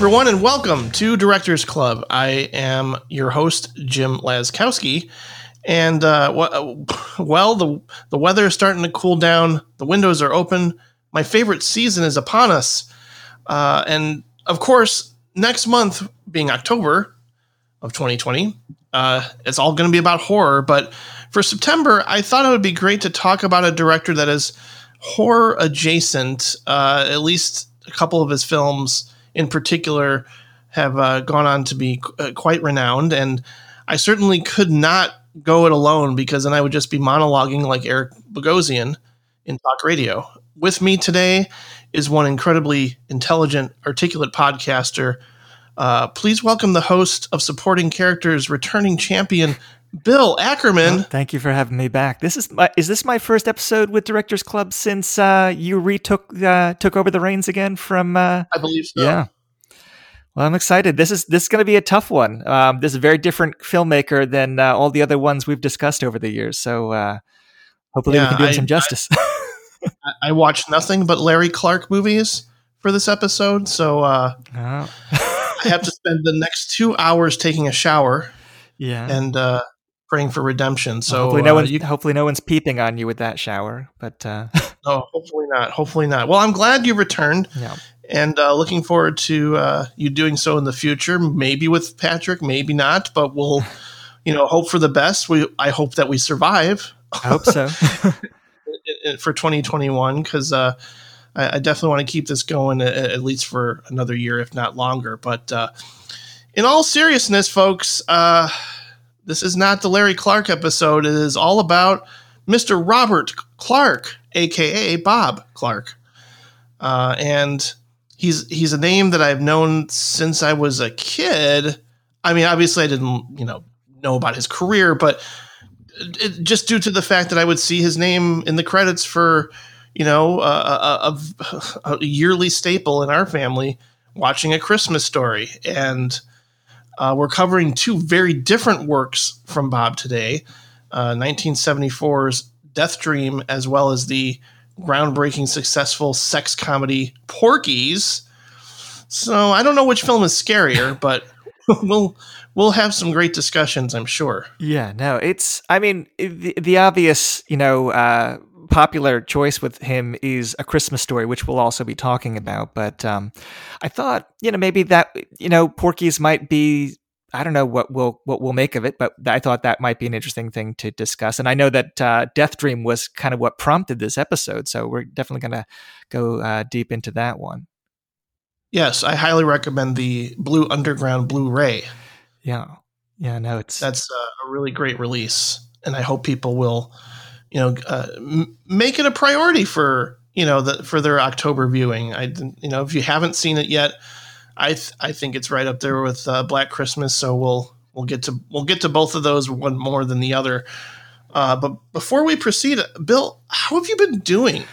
Everyone, and welcome to Directors Club. I am your host, Jim Laskowski. And uh, well, the the weather is starting to cool down. The windows are open. My favorite season is upon us, uh, and of course, next month being October of 2020, uh, it's all going to be about horror. But for September, I thought it would be great to talk about a director that is horror adjacent. Uh, at least a couple of his films in particular have uh, gone on to be uh, quite renowned. And I certainly could not go it alone because then I would just be monologuing like Eric Bogosian in talk radio. With me today is one incredibly intelligent, articulate podcaster. Uh, please welcome the host of Supporting Characters, returning champion, Bill Ackerman. Well, thank you for having me back. This is my, is this my first episode with Directors Club since uh, you retook uh, took over the reins again from? Uh, I believe so. Yeah. Well, I'm excited. This is this is going to be a tough one. Um, this is a very different filmmaker than uh, all the other ones we've discussed over the years. So uh, hopefully yeah, we can do I, some justice. I, I, watched nothing but Larry Clark movies for this episode, so uh, oh. I have to spend the next two hours taking a shower. Yeah, and uh, praying for redemption. So well, hopefully no uh, one's you, hopefully no one's peeping on you with that shower. But uh. no, hopefully not. Hopefully not. Well, I'm glad you returned. Yeah. And uh, looking forward to uh, you doing so in the future. Maybe with Patrick, maybe not. But we'll, you know, hope for the best. We I hope that we survive. I hope so. for 2021, because uh, I, I, definitely want to keep this going at, at, least for another year, if not longer. But uh, in all seriousness, folks this is not the Larry Clark episode. It is all about Mr. Robert Clark, aka Bob Clark, uh, and he's he's a name that I've known since I was a kid. I mean, obviously, I didn't you know know about his career, but it, just due to the fact that I would see his name in the credits for you know a, a, a yearly staple in our family, watching a Christmas Story, and uh, we're covering two very different works from Bob today uh, 1974's Death Dream, as well as the groundbreaking successful sex comedy Porky's. So I don't know which film is scarier, but we'll we'll have some great discussions, I'm sure. Yeah, no, it's I mean the, the obvious, you know, uh, popular choice with him is A Christmas Story, which we'll also be talking about. But um, I thought, you know, maybe that, you know, Porky's might be. I don't know what we'll what we'll make of it, but I thought that might be an interesting thing to discuss. And I know that uh, Death Dream was kind of what prompted this episode, so we're definitely going to go uh, deep into that one. Yes, I highly recommend the Blue Underground Blu-ray. Yeah, yeah, no, it's that's a really great release, and I hope people will you know, uh, m- make it a priority for you know the for their October viewing. I you know if you haven't seen it yet, I th- I think it's right up there with uh, Black Christmas. So we'll we'll get to we'll get to both of those one more than the other. Uh, but before we proceed, Bill, how have you been doing?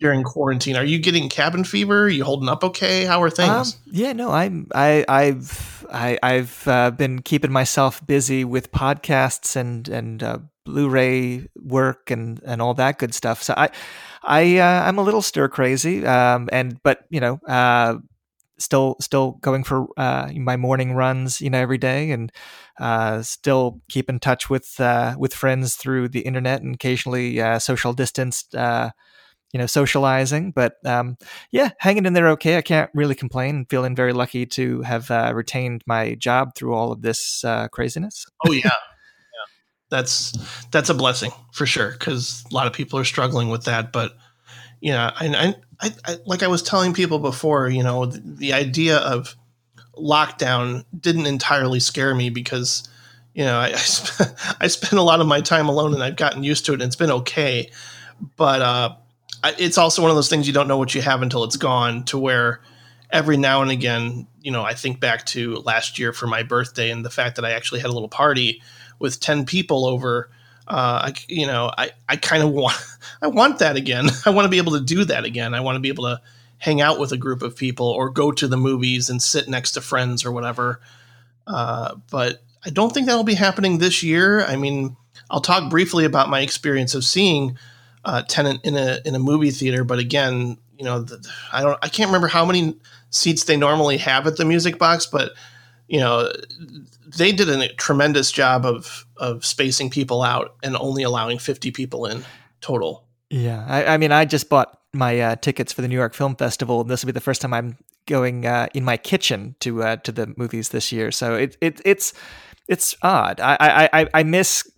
During quarantine? Are you getting cabin fever? Are you holding up okay? How are things? Um, yeah, no, I'm I I've I, I've uh, been keeping myself busy with podcasts and and uh, Blu-ray work and and all that good stuff. So I I uh, I'm a little stir crazy, um, and but you know. Uh, still, still going for uh, my morning runs, you know, every day, and uh, still keep in touch with with friends through the internet, and occasionally social distanced you know, socializing. But um, yeah, hanging in there okay. I can't really complain. Feeling very lucky to have uh, retained my job through all of this uh, craziness. oh yeah. yeah, that's that's a blessing for sure because a lot of people are struggling with that. But yeah, I, I, I like I was telling people before, you know, the, the idea of lockdown didn't entirely scare me because you know I, I, sp- I spend a lot of my time alone and I've gotten used to it and it's been okay. But uh, it's also one of those things you don't know what you have until it's gone. To where every now and again, you know, I think back to last year for my birthday and the fact that I actually had a little party with ten people over. Uh, I, you know, I, I kind of want, I want that again. I want to be able to do that again. I want to be able to hang out with a group of people or go to the movies and sit next to friends or whatever. Uh, but I don't think that'll be happening this year. I mean, I'll talk briefly about my experience of seeing uh, Tenet in a in a movie theater, but again, you know, the, I don't, I can't remember how many seats they normally have at the music box, but you know, they did a tremendous job of of spacing people out and only allowing 50 people in total. Yeah, I, I mean, I just bought my uh, tickets for the New York Film Festival, and this will be the first time I'm going uh, in my kitchen to uh, to the movies this year. So it, it it's it's odd. I I I miss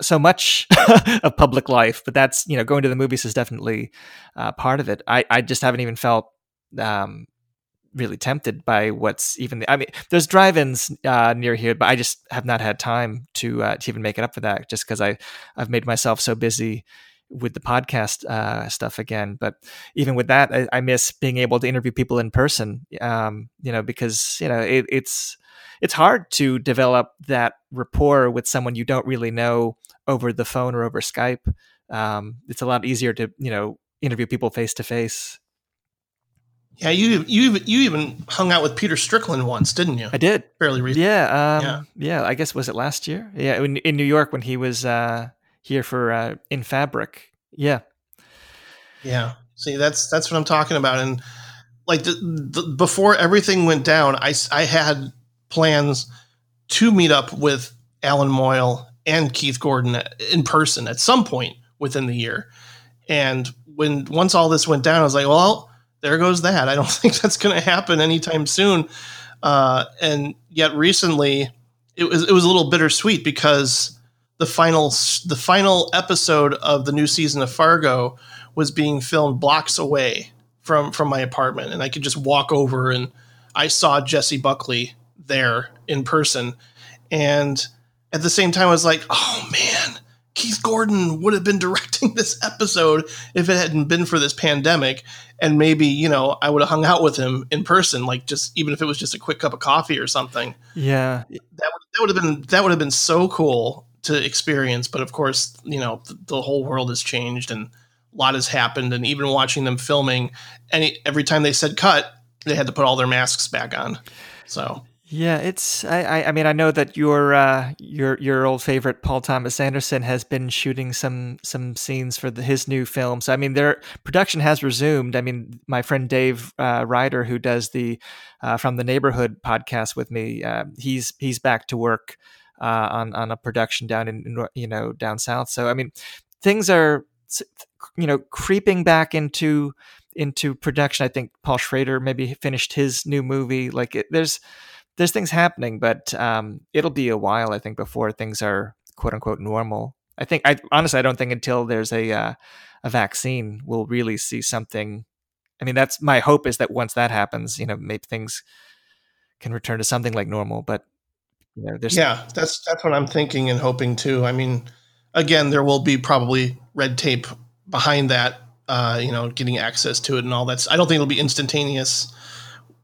so much of public life, but that's you know going to the movies is definitely uh, part of it. I I just haven't even felt um, really tempted by what's even. I mean, there's drive-ins uh, near here, but I just have not had time to uh, to even make it up for that, just because I I've made myself so busy with the podcast uh, stuff again. But even with that, I, I, miss being able to interview people in person. Um, you know, because you know it, it's it's hard to develop that rapport with someone you don't really know over the phone or over Skype. Um, it's a lot easier to you know interview people face to face. Yeah, you you you even hung out with Peter Strickland once, didn't you? I did fairly recently. Yeah, um, yeah, yeah. I guess was it last year? Yeah, in, in New York when he was uh, here for uh, in Fabric. Yeah, yeah. See, that's that's what I'm talking about. And like the, the, before everything went down, I I had plans to meet up with Allan Moyle and Keith Gordon in person at some point within the year. And when once all this went down, I was like, well, there goes that. I don't think that's going to happen anytime soon. Uh, and yet recently, it was it was a little bittersweet because the final the final episode of the new season of Fargo was being filmed blocks away from from my apartment, and I could just walk over and I saw Jessie Buckley there in person, and at the same time, I was like, oh man, Keith Gordon would have been directing this episode if it hadn't been for this pandemic. And maybe, you know, I would have hung out with him in person, like just even if it was just a quick cup of coffee or something. Yeah. That would, that would have been that would have been so cool to experience. But of course, you know, the, the whole world has changed and a lot has happened. And even watching them filming, any every time they said cut, they had to put all their masks back on. So yeah, it's. I. I mean, I know that your uh, your your old favorite Paul Thomas Anderson has been shooting some some scenes for the, his new film. So I mean, their production has resumed. I mean, my friend Dave uh, Ryder, who does the uh, from the Neighborhood podcast with me, uh, he's he's back to work uh, on on a production down in you know down south. So I mean, things are you know creeping back into into production. I think Paul Schrader maybe finished his new movie. Like it, there's there's things happening, but um, it'll be a while, I think, before things are quote unquote normal. I think, I honestly, I don't think until there's a uh, a vaccine, we'll really see something. I mean, that's my hope is that once that happens, you know, maybe things can return to something like normal. But you know, there's yeah, that's that's what I'm thinking and hoping too. I mean, again, there will be probably red tape behind that. Uh, you know, getting access to it and all that. I don't think it'll be instantaneous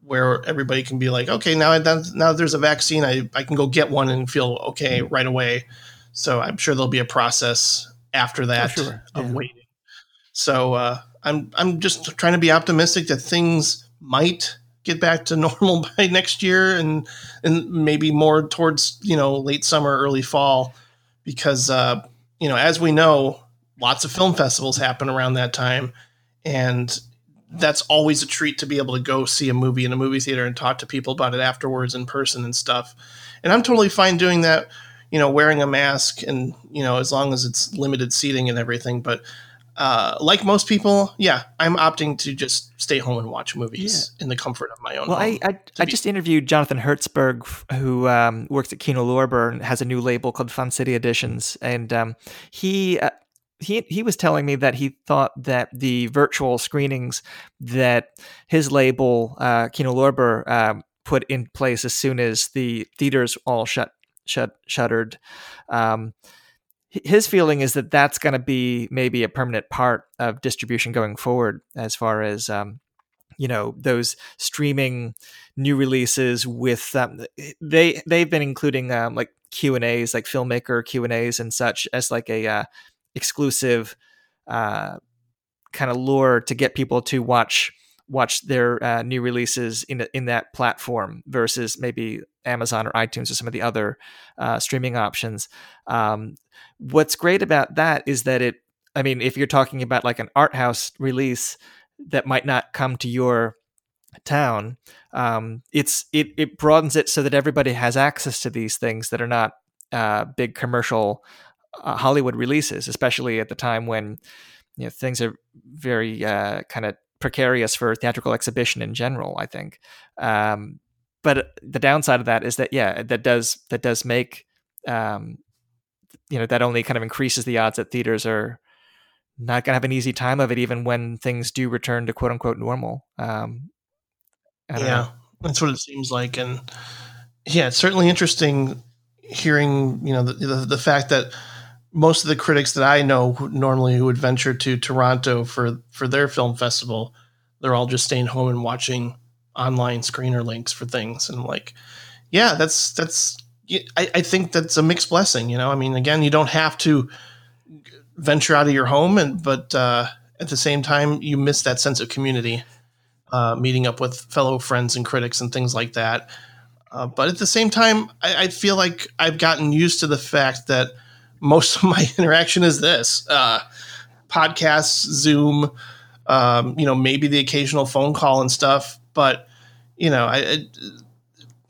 where everybody can be like, okay, now now there's a vaccine, I, I can go get one and feel okay mm-hmm. right away. So I'm sure there'll be a process after that sure. of yeah. waiting. So uh, I'm I'm just trying to be optimistic that things might get back to normal by next year and and maybe more towards you know late summer, early fall, because uh, you know as we know, lots of film festivals happen around that time, and that's always a treat to be able to go see a movie in a movie theater and talk to people about it afterwards in person and stuff. And I'm totally fine doing that, you know, wearing a mask and, you know, as long as it's limited seating and everything. But uh, like most people, yeah, I'm opting to just stay home and watch movies yeah. in the comfort of my own. Well, I I, I just interviewed Jonathan Hertzberg, who um, works at Kino Lorber and has a new label called Fun City Editions, and um, he uh, he he was telling me that he thought that the virtual screenings that his label uh, Kino Lorber uh, put in place as soon as the theaters all shut shut shuttered. Um, his feeling is that that's going to be maybe a permanent part of distribution going forward, as far as um, you know those streaming new releases with um, they they've been including um, like Q and A's, like filmmaker Q and A's and such, as like a uh, exclusive uh, kind of lure to get people to watch watch their uh, new releases in in that platform versus maybe Amazon or iTunes or some of the other uh, streaming options. Um, what's great about that is that it. I mean, if you're talking about like an art house release, that might not come to your town. Um, it's it it broadens it so that everybody has access to these things that are not uh, big commercial uh, Hollywood releases, especially at the time when you know things are very uh, kind of precarious for theatrical exhibition in general. I think, um, but the downside of that is that yeah, that does that does make um, you know that only kind of increases the odds that theaters are not gonna have an easy time of it, even when things do return to quote unquote normal. Um, yeah, know. that's what it seems like, and yeah, it's certainly interesting hearing you know the, the, the fact that most of the critics that I know who normally who would venture to Toronto for for their film festival, they're all just staying home and watching online screener links for things, and I'm like, yeah, that's that's I, I think that's a mixed blessing. You know, I mean, again, you don't have to venture out of your home, and but uh, at the same time, you miss that sense of community, uh, meeting up with fellow friends and critics and things like that. Uh, but at the same time, I, I, feel like I've gotten used to the fact that most of my interaction is this uh, podcasts, Zoom, um, you know, maybe the occasional phone call and stuff. But you know, I, I,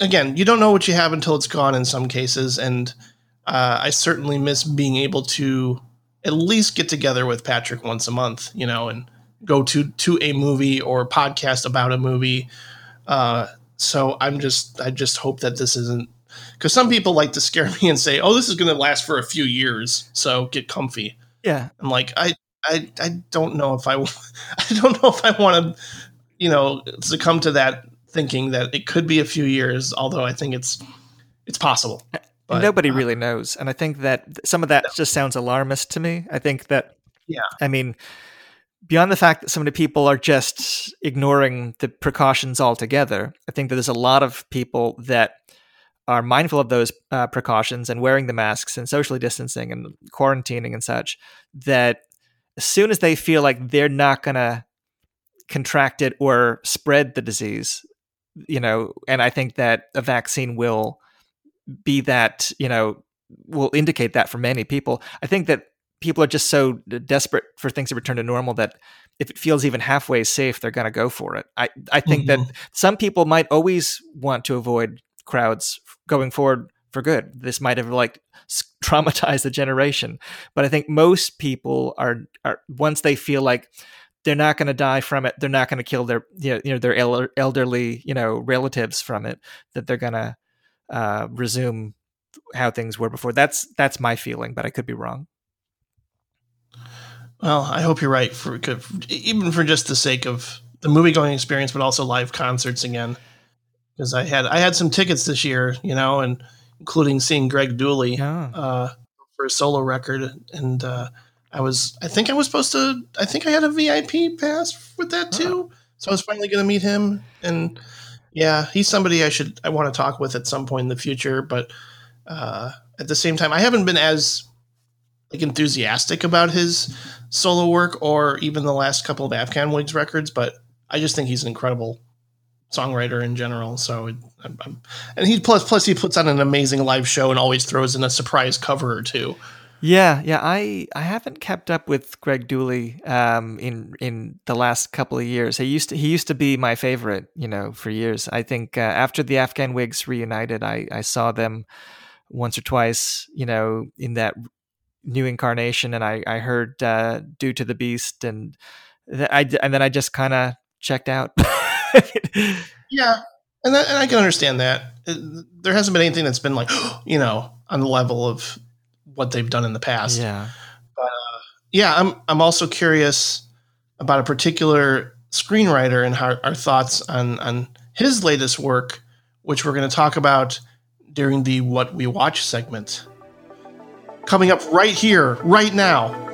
again, you don't know what you have until it's gone in some cases, and uh, I certainly miss being able to at least get together with Patrick once a month, you know, and go to to a movie or podcast about a movie. Uh, so I'm just I just hope that this isn't because some people like to scare me and say, "Oh, this is going to last for a few years, so get comfy." Yeah, I'm like, I I I don't know if I I don't know if I want to, you know, succumb to that thinking that it could be a few years. Although I think it's it's possible. But, Nobody uh, really knows, and I think that some of that no. just sounds alarmist to me. I think that, yeah, I mean, beyond the fact that so many people are just ignoring the precautions altogether, I think that there's a lot of people that are mindful of those uh, precautions and wearing the masks and socially distancing and quarantining and such. That as soon as they feel like they're not going to contract it or spread the disease, you know, and I think that a vaccine will be that you know will indicate that for many people. I think that people are just so desperate for things to return to normal that if it feels even halfway safe, they're going to go for it. I I think mm-hmm. that some people might always want to avoid crowds going forward for good. This might have like traumatized the generation, but I think most people are are once they feel like they're not going to die from it, they're not going to kill their you know their elderly you know relatives from it, that they're going to uh, resume how things were before. That's that's my feeling, but I could be wrong. Well, I hope you're right for even for just the sake of the movie going experience, but also live concerts again. Because I had I had some tickets this year, you know, and including seeing Greg Dulli yeah. uh, for a solo record, and uh, I was I think I was supposed to I think I had a VIP pass with that too, so I was finally going to meet him and yeah, he's somebody I should I want to talk with at some point in the future. But uh, at the same time, I haven't been as like enthusiastic about his solo work or even the last couple of Afghan Whigs records. But I just think he's an incredible songwriter in general. So, I'm, I'm, and he plus plus he puts on an amazing live show and always throws in a surprise cover or two. Yeah, yeah. I I haven't kept up with Greg Dulli um, in in the last couple of years. He used to he used to be my favorite, you know, for years. I think uh, after the Afghan Whigs reunited, I I saw them once or twice, you know, in that new incarnation, and I I heard uh, "Do to the Beast," and th- I and then I just kind of checked out. yeah, and, that, and I can understand that. It, there hasn't been anything that's been like, you know, on the level of what they've done in the past. Yeah. But uh, yeah, I'm I'm also curious about a particular screenwriter and our, our thoughts on on his latest work, which we're going to talk about during the What We Watch segment. Coming up right here, right now.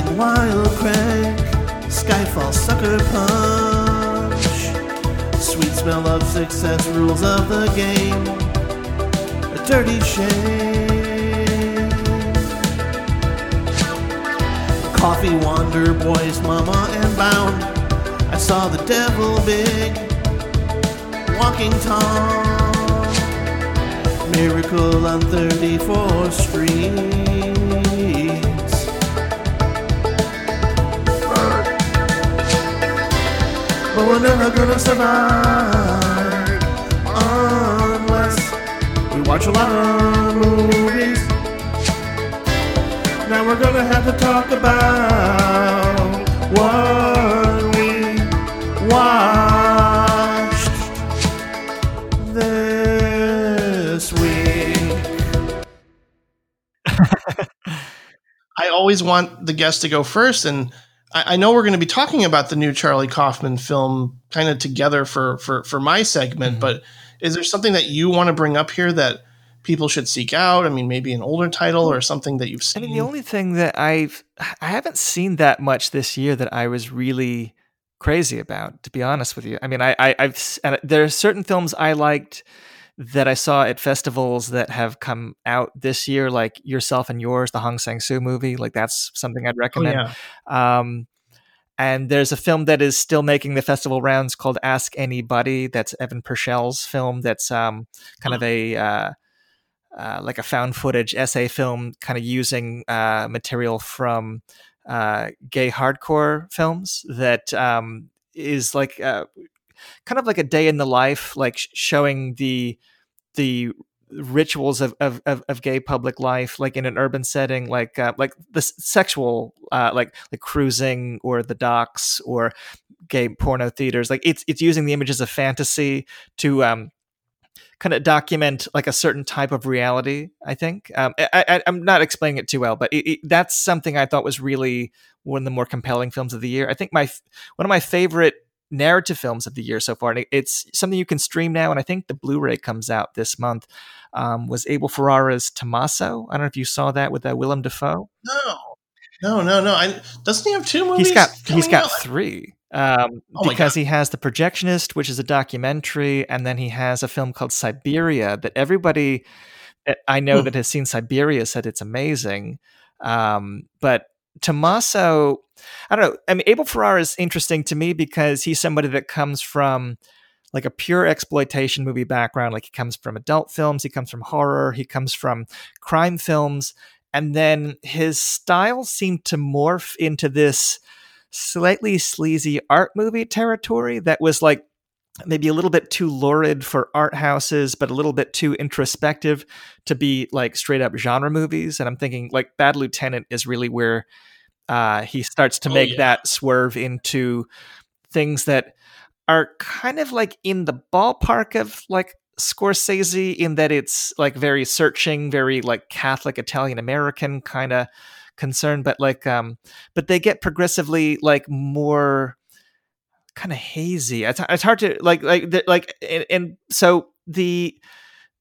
Something wild crank, Skyfall sucker punch. Sweet smell of success, rules of the game. A dirty shame. Coffee wander Boys, Mama and Bound. I saw the devil big, walking tall. Miracle on 34th Street. But we're never gonna survive unless we watch a lot of movies. Now we're gonna have to talk about what we watched this week. I always want the guest to go first, and I, I know we're going to be talking about the new Charlie Kaufman film kind of together for for for my segment. Mhm. But is there something that you want to bring up here that people should seek out? I mean, maybe an older title or something that you've seen. I mean, the only thing that I've I haven't seen that much this year that I was really crazy about, to be honest with you. I mean, I, I I've s- and there are certain films I liked that I saw at festivals that have come out this year, like Yourself and Yours, the Hong Sang Soo movie. Like that's something I'd oh, recommend. yeah. Um, and there's a film that is still making the festival rounds called Ask Any Buddy. That's Evan Purchell's film. That's um, kind of a uh, uh, like a found footage essay film, kind of using uh, material from uh, gay hardcore films. That um, is like uh, kind of like a day in the life, like showing the the rituals of, of, of, of gay public life like in an urban setting like uh, like the sexual uh, like like cruising or the docks or gay porno theaters. Like it's it's using the images of fantasy to um kind of document like a certain type of reality i think. Um, I, i'm not explaining it too well but it, it, that's something i thought was really one of the more compelling films of the year. I think my one of my favorite narrative films of the year so far and it's something you can stream now and i think the blu-ray comes out this month um, was abel ferrara's tommaso i don't know if you saw that with uh, willem dafoe No, no, no, no. I, doesn't he have two movies? he's got he's got out? three um, Oh because he has the projectionist which is a documentary and then he has a film called siberia that everybody that i know Hmm. that has seen siberia said it's amazing um, but tommaso i don't know i mean abel ferrara is interesting to me because he's somebody that comes from like a pure exploitation movie background like he comes from adult films he comes from horror he comes from crime films and then his style seemed to morph into this slightly sleazy art movie territory that was like maybe a little bit too lurid for art houses but a little bit too introspective to be like straight up genre movies and i'm thinking like bad lieutenant is really where uh, he starts to Oh, make yeah. that swerve into things that are kind of like in the ballpark of like Scorsese in that it's like very searching, very like Catholic Italian American kind of concern, but like um but they get progressively like more kind of hazy. It's, it's hard to like like the, like and, and so the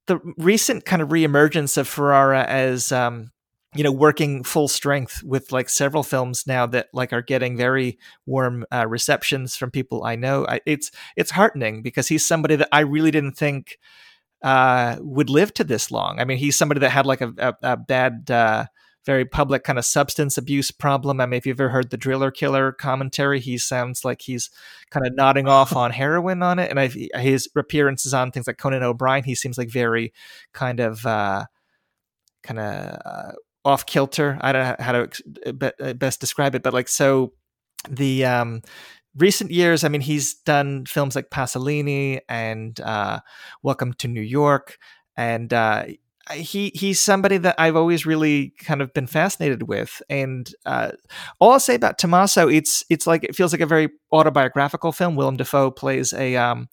the recent kind of reemergence of Ferrara as um you know working full strength with like several films now that like are getting very warm uh, receptions from people I know. I, it's it's heartening because he's somebody that I really didn't think uh, would live to this long. I mean, he's somebody that had like a, a, a bad, uh, very public kind of substance abuse problem. I mean, if you've ever heard the Driller Killer commentary, he sounds like he's kind of nodding off on heroin on it. And I've, his appearances on things like Conan O'Brien, he seems like very kind of. Uh, kind of uh, off kilter. I don't know how to be- uh, best describe it, but like so the um recent years, I mean, he's done films like Pasolini and uh, Welcome to New York, and uh, he he's somebody that I've always really kind of been fascinated with. And uh, all I'll say about Tommaso, it's it's like it feels like a very autobiographical film. Willem Dafoe plays a um,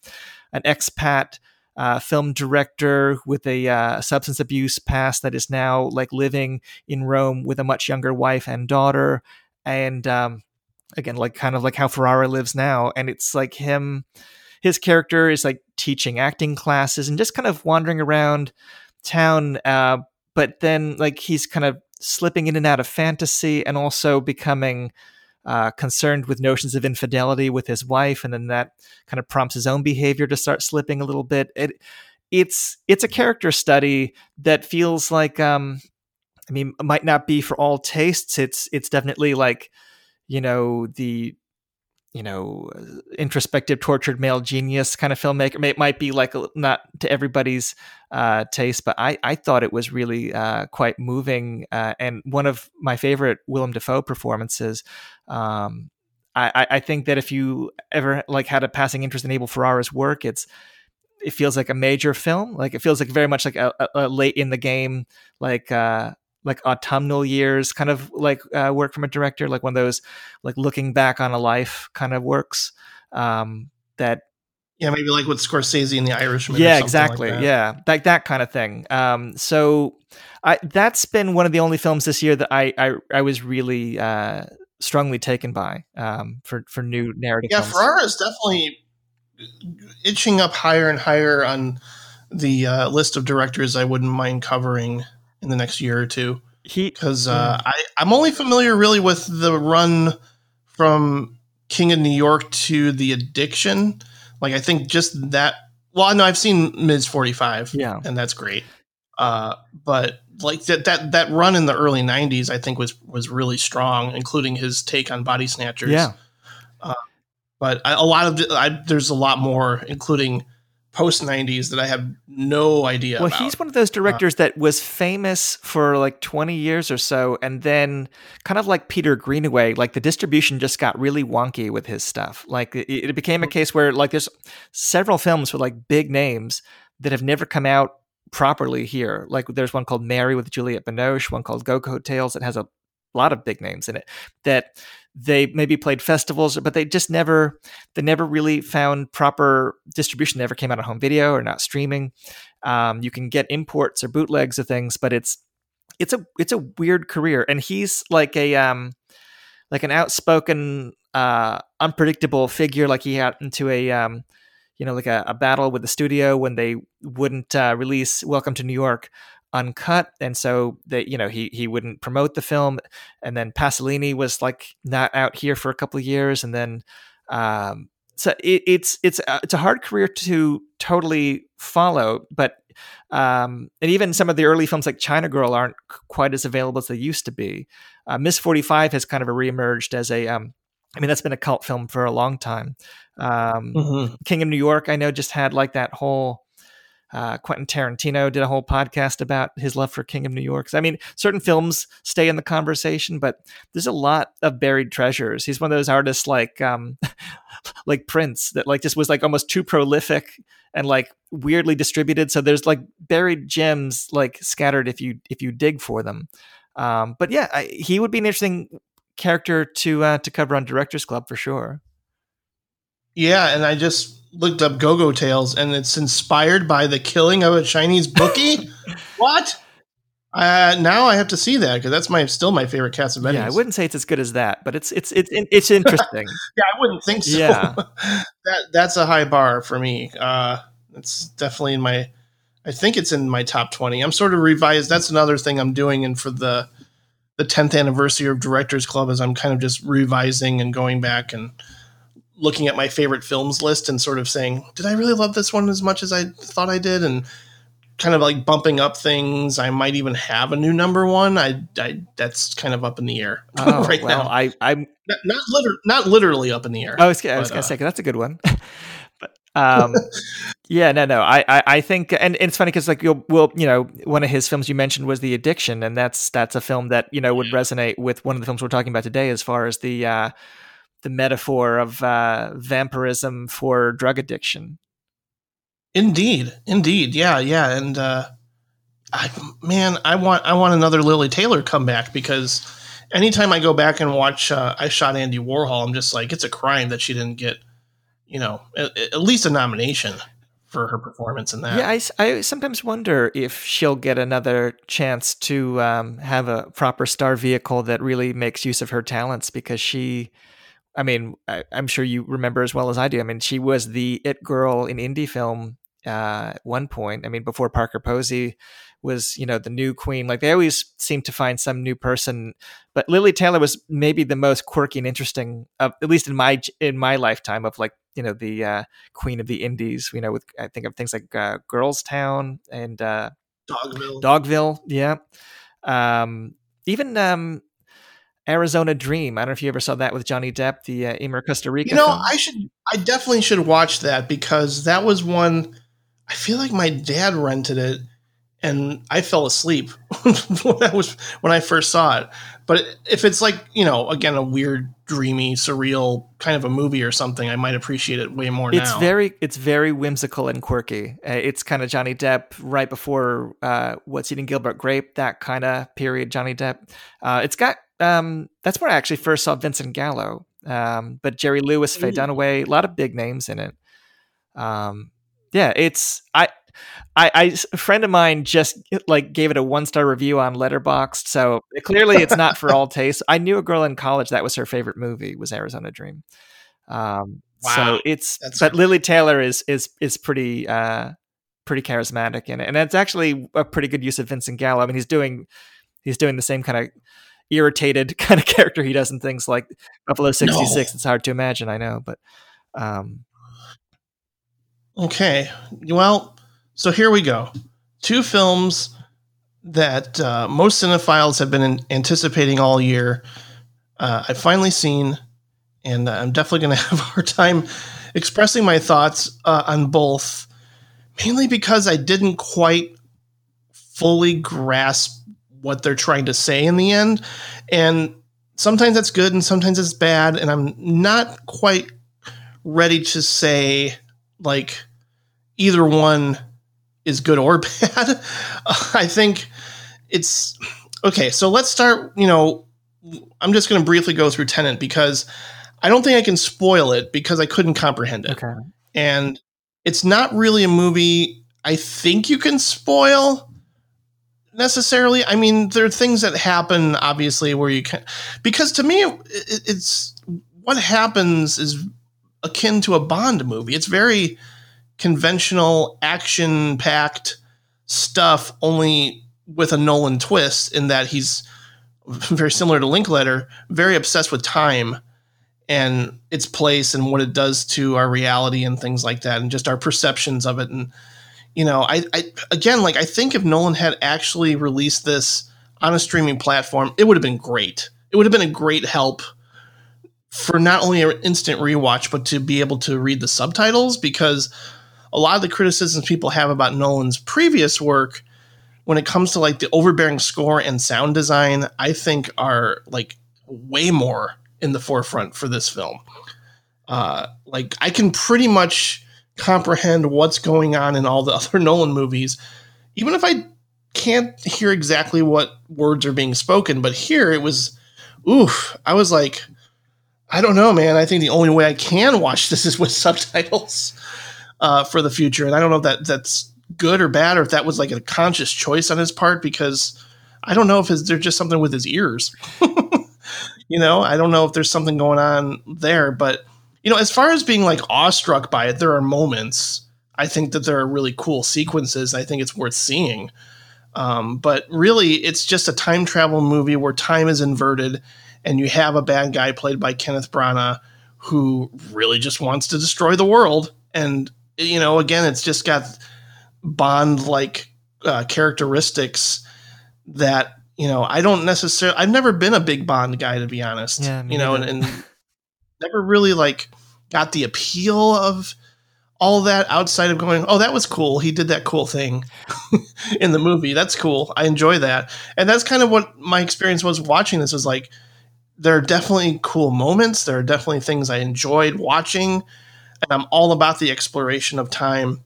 an expat uh, film director with a uh, substance abuse past that is now like living in Rome with a much younger wife and daughter, and um, again, like kind of like how Ferrara lives now, and it's like him. His character is like teaching acting classes and just kind of wandering around town, uh, but then like he's kind of slipping in and out of fantasy and also becoming uh, concerned with notions of infidelity with his wife, and then that kind of prompts his own behavior to start slipping a little bit. It it's it's a character study that feels like um, I mean, might not be for all tastes. It's it's definitely like you know the you know introspective tortured male genius kind of filmmaker. It might be like not to everybody's uh, taste but i i thought it was really uh, quite moving uh, and one of my favorite willem dafoe performances um, I, I think that if you ever like had a passing interest in abel ferrara's work it's it feels like a major film. Like it feels like very much like a, a, a late in the game like uh like autumnal years kind of like uh, work from a director like one of those like looking back on a life kind of works um that yeah maybe like with scorsese and the irishman yeah exactly like that. yeah like that kind of thing um so i that's been one of the only films this year that i i, I was really uh strongly taken by um for for new narrative yeah films. ferrara is definitely itching up higher and higher on the uh, list of directors i wouldn't mind covering in the next year or two. He because uh, I I'm only familiar really with the run from King of New York to The Addiction. Like I think just that. Well, I know I've seen Ms. 45. Yeah, and that's great. Uh, but like that that that run in the early 90s, I think was was really strong, including his take on Body Snatchers. Yeah. Uh, but I, a lot of I, there's a lot more, including post 90s that I have no idea well, about. he's one of those directors uh, that was famous for like 20 years or so. And then, kind of like Peter Greenaway, like the distribution just got really wonky with his stuff. Like it, it became a case where, like, there's several films with like big names that have never come out properly here. Like, there's one called Mary with Juliette Binoche, one called Go Go Tales that has a lot of big names in it that they maybe played festivals, but they just never they never really found proper distribution. They never came out on home video or not streaming. Um, you can get imports or bootlegs of things, but it's it's a it's a weird career. And he's like a um like an outspoken, uh, unpredictable figure. Like he had into a um, you know like a, a battle with the studio when they wouldn't uh, release Welcome to New York uncut and so that you know he he wouldn't promote the film. And then Pasolini was like not out here for a couple of years and then um so it, it's it's a, it's a hard career to totally follow but um and even some of the early films like China Girl aren't quite as available as they used to be. Uh, Miss 45 has kind of reemerged as a um I mean that's been a cult film for a long time. Um mm-hmm. King of New York I know just had like that whole uh, Quentin Tarantino did a whole podcast about his love for King of New York. I mean, certain films stay in the conversation, but there's a lot of buried treasures. He's one of those artists like um, like Prince that like just was like almost too prolific and like weirdly distributed. So there's like buried gems like scattered if you if you dig for them. Um, but yeah, I, he would be an interesting character to uh, to cover on Directors Club for sure. Yeah, and I just looked up Go-Go Tales, and it's inspired by the killing of a Chinese bookie. what? Uh, now I have to see that because that's my still my favorite Cassavetes. Yeah, I wouldn't say it's as good as that, but it's it's it's it's interesting. yeah, I wouldn't think so. Yeah, that that's a high bar for me. Uh, it's definitely in my. I think it's in my top twenty. I'm sort of revised. That's another thing I'm doing, and for the the 10th anniversary of Directors Club, is I'm kind of just revising and going back and looking at my favorite films list and sort of saying, did I really love this one as much as I thought I did? And kind of like bumping up things. I might even have a new number one. I, I that's kind of up in the air oh, right well, now. I, I'm not not, liter- not literally up in the air. I was, I was gonna uh, say that's a good one. but um, yeah, no, no. I, I, I think, and, and it's funny because like you'll, well, you know, one of his films you mentioned was The Addiction, and that's that's a film that you know would resonate with one of the films we're talking about today, as far as the uh, the metaphor of uh, vampirism for drug addiction. Indeed, indeed, yeah, yeah, and uh, I, man, I want I want another Lili Taylor comeback because anytime I go back and watch uh, I shot Andy Warhol, I'm just like it's a crime that she didn't get, you know, at, at least a nomination for her performance in that. Yeah, I, I sometimes wonder if she'll get another chance to um, have a proper star vehicle that really makes use of her talents because she I mean, I, am sure you remember as well as I do. I mean, she was the it girl in indie film uh, at one point. I mean, before Parker Posey was, you know, the new queen. Like they always seem to find some new person. But Lili Taylor was maybe the most quirky and interesting, of, at least in my in my lifetime, of like you know the uh, queen of the indies. You know, with I think of things like uh, Girls Town and uh, Dogville. Dogville, yeah. Um, even um, Arizona Dream. I don't know if you ever saw that with Johnny Depp, the uh, Emir Kusturica. You know, film. I should, I definitely should watch that because that was one. I feel like my dad rented it, and I fell asleep when I was when I first saw it. But if it's like you know, again, a weird, dreamy, surreal kind of a movie or something, I might appreciate it way more it's now. very it's very whimsical and quirky. Uh, it's kind of Johnny Depp right before uh, What's Eating Gilbert Grape, that kind of period. Johnny Depp. Uh, it's got um, that's where I actually first saw Vincent Gallo. Um, but Jerry Lewis, Faye. Dunaway, a lot of big names in it. Um, yeah, it's I. I, I, a friend of mine just like gave it a one star review on Letterboxd, so clearly it's not for all tastes. I knew a girl in college that was her favorite movie was Arizona Dream. Um, Wow. So it's That's- but Lili Taylor is is is pretty uh, pretty charismatic in it, and it's actually a pretty good use of Vincent Gallo. I mean, he's doing he's doing the same kind of irritated kind of character he does in things like Buffalo sixty six. It's hard to imagine, I know, but um, Okay. Well, so here we go. Two films that uh, most cinephiles have been in- anticipating all year. Uh, I've finally seen, and I'm definitely going to have a hard time expressing my thoughts uh, on both, mainly because I didn't quite fully grasp what they're trying to say in the end. And sometimes that's good and sometimes it's bad. And I'm not quite ready to say, like, either one is good or bad. I think it's okay. So let's start. You know, I'm just going to briefly go through Tenet because I don't think I can spoil it because I couldn't comprehend it. okay, And it's not really a movie I think you can spoil necessarily. I mean, there are things that happen obviously where you can, because to me, it, it's what happens is akin to a Bond movie. It's very conventional, action packed stuff, only with a Nolan twist in that he's very similar to Linklater, very obsessed with time and its place and what it does to our reality and things like that, and just our perceptions of it. And you know, I, I again, like I think if Nolan had actually released this on a streaming platform, it would have been great. It would have been a great help for not only an instant rewatch, but to be able to read the subtitles because a lot of the criticisms people have about Nolan's previous work when it comes to like the overbearing score and sound design, I think are like way more in the forefront for this film. Uh, like I can pretty much comprehend what's going on in all the other Nolan movies, even if I can't hear exactly what words are being spoken. But here it was, oof! I was like, I don't know, man. I think the only way I can watch this is with subtitles uh, for the future, and I don't know if that that's good or bad, or if that was like a conscious choice on his part because I don't know if his, there's just something with his ears. you know, I don't know if there's something going on there, but you know, as far as being like awestruck by it, there are moments. I think that there are really cool sequences. I think it's worth seeing. Um, but really, it's just a time travel movie where time is inverted, and you have a bad guy played by Kenneth Branagh who really just wants to destroy the world. And you know, again, it's just got Bond like uh, characteristics that you know I don't necessarily. I've never been a big Bond guy to be honest. Yeah, you know, and, and never really like got the appeal of all that outside of going, oh, that was cool. He did that cool thing in the movie. That's cool. I enjoy that. And that's kind of what my experience was watching this was like there are definitely cool moments. There are definitely things I enjoyed watching. And I'm all about the exploration of time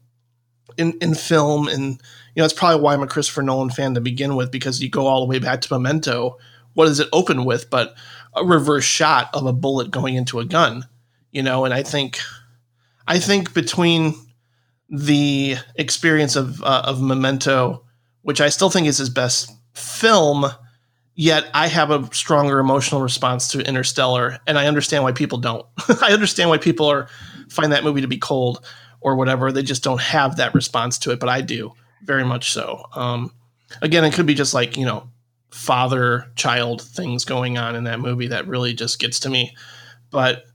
in, in film. And, you know, that's probably why I'm a Christopher Nolan fan to begin with, because you go all the way back to Memento. What does it open with? But a reverse shot of a bullet going into a gun, you know, and I think I think between the experience of uh, of Memento, which I still think is his best film, yet I have a stronger emotional response to Interstellar, and I understand why people don't. I understand why people are find that movie to be cold or whatever. They just don't have that response to it, but I do very much so. Um, again, it could be just like you know father child things going on in that movie that really just gets to me, but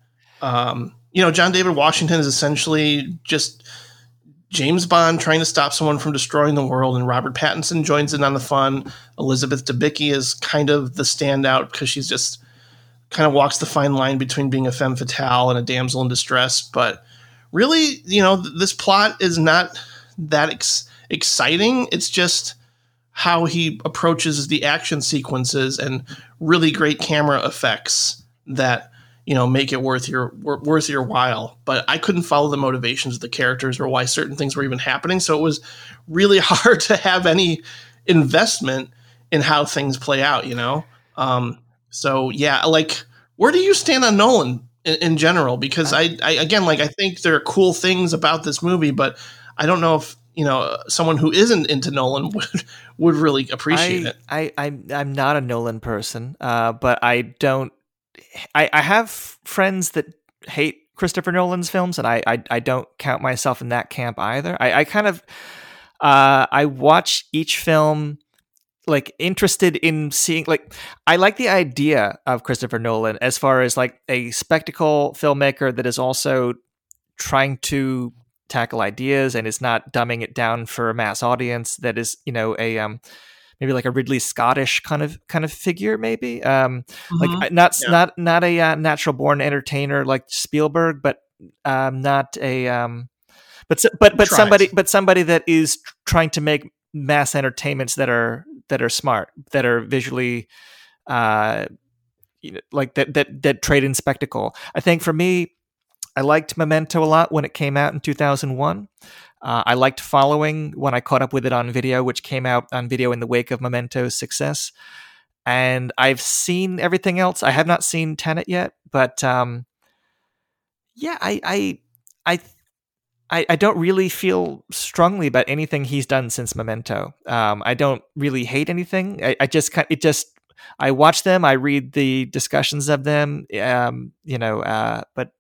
um, you know, John David Washington is essentially just James Bond trying to stop someone from destroying the world, and Robert Pattinson joins in on the fun. Elizabeth Debicki is kind of the standout because she's just kind of walks the fine line between being a femme fatale and a damsel in distress. But really, you know, th- this plot is not that ex- exciting. It's just how he approaches the action sequences and really great camera effects that you know make it worth your worth your while. But i couldn't follow the motivations of the characters or why certain things were even happening. So it was really hard to have any investment in how things play out you know? Um, so yeah like where do you stand on nolan in, in general? Because I, I again like i think there are cool things about this movie but i don't know if you know someone who isn't into nolan would would really appreciate I, it. I, I'm i'm not a nolan person uh, but i don't I, I have friends that hate Christopher Nolan's films, and I, I, I don't count myself in that camp either. I, I kind of uh, I watch each film like interested in seeing like I like the idea of Christopher Nolan as far as like a spectacle filmmaker that is also trying to tackle ideas and is not dumbing it down for a mass audience that is you know a um maybe like a Ridley Scottish kind of kind of figure, maybe. Um, mm-hmm. Like not yeah. not not a uh, natural born entertainer like Spielberg, but um, not a um, but but but somebody but somebody that is trying to make mass entertainments that are that are smart, that are visually. Uh, like that that that trade in spectacle. I think for me, I liked Memento a lot when it came out in 2001. Uh, I liked following when I caught up with it on video, which came out on video in the wake of Memento's success. And I've seen everything else. I have not seen Tenet yet, but um, yeah, I, I, I, I, I don't really feel strongly about anything he's done since Memento. Um, I don't really hate anything. I, I just it just I watch them, I read the discussions of them, um, you know, uh, but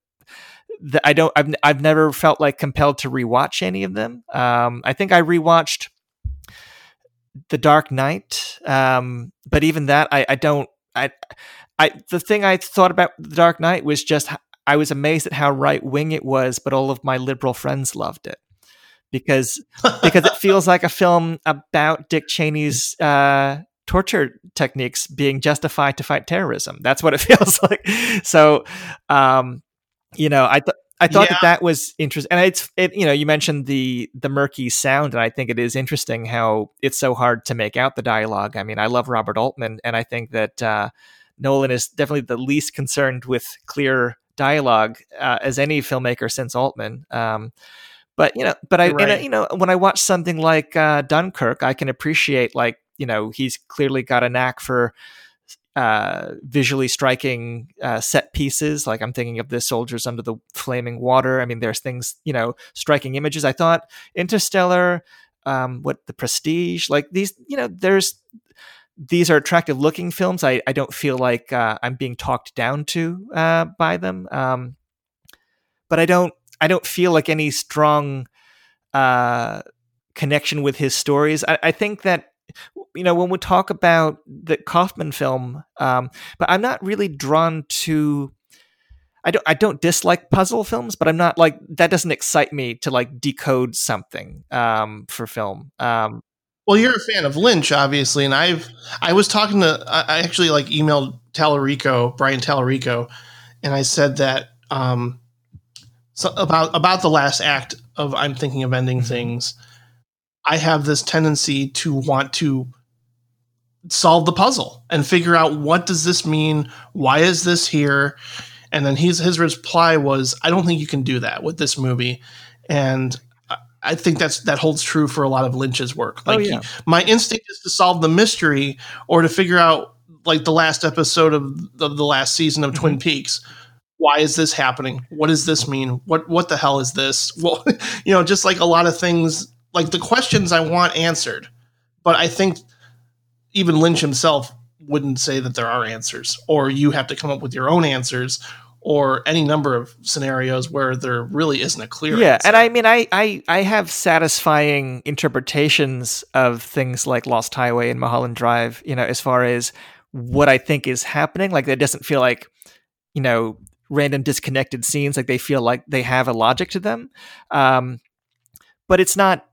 I don't I've I've never felt like compelled to rewatch any of them. Um, I think I rewatched The Dark Knight, um, but even that I, I don't I I the thing I thought about The Dark Knight was just I was amazed at how right wing it was, but all of my liberal friends loved it because because it feels like a film about Dick Cheney's uh, torture techniques being justified to fight terrorism. That's what it feels like. So, um, you know, I thought. I thought yeah. that that was interesting, and it's it. You know, you mentioned the the murky sound, and I think it is interesting how it's so hard to make out the dialogue. I mean, I love Robert Altman, and I think that uh, Nolan is definitely the least concerned with clear dialogue uh, as any filmmaker since Altman. Um, but you know, but I, right. you know, when I watch something like uh, Dunkirk, I can appreciate like you know he's clearly got a knack for uh, visually striking uh, set pieces. Like I'm thinking of the soldiers under the flaming water. I mean, there's things, you know, striking images. I thought Interstellar, um, what the Prestige, like these, you know, there's these are attractive looking films. I, I don't feel like uh, I'm being talked down to uh, by them, um, but I don't I don't feel like any strong uh, connection with his stories. I, I think that you know, when we talk about the Kaufman film, um, but I'm not really drawn to. I don't. I don't dislike puzzle films, but I'm not like that. Doesn't excite me to like decode something um, for film. Um, well, you're a fan of Lynch, obviously, and I've. I was talking to. I actually like emailed Tallerico, Brian Tallerico, and I said that um, so about about the last act of I'm thinking of ending mm-hmm. things I have this tendency to want to solve the puzzle and figure out what does this mean? Why is this here? And then his his reply was, I don't think you can do that with this movie. And I think that's that holds true for a lot of Lynch's work. Oh, like oh, yeah. he, my instinct is to solve the mystery or to figure out like the last episode of the, the last season of mm-hmm. Twin Peaks. Why is this happening? What does this mean? What what the hell is this? Well, you know, just like a lot of things like the questions I want answered. But I think even Lynch himself wouldn't say that there are answers, or you have to come up with your own answers, or any number of scenarios where there really isn't a clear yeah answer. and i mean I, I i have satisfying interpretations of things like lost highway and mulholland drive you know as far as what i think is happening like it doesn't feel like you know random disconnected scenes like they feel like they have a logic to them um but it's not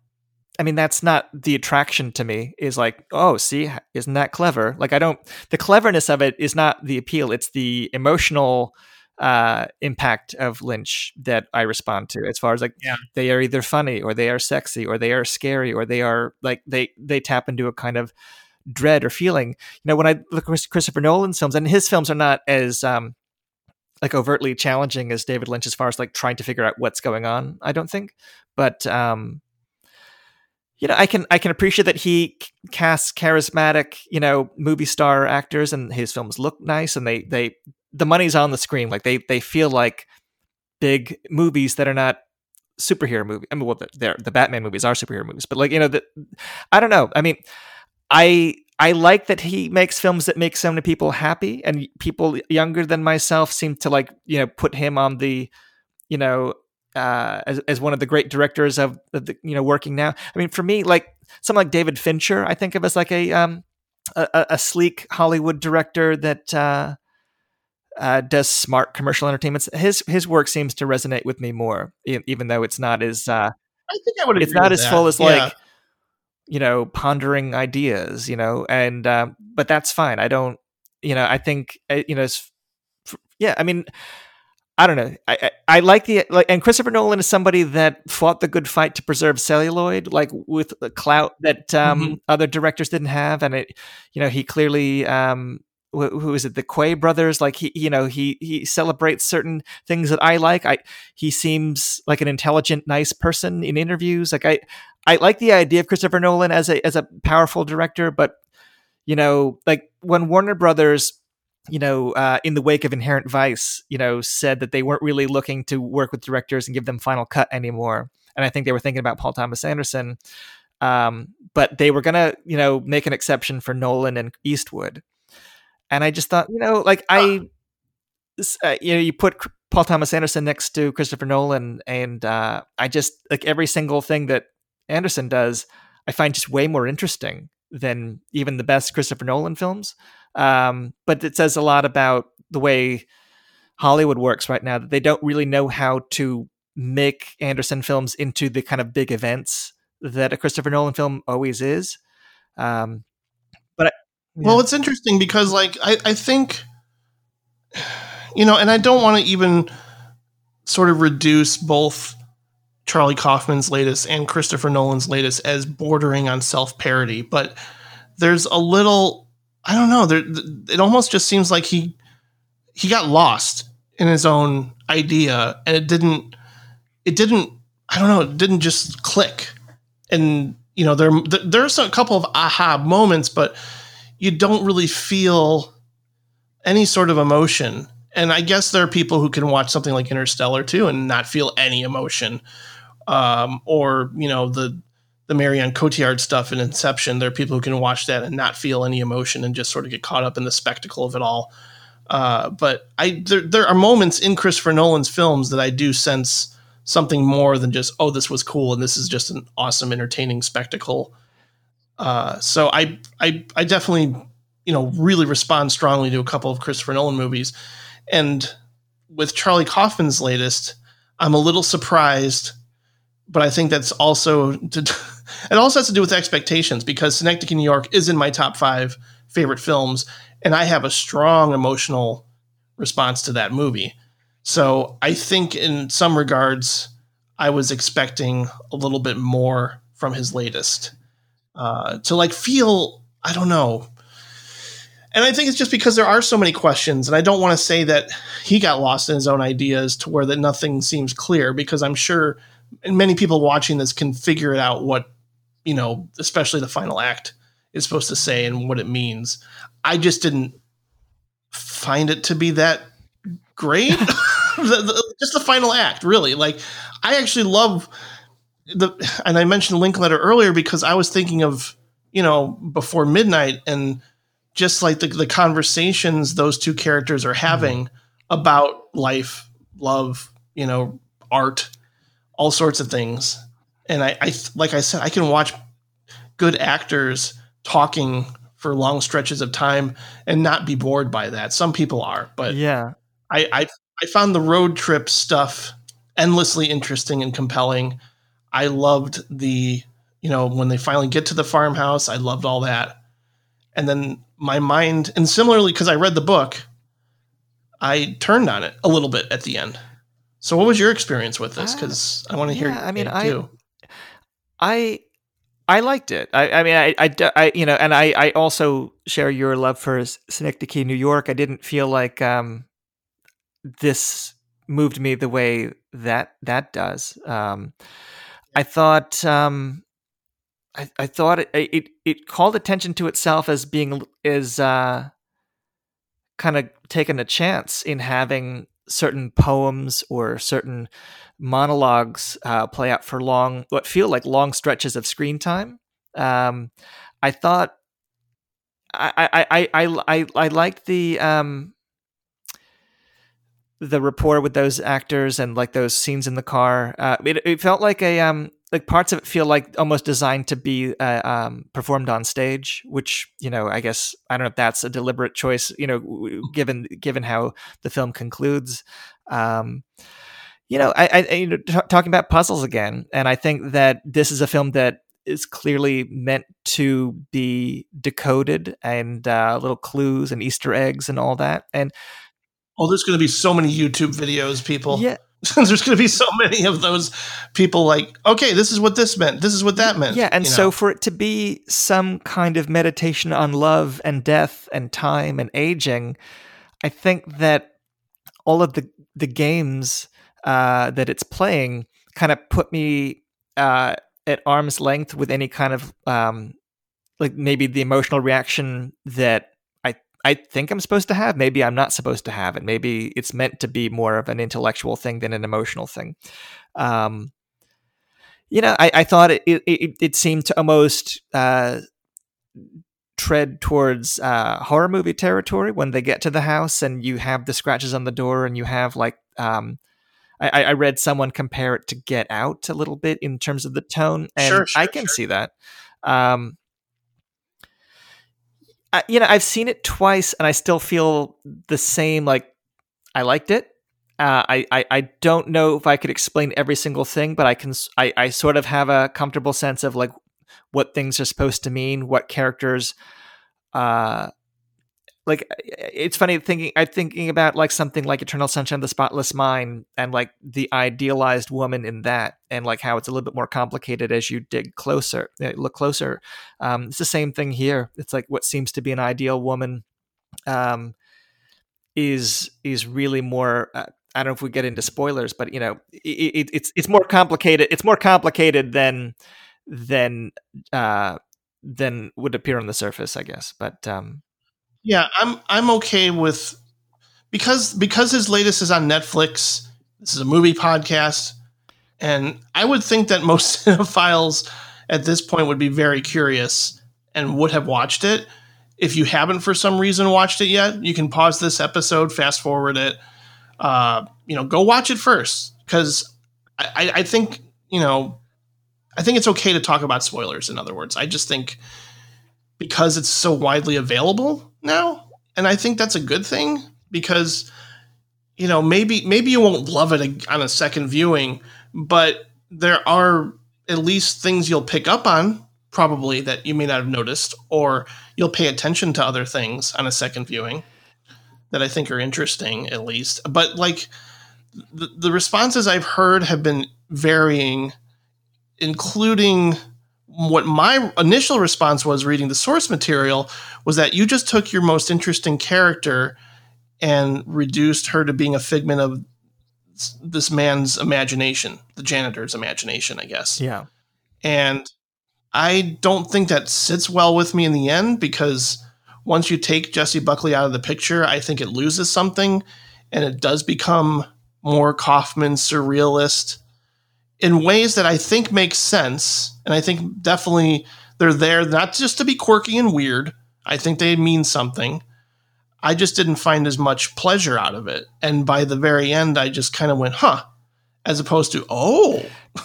I mean, that's not the attraction to me. Is like, oh, see, isn't that clever? Like, I don't. The cleverness of it is not the appeal. It's the emotional uh, impact of Lynch that I respond to. As far as like, Yeah. they are either funny or they are sexy or they are scary or they are like they they tap into a kind of dread or feeling. You know, when I look at Christopher Nolan's films, and his films are not as um, like overtly challenging as David Lynch as far as like trying to figure out what's going on. I don't think, but um, you know, I can I can appreciate that he casts charismatic, you know, movie star actors, and his films look nice, and they they the money's on the screen, like they they feel like big movies that are not superhero movie. I mean, well, the Batman movies are superhero movies, but like you know, the, I don't know. I mean, I I like that he makes films that make so many people happy, and people younger than myself seem to like you know put him on the you know uh, as as one of the great directors of, of the you know working now. I mean, for me, like someone like David Fincher, I think of as like a um a, a- sleek Hollywood director that. Uh, uh, does smart commercial entertainments. His his work seems to resonate with me more, even though it's not as uh, I think I would. it's not as that. full as Yeah. like you know pondering ideas you know and um, but that's fine i don't you know i think uh, you know it's, yeah i mean i don't know. I, I i like the like and christopher nolan is somebody that fought the good fight to preserve celluloid like with a clout that um Mm-hmm. other directors didn't have and it you know he clearly um wh- who is it? The quay brothers like he you know he he celebrates certain things that i like. I he seems like an intelligent nice person in interviews. Like i i like the idea of christopher nolan as a as a powerful director but you know like when warner brothers you know uh, in the wake of inherent vice you know said that they weren't really looking to work with directors and give them final cut anymore. And i think they were thinking about paul thomas anderson. Um, but they were gonna you know make an exception for nolan and eastwood. And i just thought you know like I, uh, you know you put paul thomas anderson next to christopher nolan and uh, i just like every single thing that anderson does i find just way more interesting than even the best christopher nolan films. Um, but it says a lot about the way hollywood works right now that they don't really know how to make anderson films into the kind of big events that a christopher nolan film always is. Um, but I, Well, it's interesting because, like, I, I think, you know, and I don't want to even sort of reduce both Charlie Kaufman's latest and Christopher Nolan's latest as bordering on self parody, but there's a little, I don't know, there, it almost just seems like he he got lost in his own idea, and it didn't, it didn't, I don't know, it didn't just click, and you know, there there's a couple of aha moments, but you don't really feel any sort of emotion. And I guess there are people who can watch something like Interstellar too and not feel any emotion. Um, or, you know, the the Marion Cotillard stuff in Inception. There are people who can watch that and not feel any emotion and just sort of get caught up in the spectacle of it all. Uh, but I there, there are moments in Christopher Nolan's films that I do sense something more than just oh this was cool and this is just an awesome entertaining spectacle. Uh, so I, I I definitely you know really respond strongly to a couple of Christopher Nolan movies, and with Charlie Kaufman's latest, I'm a little surprised, but I think that's also to, it also has to do with expectations because Synecdoche, New York, is in my top five favorite films, and I have a strong emotional response to that movie. So I think in some regards, I was expecting a little bit more from his latest uh, to like feel I don't know. And I think it's just because there are so many questions, and I don't want to say that he got lost in his own ideas to where that nothing seems clear, because I'm sure many people watching this can figure it out what you know, especially the final act is supposed to say and what it means. I just didn't find it to be that great. the, the, just the final act, really. Like, I actually love the, and I mentioned Linklater earlier because I was thinking of, you know, before midnight and just like the, the conversations those two characters are having mm-hmm. about life, love, you know, art, all sorts of things. And I, I, like I said, I can watch good actors talking for long stretches of time and not be bored by that. Some people are, but yeah, I, I I found the road trip stuff endlessly interesting and compelling. I loved the you know, when they finally get to the farmhouse, I loved all that. And then my mind, and similarly, because I read the book, I turned on it a little bit at the end. So, what was your experience with this? Because I want to hear. yeah, I mean, I- too. I I liked it. I, I mean, I, I, I- you know, and I, I also share your love for Synecdoche, New York. I didn't feel like um, this moved me the way that that does. Um, I thought, um, I, I thought it, it it called attention to itself as being as uh, kind of taking a chance in having certain poems or certain monologues uh, play out for long, what feel like long stretches of screen time. Um, I thought I I I I I, liked the um, the rapport with those actors and like those scenes in the car. Uh, it, it felt like a um like parts of it feel like almost designed to be uh, um, performed on stage, which you know I guess I don't know if that's a deliberate choice. You know, given given how the film concludes. Um, you know, I, I you know, t- talking about puzzles again, and I think that this is a film that is clearly meant to be decoded and uh, little clues and Easter eggs and all that. And Oh, there's going to be so many YouTube videos, people. yeah, there's going to be so many of those people like, okay, this is what this meant. This is what that meant. yeah, and you so for it to be some kind of meditation on love and death and time and aging, I think that all of the the games uh, that it's playing kind of put me uh, at arm's length with any kind of um, like maybe the emotional reaction that I think I'm supposed to have. Maybe I'm not supposed to have it. Maybe it's meant to be more of an intellectual thing than an emotional thing. Um, you know, I, I thought it, it it it seemed to almost uh, tread towards uh, horror movie territory when they get to the house and you have the scratches on the door and you have like um, I, I read someone compare it to Get Out a little bit in terms of the tone, and Sure, sure, I can sure. see that. Um, You know, I've seen it twice, and I still feel the same. Like I liked it. Uh, I, I I don't know if I could explain every single thing, but I can. I, I sort of have a comfortable sense of like what things are supposed to mean, what characters. Uh, like it's funny thinking. I'm thinking about like something like Eternal Sunshine of the Spotless Mind, and like the idealized woman in that, and like how it's a little bit more complicated as you dig closer, uh, look closer. Um, it's the same thing here. It's like what seems to be an ideal woman. Um, is is really more uh, I don't know if we get into spoilers, but you know, it, it's it's more complicated. It's more complicated than than uh, than would appear on the surface, I guess. But um, yeah, I'm I'm okay with because because his latest is on Netflix. This is a movie podcast, and I would think that most cinephiles at this point would be very curious and would have watched it. If you haven't for some reason watched it yet, you can pause this episode, fast forward it. Uh, you know, go watch it first because I, I, I think you know I think it's okay to talk about spoilers. In other words, I just think because it's so widely available now, and I think that's a good thing because you know maybe maybe you won't love it on a second viewing, but there are at least things you'll pick up on probably that you may not have noticed, or you'll pay attention to other things on a second viewing that I think are interesting at least. But like the, the responses I've heard have been varying, including what my initial response was reading the source material was that you just took your most interesting character and reduced her to being a figment of this man's imagination, the janitor's imagination, I guess. yeah, And I don't think that sits well with me in the end because once you take Jessie Buckley out of the picture, I think it loses something and it does become more Kaufman surrealist in ways that I think make sense. And I think definitely they're there not just to be quirky and weird. I think they mean something. I just didn't find as much pleasure out of it. And by the very end, I just kind of went, huh, as opposed to, oh,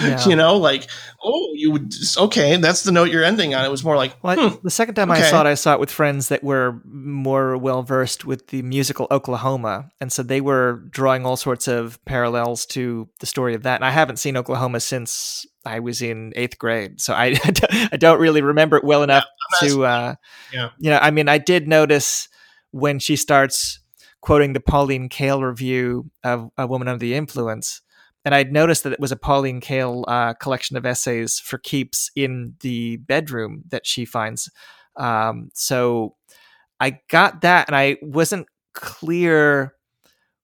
Yeah. You know, like, oh, you would just, okay, that's the note you're ending on. It was more like, Well, hmm, the second time I saw it, I saw it with friends that were more well versed with the musical Oklahoma, and so they were drawing all sorts of parallels to the story of that. And I haven't seen Oklahoma since I was in eighth grade, so I I don't really remember it well enough I'm to. Uh, Yeah. you know, I mean, I did notice when she starts quoting the Pauline Kael review of A Woman Under the Influence. And I'd noticed that it was a Pauline Kael uh, collection of essays for keeps in the bedroom that she finds. Um, so I got that, and I wasn't clear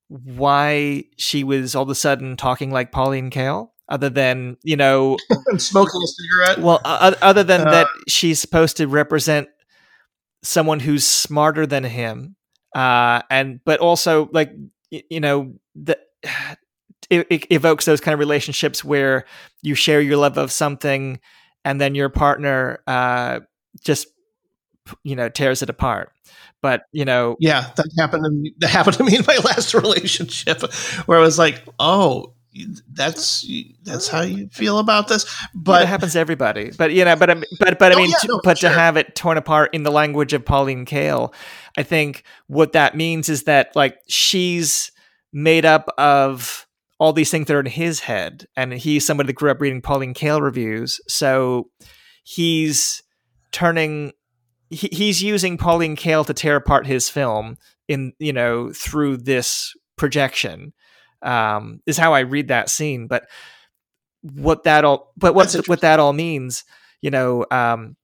why she was all of a sudden talking like Pauline Kael, other than you know, smoking a cigarette. well, o- other than Uh, that, she's supposed to represent someone who's smarter than him, uh, and but also like y- you know the. It, it evokes those kind of relationships where you share your love of something, and then your partner uh, just you know tears it apart. But you know, Yeah, that happened to me. That happened to me in my last relationship, where I was like, "Oh, that's that's how you feel about this." but But it happens to everybody. But you know, but I but but I Oh, mean, yeah, to- no, for but to have it torn apart in the language of Pauline Kael, I think what that means is that like she's made up of all these things that are in his head, and he's somebody that grew up reading Pauline Kael reviews, so he's turning. He, he's using Pauline Kael to tear apart his film in you know through this projection um, is how I read that scene. But what that all, but what what that all means, you know, um,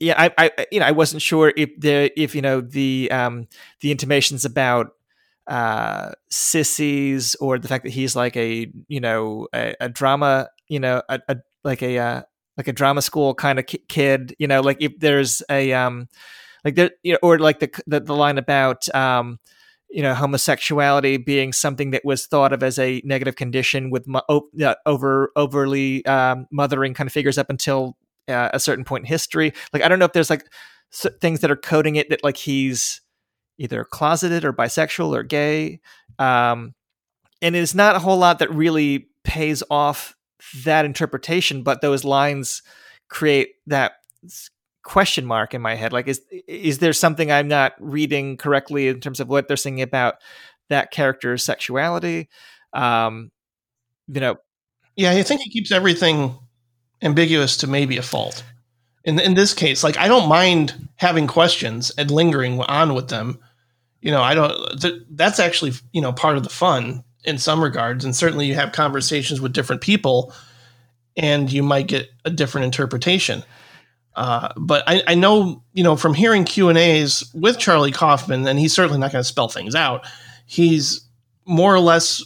yeah, I, I, you know, I wasn't sure if the if you know the um, the intimations about uh, sissies or the fact that he's like a you know a, a drama, you know, a, a like a uh, like a drama school kind of ki- kid, you know, like if there's a um, like there, you know, or like the the, the line about um, you know homosexuality being something that was thought of as a negative condition with mo- over overly um, mothering kind of figures up until uh, a certain point in history. Like i don't know if there's like s- things that are coding it that like he's either closeted or bisexual or gay um, and it's not a whole lot that really pays off that interpretation but those lines create that question mark in my head like is is there something i'm not reading correctly in terms of what they're saying about that character's sexuality um you know yeah, I think it keeps everything ambiguous to maybe a fault. In in this case, like I don't mind having questions and lingering on with them. You know, I don't. Th- that's actually you know part of the fun in some regards, and certainly you have conversations with different people, and you might get a different interpretation. Uh, but I, I know, you know, from hearing Q and A's with Charlie Kaufman, and he's certainly not going to spell things out. He's more or less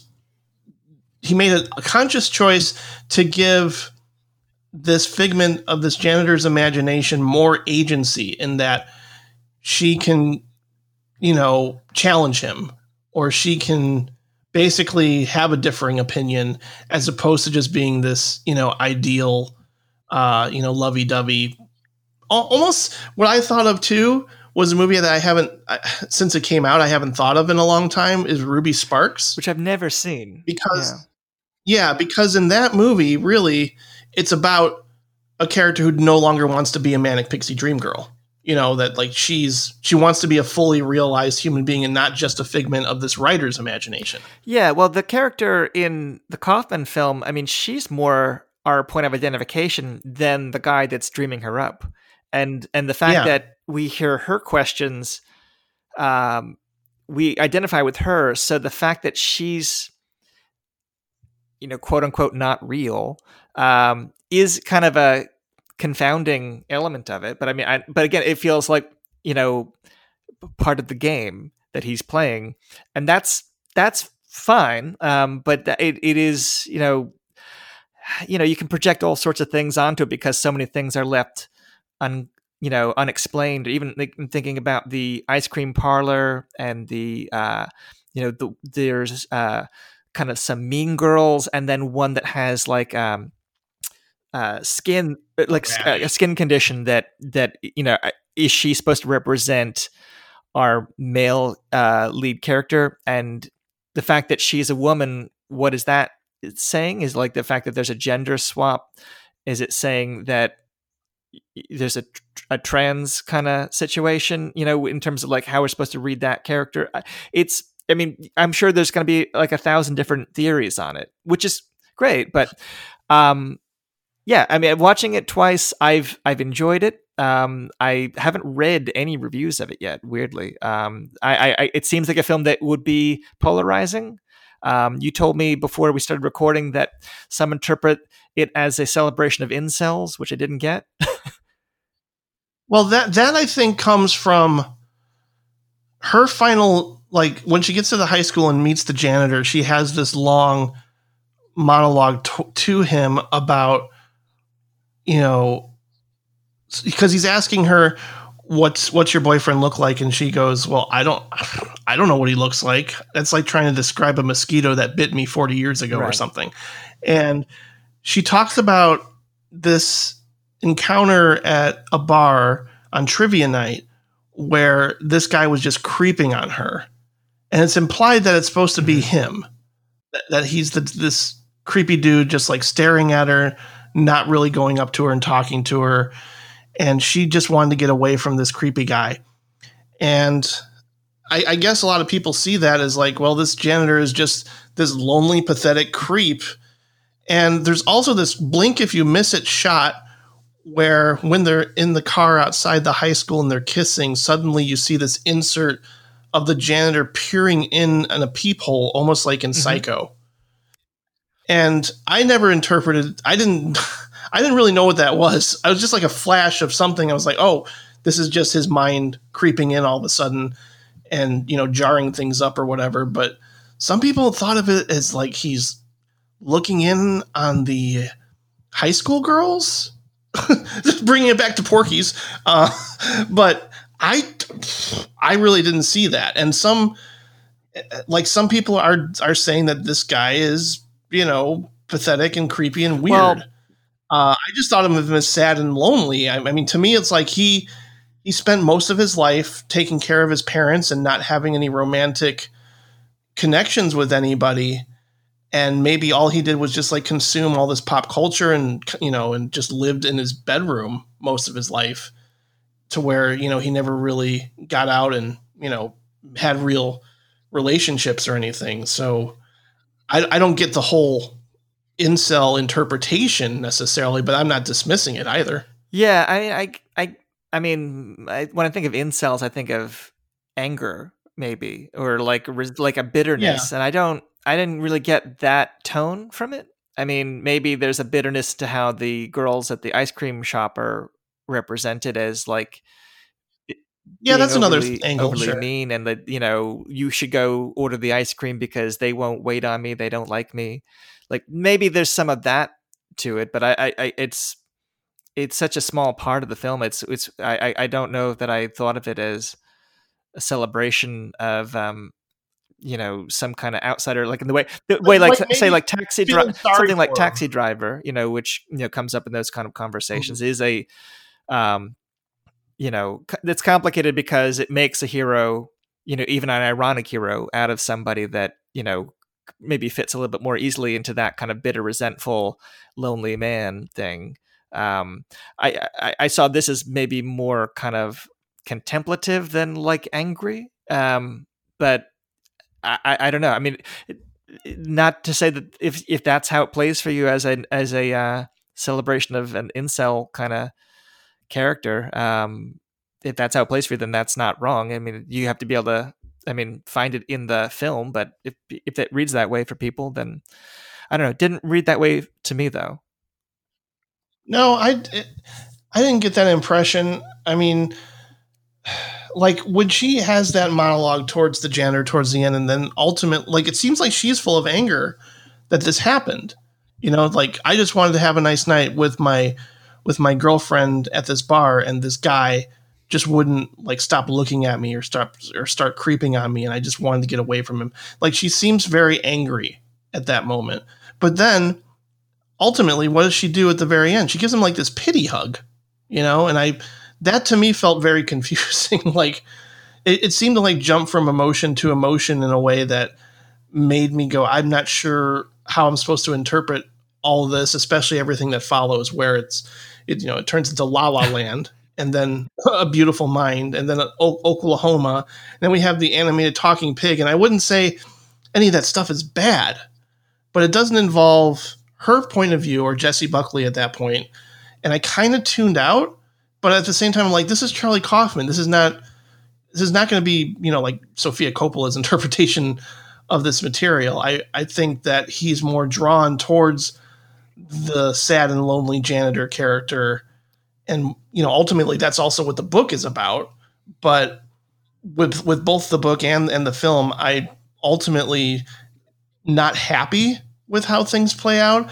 he made a, a conscious choice to give this figment of this janitor's imagination more agency in that she can, you know, challenge him or she can basically have a differing opinion as opposed to just being this, you know, ideal, uh, you know, lovey dovey. Almost what I thought of too was a movie that I haven't, I, since it came out, I haven't thought of in a long time is Ruby Sparks which i've never seen because Yeah. yeah. because in that movie really it's about a character who no longer wants to be a manic pixie dream girl you know that like she's she wants to be a fully realized human being and not just a figment of this writer's imagination Yeah, well, the character in the Kaufman film, I mean, she's more our point of identification than the guy that's dreaming her up, and and the fact Yeah. that we hear her questions, um, we identify with her. So the fact that she's, you know, quote unquote, not real, um, is kind of a confounding element of it. But I mean, I, but again, it feels like you know part of the game that he's playing, and that's that's fine. Um, but it it is you know you know you can project all sorts of things onto it because so many things are left un you know unexplained. Even like, I'm thinking about the ice cream parlor and the uh, you know the, there's uh, kind of some mean girls and then one that has like um, uh, skin like s- Rash. a skin condition that that you know uh, is she supposed to represent our male uh, lead character and the fact that she's a woman what is that saying? Is like the fact that there's a gender swap? Is it saying that there's a, a trans kind of situation, you know, in terms of like how we're supposed to read that character? It's, I mean, I'm sure there's going to be like a thousand different theories on it, which is great. But, um, yeah, I mean, watching it twice, I've I've enjoyed it. Um, I haven't read any reviews of it yet. Weirdly, um, I, I, it seems like a film that would be polarizing. Um, you told me before we started recording that some interpret it as a celebration of incels, which I didn't get. well, that that I think comes from her final like when she gets to the high school and meets the janitor. She has this long monologue to, to him about you know because he's asking her what's what's your boyfriend look like? And she goes well i don't i don't know what he looks like. That's like trying to describe a mosquito that bit me 40 years ago right. or something. And she talks about this encounter at a bar on trivia night where this guy was just creeping on her. And it's implied that it's supposed to be mm-hmm. him that, that he's the, this creepy dude just like staring at her not really going up to her and talking to her and she just wanted to get away from this creepy guy. And I, I, guess a lot of people see that as like, well, this janitor is just this lonely, pathetic creep. And there's also this blink if you miss it shot where when they're in the car outside the high school and they're kissing, suddenly you see this insert of the janitor peering in in a peephole, almost like in mm-hmm. Psycho. And I never interpreted, I didn't. I didn't really know what that was. I was just like a flash of something. I was like, oh, this is just his mind creeping in all of a sudden and, you know, jarring things up or whatever. But some people thought of it as like he's looking in on the high school girls. just bringing it back to Porky's. Uh, but I, I really didn't see that. And some, like some people are are saying that this guy is, you know, pathetic and creepy and weird. Well, uh, I just thought of him as sad and lonely. I, I, mean, to me, it's like he he spent most of his life taking care of his parents and not having any romantic connections with anybody. And maybe all he did was just like consume all this pop culture and you know and just lived in his bedroom most of his life, to where you know he never really got out and you know had real relationships or anything. So I, I don't get the whole incel interpretation necessarily, but I'm not dismissing it either. Yeah, I, I, I, I mean, I, when I think of incels, I think of anger, maybe, or like like a bitterness, yeah. and I don't, I didn't really get that tone from it. I mean, maybe there's a bitterness to how the girls at the ice cream shop are represented as like yeah that's overly, another angle overly sure. mean and that you know you should go order the ice cream because they won't wait on me they don't like me like maybe there's some of that to it, but I, I, I it's it's such a small part of the film. It's it's I I don't know that I thought of it as a celebration of um you know some kind of outsider like in the way the way like, like say like taxi driver something like taxi driver you know which you know comes up in those kind of conversations mm-hmm. is a um you know it's complicated because it makes a hero you know even an ironic hero out of somebody that you know maybe fits a little bit more easily into that kind of bitter, resentful, lonely man thing. Um, I, I, I saw this as maybe more kind of contemplative than like angry. Um, but I, I, don't know. I mean, not to say that if if that's how it plays for you as a as a uh, celebration of an incel kind of character, um, if that's how it plays for you, then that's not wrong. I mean, you have to be able to I mean, find it in the film, but if if it reads that way for people, then I don't know. Didn't read that way to me though. No, I it, I didn't get that impression. I mean, like when she has that monologue towards the janitor towards the end, and then ultimately, like it seems like she's full of anger that this happened. You know, like I just wanted to have a nice night with my with my girlfriend at this bar, and this guy just wouldn't like stop looking at me or stop or start creeping on me and I just wanted to get away from him. Like she seems very angry at that moment. But then ultimately what does she do at the very end? She gives him like this pity hug, you know, and I that to me felt very confusing. like it, it seemed to like jump from emotion to emotion in a way that made me go, I'm not sure how I'm supposed to interpret all this, especially everything that follows, where it's it you know it turns into La La Land. And then a beautiful mind, and then uh, o- Oklahoma. And then we have the animated talking pig. And I wouldn't say any of that stuff is bad, but it doesn't involve her point of view or Jessie Buckley at that point. And I kind of tuned out, but at the same time, I'm like, this is Charlie Kaufman. This is not this is not going to be you know like Sofia Coppola's interpretation of this material. I I think that he's more drawn towards the sad and lonely janitor character, and you know ultimately that's also what the book is about. But with with both the book and and the film, I ultimately not happy with how things play out.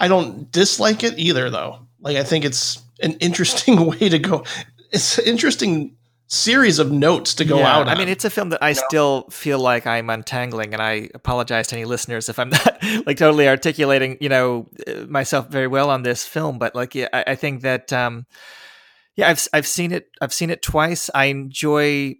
I don't dislike it either, though. Like I think it's an interesting way to go. It's interesting series of notes to go Yeah, out. I mean, it's a film that I still feel like I'm untangling, and I apologize to any listeners if I'm not like totally articulating, you know, uh, myself very well on this film. But like, yeah, I, I think that, um, yeah, I've I've seen it, I've seen it twice. I enjoy.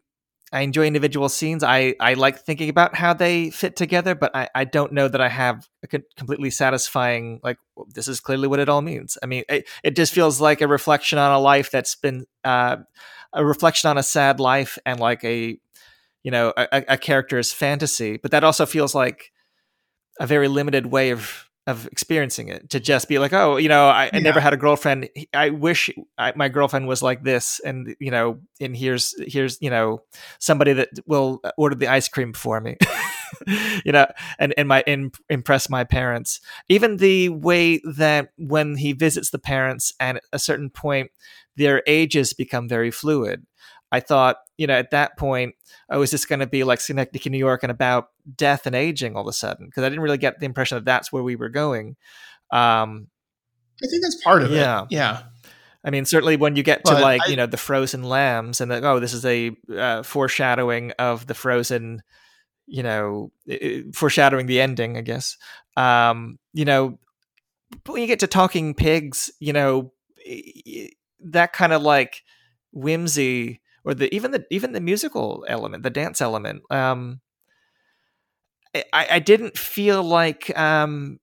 I enjoy individual scenes. I, I like thinking about how they fit together, but I, I don't know that I have a co- completely satisfying, like, this is clearly what it all means. I mean, it, it just feels like a reflection on a life that's been uh, a reflection on a sad life and like a you know a, a- character's fantasy but that also feels like a very limited way of of experiencing it to just be like oh you know i, I never had a girlfriend. I wish I, my girlfriend was like this and you know and here's here's you know somebody that will order the ice cream for me. You know and and my in, impress my parents. Even the way that when he visits the parents and at a certain point their ages become very fluid i thought you know at that point oh is this going to be like synecdoche new york and about death and aging all of a sudden because i didn't really get the impression that that's where we were going um I think that's part of Yeah. it. Yeah. Yeah. I mean, certainly when you get to But like I- you know the frozen lambs and like, oh, this is a uh, foreshadowing of the frozen, you know, i- i- foreshadowing the ending, I guess. Um, you know, when you get to talking pigs, you know, i- i- that kind of like whimsy or the even the even the musical element, the dance element. Um, I, I didn't feel like um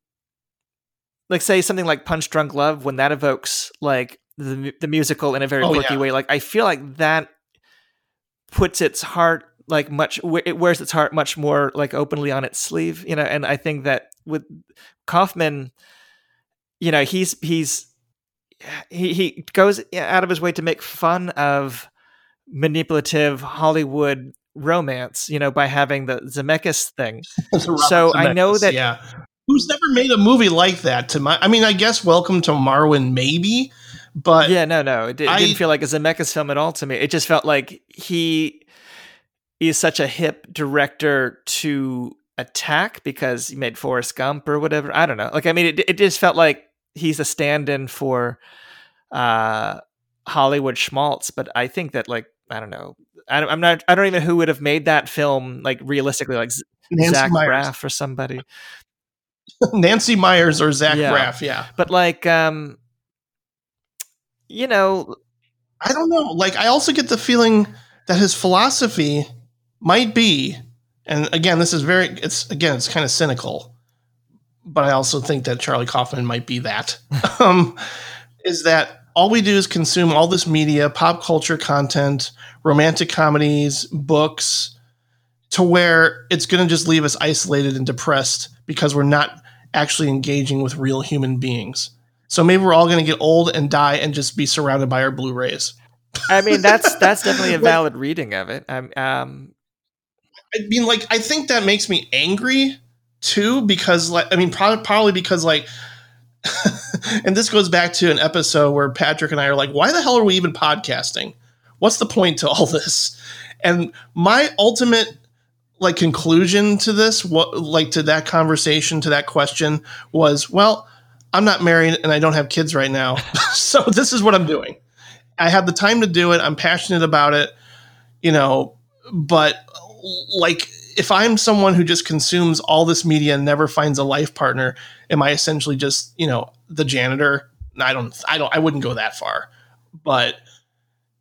like say something like punch drunk love when that evokes like the, the musical in a very Oh, quirky yeah. way like i feel like that puts its heart like much it wears its heart much more like openly on its sleeve you know and i think that with kaufman you know he's he's he he goes out of his way to make fun of manipulative hollywood romance you know by having the zemeckis thing The So I know that- yeah. Who's never made a movie like that? To my, I mean, I guess Welcome to Marwen, maybe, but yeah, no, no, it, di- it I- didn't feel like a Zemeckis film at all to me. It just felt like he is such a hip director to attack because he made Forrest Gump or whatever. I don't know. Like, I mean, it, it just felt like he's a stand-in for uh, Hollywood schmaltz. But I think that, like, I don't know. I don't, I'm not. I don't even know who would have made that film. Like realistically, like Nancy Zach Meyers, Braff or somebody. Nancy Meyers or Zach Yeah. Braff, yeah. But like, um, you know, I don't know. Like, I also get the feeling that his philosophy might be, and again, this is very, it's again, it's kind of cynical, but I also think that Charlie Kaufman might be that. um, is that all we do is consume all this media, pop culture content, romantic comedies, books, to where it's going to just leave us isolated and depressed because we're not actually engaging with real human beings. So maybe we're all going to get old and die and just be surrounded by our Blu-rays. I mean, that's that's definitely a valid reading of it. Um, um, I mean, like, I think that makes me angry too, because, like, I mean, probably, probably because, like, and this goes back to an episode where Patrick and I are like, why the hell are we even podcasting? What's the point to all this? And my ultimate, like, conclusion to this, what, like, to that conversation, to that question was, well, I'm not married and I don't have kids right now. so this is what I'm doing. I have the time to do it. I'm passionate about it, you know, but like if I'm someone who just consumes all this media and never finds a life partner, am I essentially just, you know, the janitor? I don't I don't I wouldn't go that far. But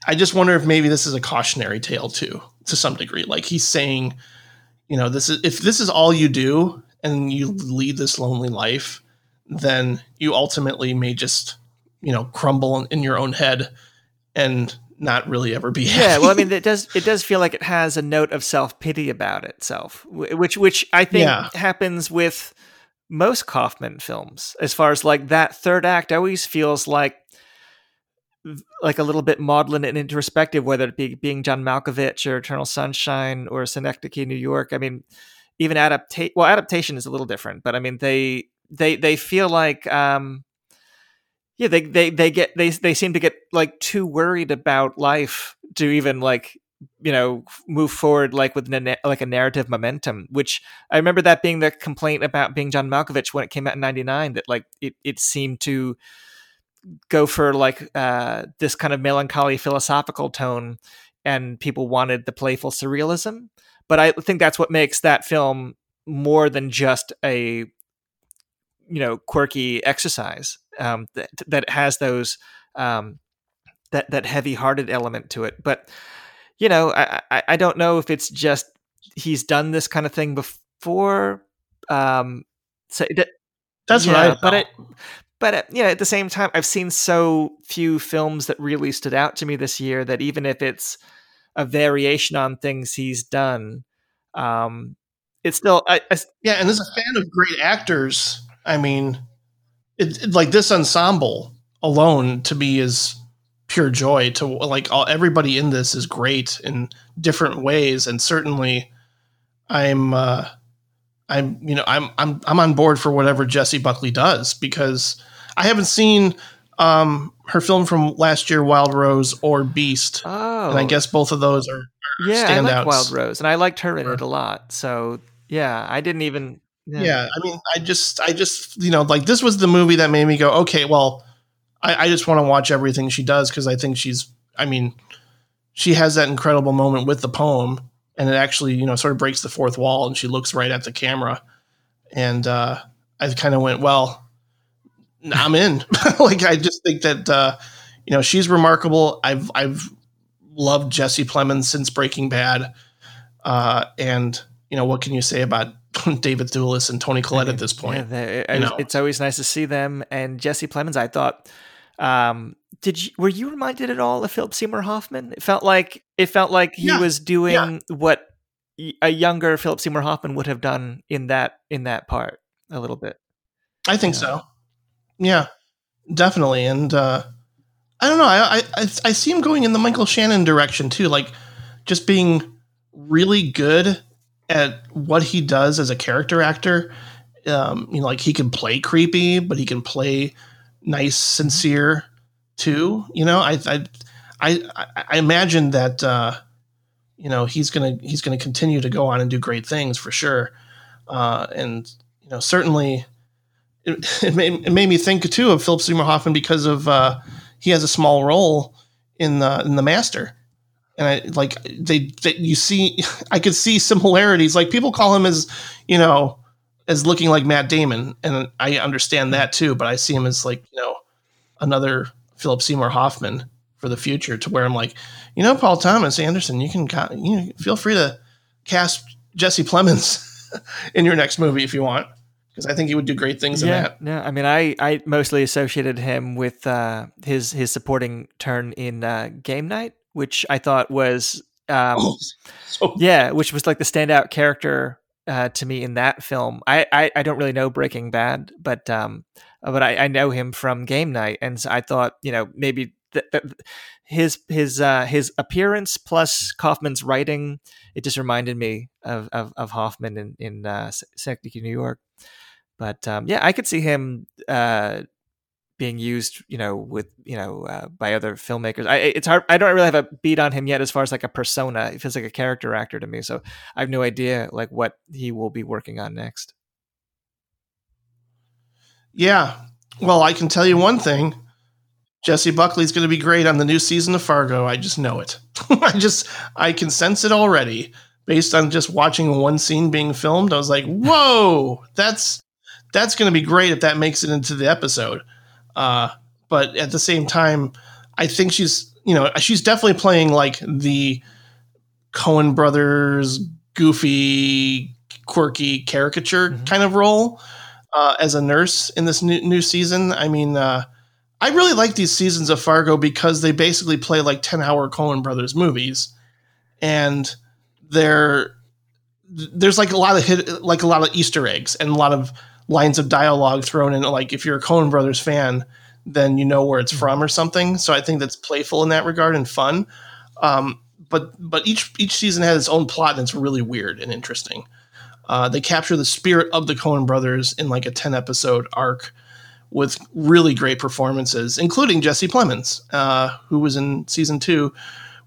I just wonder if maybe this is a cautionary tale too, to some degree. Like he's saying, you know, this is if this is all you do, and you lead this lonely life, then you ultimately may just, you know, crumble in, your own head and not really ever be happy. Yeah, well, I mean, it does it does feel like it has a note of self pity about itself, which which I think Yeah. happens with most Kaufman films. As far as like that third act, always feels like like a little bit maudlin and introspective, whether it be being John Malkovich or Eternal Sunshine or Synecdoche, New York. I mean, even adaptation. Well, adaptation is a little different, but I mean, they they they feel like. um yeah, they, they they get they they seem to get like too worried about life to even like you know move forward like with na- like a narrative momentum. Which I remember that being the complaint about being John Malkovich when it came out in '99 that like it it seemed to go for like uh, this kind of melancholy philosophical tone, and people wanted the playful surrealism. But I think that's what makes that film more than just a you know quirky exercise um, that that has those um, that that heavy hearted element to it. But you know, I, I I don't know if it's just he's done this kind of thing before. Um, so it, That's what yeah, I. but it but you know, at the same time, I've seen so few films that really stood out to me this year that even if it's a variation on things he's done, um, it's still I, I, Yeah, and as a fan of great actors, I mean, it, it- like this ensemble alone to me is pure joy. To like all everybody in this is great in different ways, and certainly, I'm, uh, I'm, you know, I'm, I'm, I'm on board for whatever Jessie Buckley does because I haven't seen um, her film from last year, Wild Rose or Beast, oh, and I guess both of those are yeah, I like standouts. Wild Rose, and I liked her in it a lot. So yeah, I didn't even yeah. i mean i just i just you know like this was the movie that made me go okay well i, I just want to watch everything she does because i think she's i mean she has that incredible moment with the poem and it actually you know sort of breaks the fourth wall and she looks right at the camera. And uh i kind of went well i'm in. Like i just think that uh you know she's remarkable. I've i've loved jesse plemons since breaking bad. Uh and you know what can you say about David Thewlis and Toni Collette at this point. they- you know. it's always nice to see them. And Jesse Plemons, I thought, um, did you were you reminded at all of Philip Seymour Hoffman? It felt like it felt like he Yeah, was doing what a younger Philip Seymour Hoffman would have done in that in that part a little bit. I think Yeah. so. Yeah, definitely. And uh, I don't know. I, I I see him going in the Michael Shannon direction too, like just being really good at what he does as a character actor. Um, you know, like he can play creepy, but he can play nice, sincere too. You know, I I I, I imagine that uh, you know he's gonna he's gonna continue to go on and do great things for sure. Uh, and you know, certainly it, it, made, it made me think too of Philip Seymour Hoffman because of uh, he has a small role in the in the Master, and I like they, that you see I could see similarities. Like people call him as you know as looking like Matt Damon, and I understand that too. But I see him as like you know another Philip Seymour Hoffman for the future, to where I'm like, you know, Paul Thomas Anderson, you can ca- you know, feel free to cast Jesse Plemons in your next movie if you want because I think he would do great things in yeah, that. no, I mean, I I mostly associated him with uh, his his supporting turn in uh, Game Night, which I thought was um, Oh, so yeah, which was like the standout character uh, to me in that film. I, I I don't really know Breaking Bad, but um, but I, I know him from Game Night, and so I thought you know maybe th- th- his his uh, his appearance plus Kaufman's writing, it just reminded me of of, of Hoffman in in uh, Synecdoche, New York. But um, yeah, I could see him. Uh, being used, you know, with you know uh, by other filmmakers. I it's hard. I don't really have a beat on him yet as far as like a persona. It feels like a character actor to me. So I have no idea like what he will be working on next. yeah. Well, I can tell you one thing. Jessie Buckley's going to be great on the new season of Fargo. I just know it. I just I can sense it already based on just watching one scene being filmed. I was like, "Whoa, that's that's going to be great if that makes it into the episode." Uh, but at the same time, I think she's you know she's definitely playing like the Coen brothers goofy quirky caricature Mhm. kind of role uh, as a nurse in this new, new season. I mean, uh, I really like these seasons of Fargo because they basically play like 10 hour Coen Brothers movies. And they're, there's like a lot of hit, like a lot of Easter eggs and a lot of lines of dialogue thrown in. Like if you're a Coen Brothers fan, then you know where it's from or something. So I think that's playful in that regard and fun. Um, but but each each season has its own plot and it's really weird and interesting. Uh, they capture the spirit of the Coen Brothers in like a ten episode arc with really great performances, including Jesse Plemons, uh, who was in season two,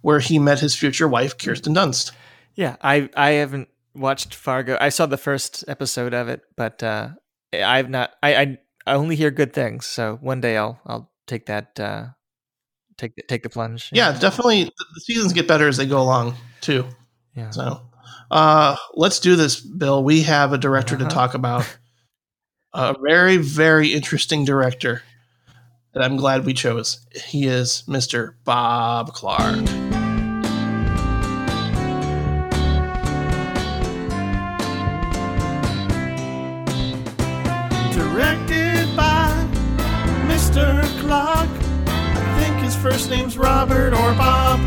where he met his future wife Kirsten Dunst. Yeah, I I haven't watched Fargo. I saw the first episode of it, but uh, I've not. I, I I only hear good things. So one day I'll I'll take that uh, take the, take the plunge. Yeah, definitely. The seasons get better as they go along too. yeah. So uh, let's do this, Bill. We have a director to Uh-huh. talk about. A very, very interesting director that I'm glad we chose. He is Mr. Bob Clark. Name's Robert or Bob.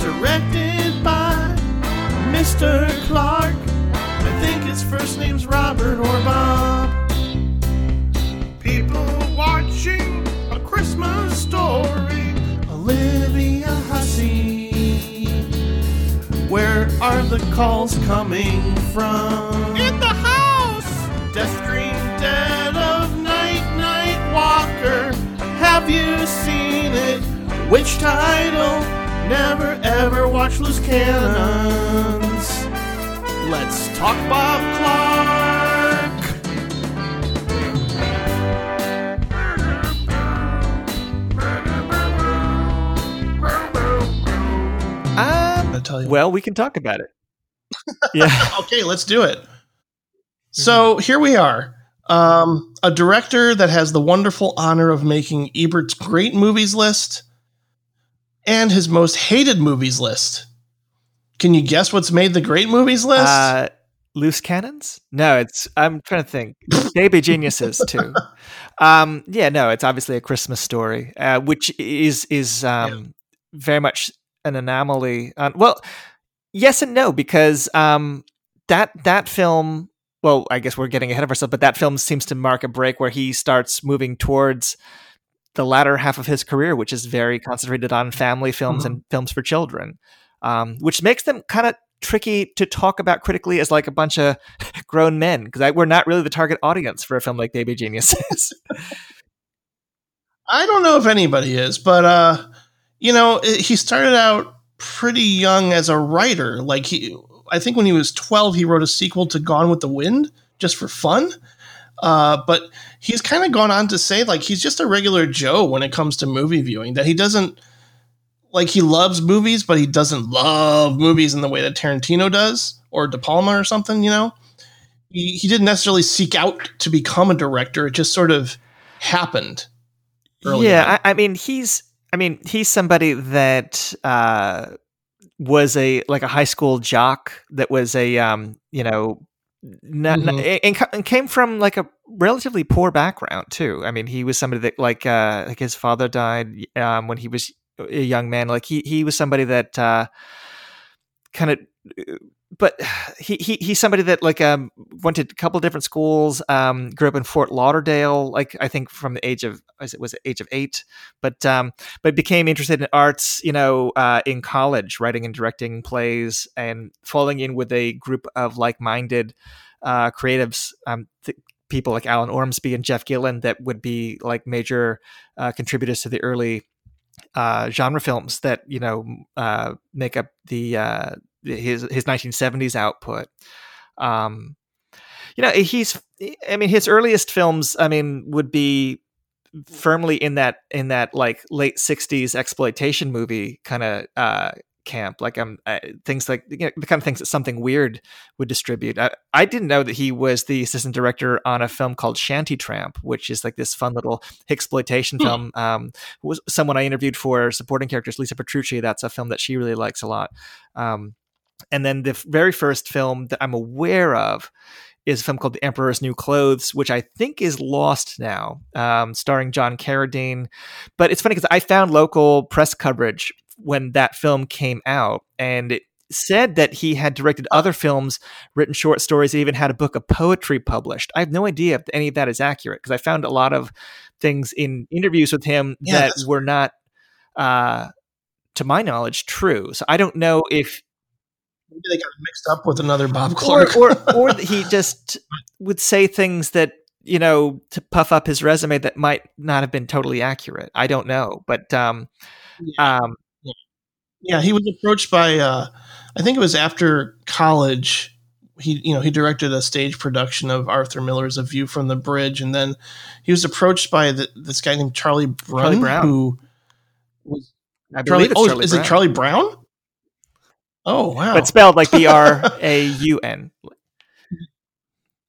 Directed by Mr. Clark. I think his first name's Robert or Bob. People watching a Christmas story. Olivia Hussey. Where are the calls coming from? In the house! Death Dream Dead of Night Night Walker. Have you seen it? Which title? Never ever watch Loose Cannons. Let's talk Bob Clark. Um, I tell you. well, we can talk about it. yeah. okay, let's do it. So here we are. Um, a director that has the wonderful honor of making Ebert's great movies list and his most hated movies list. Can you guess what's made the great movies list? Uh, loose cannons? No, it's. I'm trying to think. Baby geniuses too. Um, yeah, no, it's obviously a Christmas story, uh, which is is um, very much an anomaly. Uh, well, yes and no, because um, that that film. Well, I guess we're getting ahead of ourselves, but that film seems to mark a break where he starts moving towards the latter half of his career, which is very concentrated on family films and films for children, um, which makes them kind of tricky to talk about critically as like a bunch of grown men because we're not really the target audience for a film like Baby Geniuses. I don't know if anybody is, but uh, you know, it- he started out pretty young as a writer. Like he, I think when he was twelve, he wrote a sequel to Gone with the Wind just for fun. Uh, but he's kind of gone on to say like he's just a regular Joe when it comes to movie viewing. That he doesn't like he loves movies, but he doesn't love movies in the way that Tarantino does or De Palma or something. You know, he he didn't necessarily seek out to become a director. It just sort of happened. early yeah, I, I mean he's I mean he's somebody that uh, was a like a high school jock that was a um, you know not, not- Mhm. and, and came from like a relatively poor background too. I mean he was somebody that like uh, like his father died um, when he was a young man. Like he he was somebody that uh, kind of but he, he he's somebody that like um went to a couple different schools um grew up in Fort Lauderdale like I think from the age of was it was age of 8 but um but became interested in arts you know uh in college writing and directing plays and falling in with a group of like-minded uh creatives um th- people like Alan Ormsby and Jeff Gillen that would be like major uh, contributors to the early uh, genre films that you know uh, make up the uh, his his 1970s output. Um, you know, he's I mean his earliest films I mean would be firmly in that in that like late 60s exploitation movie kind of uh camp like um uh, things like you know, the kind of things that something weird would distribute I, I didn't know that he was the assistant director on a film called shanty tramp which is like this fun little exploitation Hmm. film um was someone i interviewed for supporting characters lisa petrucci that's a film that she really likes a lot um and then the very first film that I'm aware of is a film called The Emperor's New Clothes, which I think is lost now, um, starring John Carradine. But it's funny because I found local press coverage when that film came out, and it said that he had directed other films, written short stories, even had a book of poetry published. I have no idea if any of that is accurate because I found a lot of things in interviews with him Yeah, that were not, uh, to my knowledge, true. So I don't know if Maybe they got mixed up with another Bob Clark. or or that he just would say things that you know to puff up his resume that might not have been totally accurate. I don't know, but um, um, yeah, he was approached by. Uh, I think it was after college. He, you know, he directed a stage production of Arthur Miller's A View from the Bridge, and then he was approached by the, this guy named Charlie Brun, Charlie Brown. who was I Charlie. oh, Charlie is Brown. it Charlie Brown? Oh wow! but spelled like B R A U N.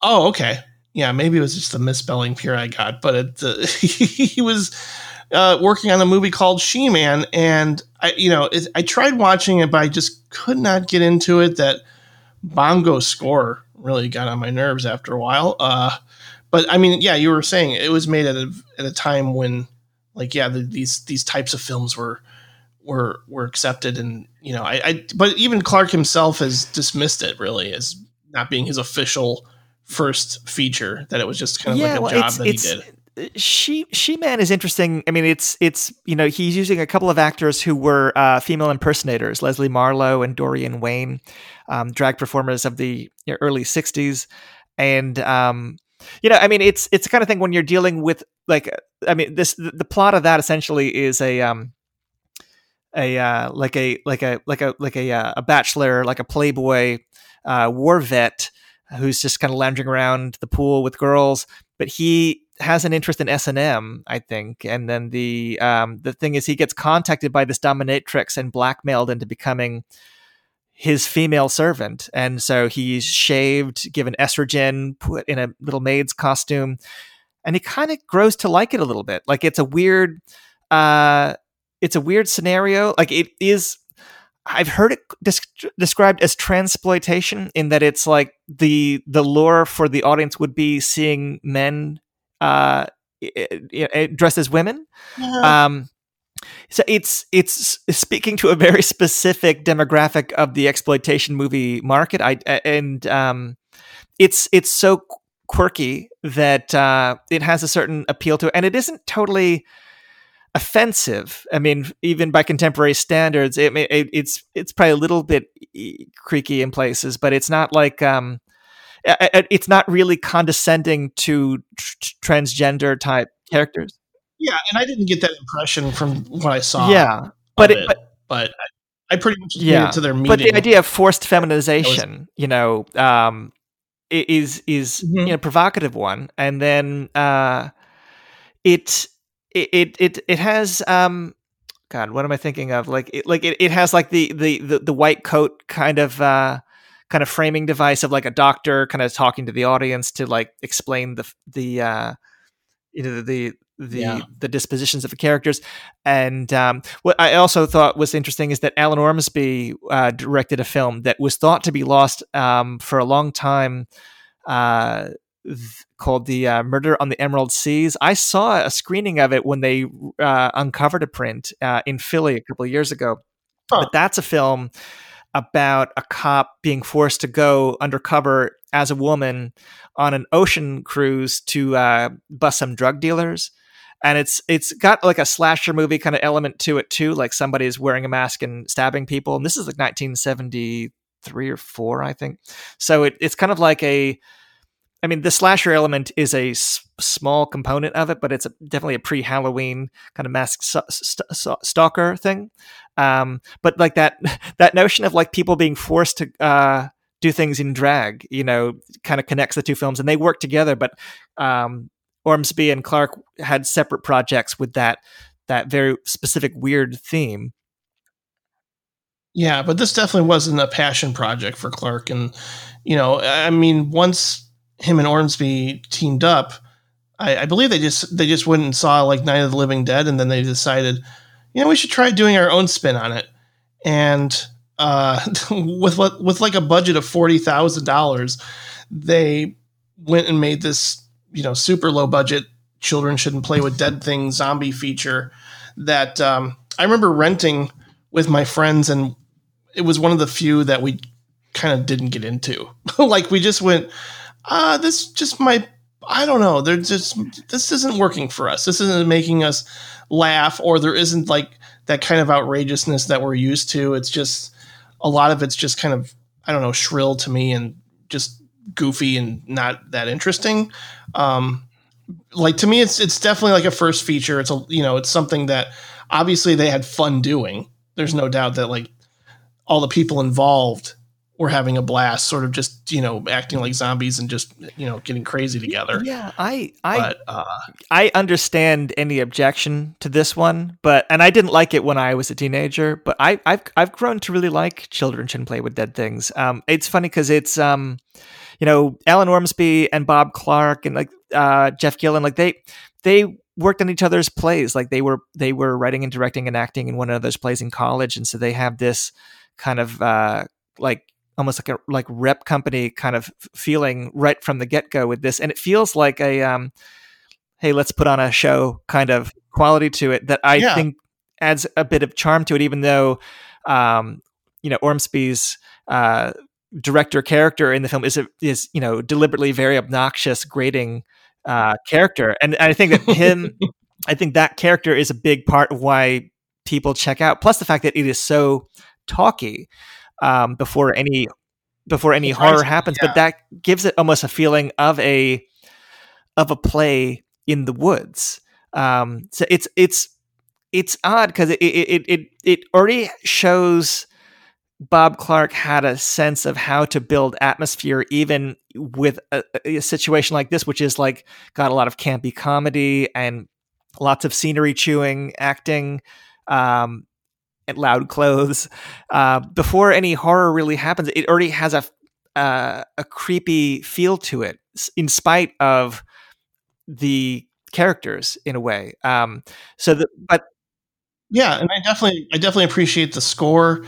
Oh, okay. Yeah, maybe it was just a misspelling here I got, but it, uh, he was uh, working on a movie called She Man, and I, you know, it, I tried watching it, but I just could not get into it. That bongo score really got on my nerves after a while. Uh, but I mean, yeah, you were saying it was made at a at a time when, like, yeah, the, these these types of films were were were accepted, and you know, I, I but even Clark himself has dismissed it really as not being his official first feature. That it was just kind of like a well, job it's that it's he did. she she man is interesting. I mean, it's it's you know he's using a couple of actors who were uh, female impersonators, Leslie Marlowe and Dorian Wayne, um, drag performers of the early '60s, and um, you know, I mean, it's it's the kind of thing when you're dealing with like, I mean, this the, the plot of that essentially is a um, a uh, like a like a like a like a uh, a bachelor, like a playboy uh, war vet who's just kind of lounging around the pool with girls, but he has an interest in S and M, I think. And then the um, the thing is, he gets contacted by this dominatrix and blackmailed into becoming his female servant, and so he's shaved, given estrogen, put in a little maid's costume, and he kind of grows to like it a little bit. Like it's a weird, uh, it's a weird scenario. Like it is. I've heard it des- described as transploitation in that it's like the the lure for the audience would be seeing men uh, dressed as women. Yeah. Um, so it's it's speaking to a very specific demographic of the exploitation movie market. I and um, it's it's so quirky that uh, it has a certain appeal to it, and it isn't totally offensive. I mean, even by contemporary standards, it, it it's it's probably a little bit creaky in places, but it's not like um, it's not really condescending to tr- transgender type characters. yeah, and I didn't get that impression from what I saw. yeah, but it, it, but but I, pretty much Yeah, it to their meeting. but the idea of forced feminization, you know, um, is is Mhm. you know provocative one, and then uh, it it it it it has um, God, what am I thinking of? Like it like it, it has like the, the the the white coat kind of uh kind of framing device of like a doctor kind of talking to the audience to like explain the the uh you know the the Yeah. the dispositions of the characters and um, what I also thought was interesting is that Alan Ormsby uh, directed a film that was thought to be lost um, for a long time, uh, called "The uh, Murder on the Emerald Seas." I saw a screening of it when they uh, uncovered a print uh, in Philly a couple of years ago. Huh. But that's a film about a cop being forced to go undercover as a woman on an ocean cruise to uh, bust some drug dealers and it's it's got like a slasher movie kind of element to it too like somebody's wearing a mask and stabbing people and this is like 1973 or 4 i think so it, it's kind of like a i mean the slasher element is a s- small component of it but it's a, definitely a pre-halloween kind of mask st- st- st- stalker thing um, but like that that notion of like people being forced to uh, do things in drag you know kind of connects the two films and they work together but um, Ormsby and Clark had separate projects with that that very specific weird theme. Yeah, but this definitely wasn't a passion project for Clark. And, you know, I mean, once him and Ormsby teamed up, I, I believe they just they just went and saw like Night of the Living Dead, and then they decided, you know, we should try doing our own spin on it. And uh, with what with like a budget of forty thousand dollars, they went and made this you know super low budget children shouldn't play with dead things zombie feature that um, I remember renting with my friends, and it was one of the few that we kind of didn't get into. like we just went, uh, this just might. I don't know. They're just this isn't working for us. This isn't making us laugh, or there isn't like that kind of outrageousness that we're used to. It's just a lot of it's just kind of I don't know shrill to me and just goofy and not that interesting. Um, like to me, it's it's definitely like a first feature. It's a you know it's something that obviously they had fun doing. There's no doubt that like all the people involved were having a blast, sort of just you know acting like zombies and just you know getting crazy together. Yeah, I I But uh, I understand any objection to this one, but and I didn't like it when I was a teenager, but I I've I've grown to really like Children Shouldn't Play with Dead Things. Um, it's funny because it's um, you know, Alan Ormsby and Bob Clark and like uh, Jeff Gillen, like they they worked on each other's plays. Like they were they were writing and directing and acting in one another's plays in college, and so they have this kind of uh, like almost like a like rep company kind of feeling right from the get go with this, and it feels like a um, hey, let's put on a show kind of quality to it that I Yeah. think adds a bit of charm to it, even though um, you know Ormsby's uh, director character in the film is a, is you know deliberately very obnoxious, grating uh, character, and I think that him, I think that character is a big part of why people check out. Plus the fact that it is so talky um, before any before any horror right, happens, yeah. but that gives it almost a feeling of a of a play in the woods. Um, so it's it's it's odd because it, it it it it already shows Bob Clark had a sense of how to build atmosphere, even with a, a situation like this, which is like got a lot of campy comedy and lots of scenery chewing, acting, um, loud clothes. Uh, before any horror really happens, it already has a uh, a creepy feel to it, in spite of the characters in a way. Um, so, the, but yeah, and I definitely I definitely appreciate the score,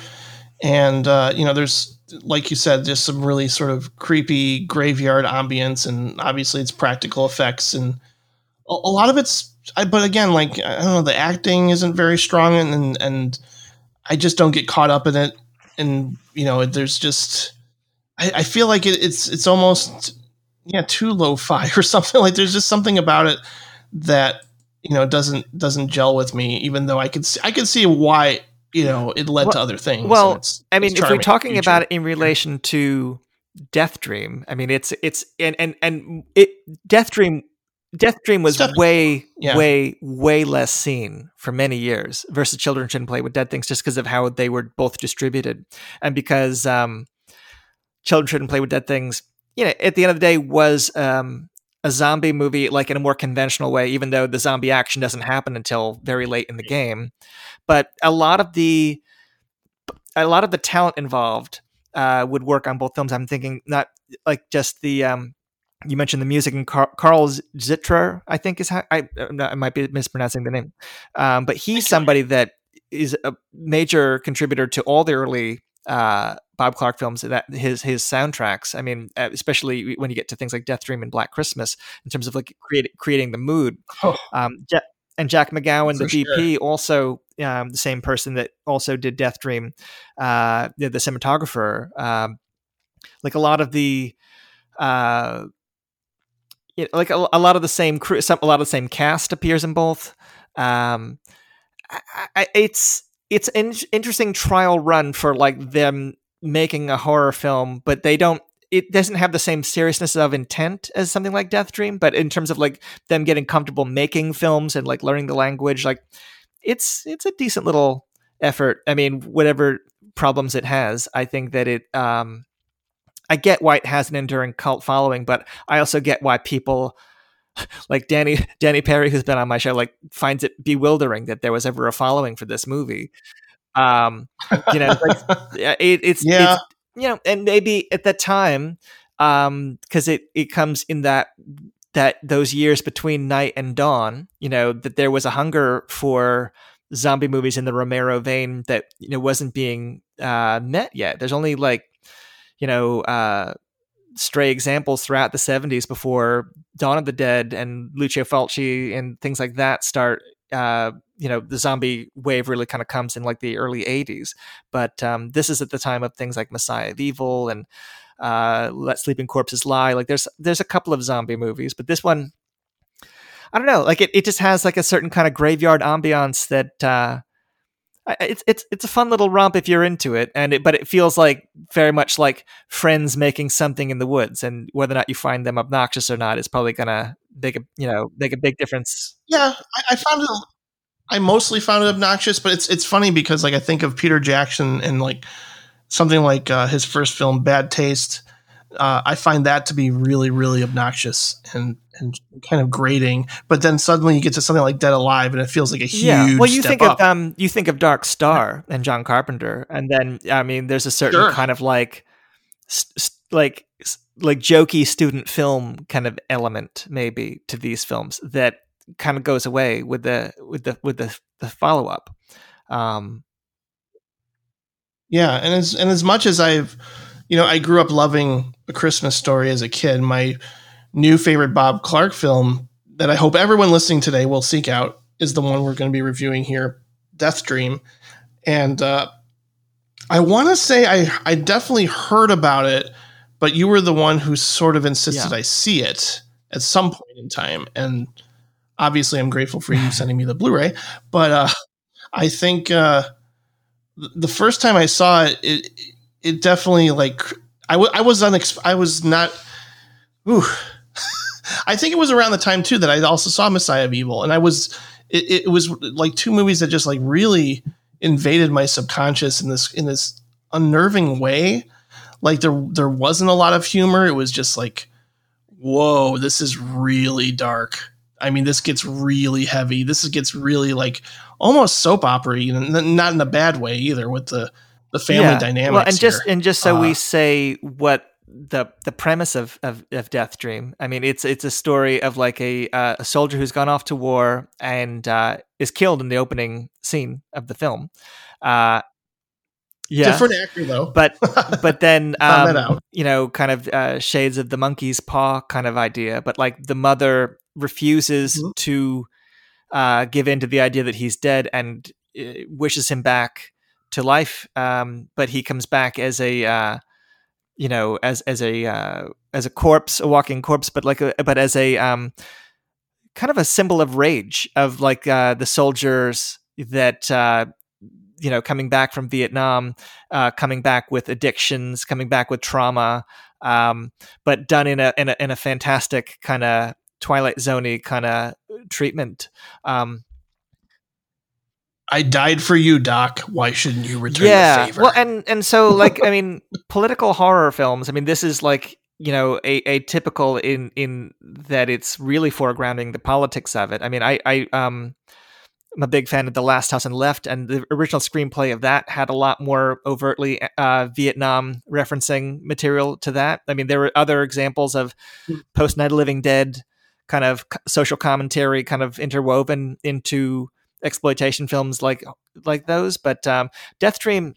and uh, you know, there's like you said, just some really sort of creepy graveyard ambience, and obviously it's practical effects, and a, lot of it's. But again, like I don't know, the acting isn't very strong, and and, and I just don't get caught up in it, and you know, there's just I, I feel like it, it's it's almost yeah too lo-fi or something. Like there's just something about it that you know doesn't doesn't gel with me even though i could see, i could see why you know it led to other things. well, it's- I mean, it's if we're talking about it in relation to Death Dream, I mean, it's it's and and and it Death Dream. Death Dream was definitely- way, yeah. way, way less seen for many years versus Children Shouldn't Play with Dead Things just because of how they were both distributed. And because um, Children Shouldn't Play with Dead Things, you know, at the end of the day was um, a zombie movie like in a more conventional way, even though the zombie action doesn't happen until very late in the game. But a lot of the a lot of the talent involved uh, would work on both films. I'm thinking not like just the um, you mentioned the music and Car- Carl Zittrer, I think is how I, I might be mispronouncing the name, um, but he's somebody that is a major contributor to all the early uh, Bob Clark films. That his his soundtracks. I mean, uh, especially when you get to things like Death Dream and Black Christmas, in terms of like create, creating the mood. Oh. Um, Ja- and Jack McGowan, the For sure. DP, also um, the same person that also did Death Dream, uh, the, the cinematographer. Um, like a lot of the, uh, you like a, a lot of the same crew, some, a lot of the same cast appears in both. Um, I, I, it's it's an interesting trial run for like them making a horror film, but they don't. It doesn't have the same seriousness of intent as something like Death Dream, but in terms of like them getting comfortable making films and like learning the language, like it's it's a decent little effort. I mean, whatever problems it has, I think that it. Um, I get why it has an enduring cult following, but I also get why people like Danny Danny Peary, who's been on my show, like finds it bewildering that there was ever a following for this movie. Um, you know, like, it, it's Yeah. it's you know, and maybe at that time, um, because it it comes in that that those years between night and dawn, you know, that there was a hunger for zombie movies in the Romero vein that you know wasn't being uh, met yet. There's only like you know uh, stray examples throughout the 70s before Dawn of the Dead and Lucio Fulci and things like that start. Uh, you know, the zombie wave really kind of comes in like the early 80s. But um, this is at the time of things like Messiah of Evil and uh, Let Sleeping Corpses Lie. Like there's there's a couple of zombie movies, but this one, I don't know. Like it, it just has like a certain kind of graveyard ambiance that uh, it's it's it's a fun little romp if you're into it, and it, but it feels like very much like friends making something in the woods, and whether or not you find them obnoxious or not is probably gonna make a you know make a big difference. Yeah, I, I found it. I mostly found it obnoxious, but it's it's funny because like I think of Peter Jackson and like something like uh, his first film, Bad Taste. Uh, I find that to be really, really obnoxious and and kind of grating. But then suddenly you get to something like Dead Alive, and it feels like a huge. Yeah, well, you think up. of um, you think of Dark Star and John Carpenter, and then I mean, there's a certain Sure. kind of like, st- st- like, like jokey student film kind of element maybe to these films that kind of goes away with the with the with the the follow up. Um, Yeah, and as and as much as I've, you know, I grew up loving A Christmas Story as a kid. My new favorite Bob Clark film that I hope everyone listening today will seek out is the one we're going to be reviewing here, Death Dream, and uh, I want to say I I definitely heard about it, but you were the one who sort of insisted Yeah. I see it at some point in time, and obviously I'm grateful for you sending me the Blu-ray, but uh, I think. Uh, the first time I saw it, it it definitely like I, w- I was unex- I was not. Ooh, I think it was around the time too that I also saw Messiah of Evil, and I was it, it was like two movies that just like really invaded my subconscious in this in this unnerving way. Like there there wasn't a lot of humor. It was just like, whoa, this is really dark. I mean, this gets really heavy. This gets really like almost soap opera, you know, not in a bad way either. With the the family yeah. dynamics. Well, and just and just so Uh, we say what the the premise of, of of Death Dream. I mean, it's it's a story of like a uh, a soldier who's gone off to war and uh, is killed in the opening scene of the film. Uh, yeah, different actor though. but but then um, you know kind of uh, shades of the monkey's paw kind of idea but like the mother refuses Mhm. to uh, give in to the idea that he's dead and uh, wishes him back to life um, but he comes back as a uh, you know as as a uh, as a corpse a walking corpse but like a, but as a um, kind of a symbol of rage of like uh, the soldiers that uh, you know coming back from Vietnam, uh, coming back with addictions, coming back with trauma, um, but done in a in a, in a fantastic kind of Twilight Zoney kind of treatment. Um, I died for you, Doc. Why shouldn't you return yeah, the favor? well, and and so like I mean, political horror films. I mean, this is like you know a, a typical in in that it's really foregrounding the politics of it. I mean, I I um. I'm a big fan of The Last House on the Left, and the original screenplay of that had a lot more overtly uh, Vietnam referencing material to that. I mean, there were other examples of post Night of Living Dead kind of social commentary, kind of interwoven into exploitation films like like those. But um, Death Dream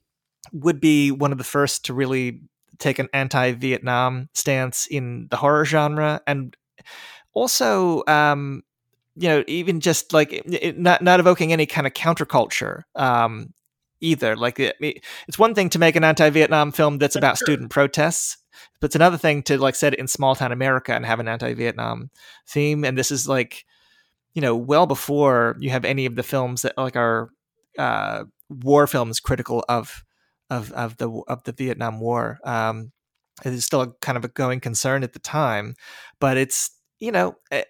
would be one of the first to really take an anti-Vietnam stance in the horror genre, and also um, you know even just like it, not not evoking any kind of counterculture um either like it, it- it's one thing to make an anti-vietnam film that's about Sure. student protests but it's another thing to like set it in small town america and have an anti-vietnam theme and this is like you know well before you have any of the films that like are uh war films critical of of of the of the vietnam war um it is still a kind of a going concern at the time but it's you know eh,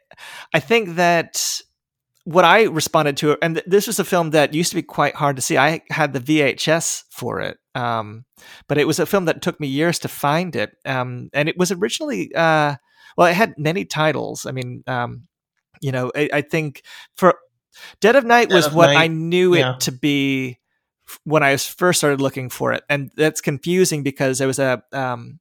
I think that what I responded to, and th- this was a film that used to be quite hard to see. I had the VHS for it, um, but it was a film that took me years to find it. Um, and it was originally, uh, well, it had many titles. I mean, um, you know, I, I think for Dead of Night Dead was of what Night, I knew yeah. it to be when I was first started looking for it, and that's confusing because there was a um,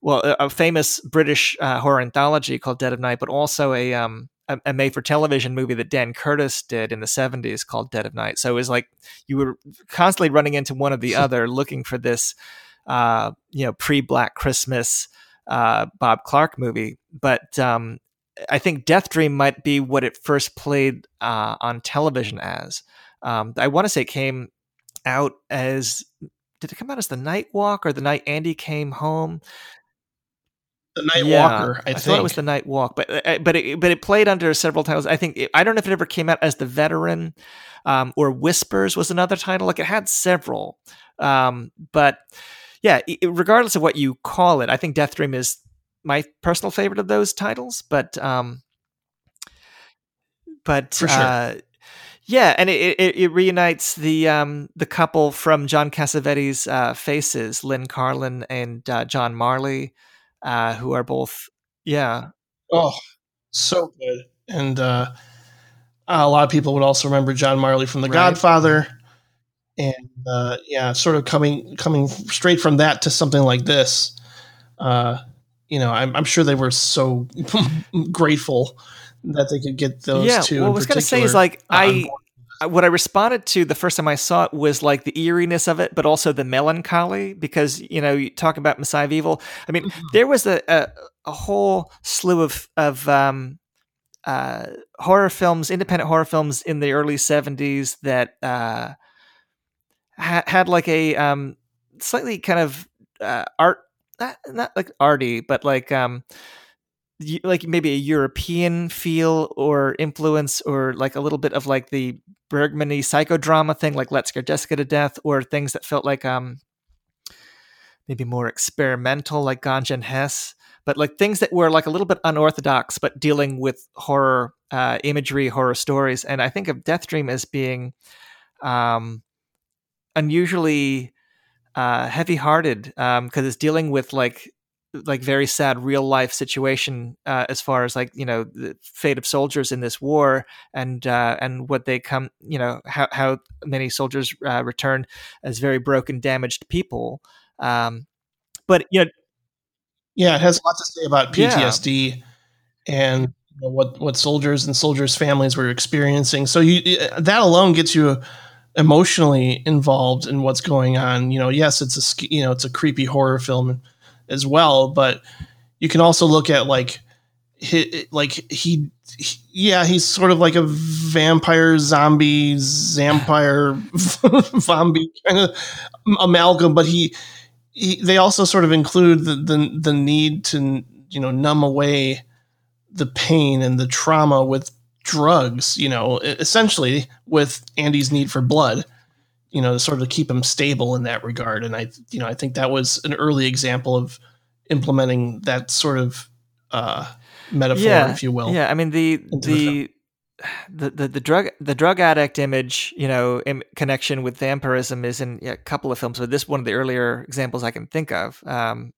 well, a, a famous British uh, horror anthology called Dead of Night, but also a um, a, a made for television movie that Dan Curtis did in the 70s called Dead of Night. So it was like you were constantly running into one or the other looking for this, uh, you know, pre Black Christmas uh, Bob Clark movie. But um, I think Death Dream might be what it first played uh, on television as. Um, I want to say it came out as did it come out as the Night Walk or the night Andy came home? The Night yeah, Walker, I, I thought it was the Night Walk, but uh, but it, but it played under several titles. I think it, I don't know if it ever came out as the Veteran um, or Whispers was another title. Like it had several, um, but yeah, regardless of what you call it, I think Death Dream is my personal favorite of those titles. But um, but sure. Uh, yeah, and it, it, it, reunites the um, the couple from John Cassavetes' uh, Faces, Lynn Carlin and uh, John Marley, uh, who are both yeah. Oh, so good, and uh, a lot of people would also remember John Marley from The right. Godfather, and uh, yeah, sort of coming coming straight from that to something like this. Uh, you know, I'm, I'm sure they were so grateful that they could get those yeah, two. Well, I was going to say is like I what I responded to the first time I saw it was like the eeriness of it, but also the melancholy because you know you talk about Messiah of Evil. I mean, mm-hmm. there was a, a, a whole slew of of um, uh, horror films, independent horror films in the early '70s that uh, ha- had like a um, slightly kind of uh, art, not, not like arty, but like um, like maybe a European feel or influence, or like a little bit of like the Bergman-y psychodrama thing, like Let's Scare Jessica to Death, or things that felt like um maybe more experimental, like Ganja and Hess, but like things that were like a little bit unorthodox, but dealing with horror uh, imagery, horror stories. And I think of Death Dream as being um, unusually uh, heavy-hearted because um, it's dealing with like like very sad real life situation uh, as far as like you know the fate of soldiers in this war and uh, and what they come you know how how many soldiers uh, return as very broken damaged people um, but you know yeah it has a lot to say about PTSD yeah. and you know, what what soldiers and soldiers families were experiencing so you that alone gets you emotionally involved in what's going on you know yes it's a you know it's a creepy horror film as well. But you can also look at like he, like he, he, yeah he's sort of like a vampire zombie vampire zombie kind of amalgam but he, he they also sort of include the, the the need to you know numb away the pain and the trauma with drugs you know essentially with andy's need for blood you know, to sort of keep him stable in that regard. And I, you know, I think that was an early example of implementing that sort of uh, metaphor, yeah, if you will. Yeah, I mean the the, the. The, the, drug the drug addict image you know in connection with vampirism is in a couple of films but this one of the earlier examples I can think of um,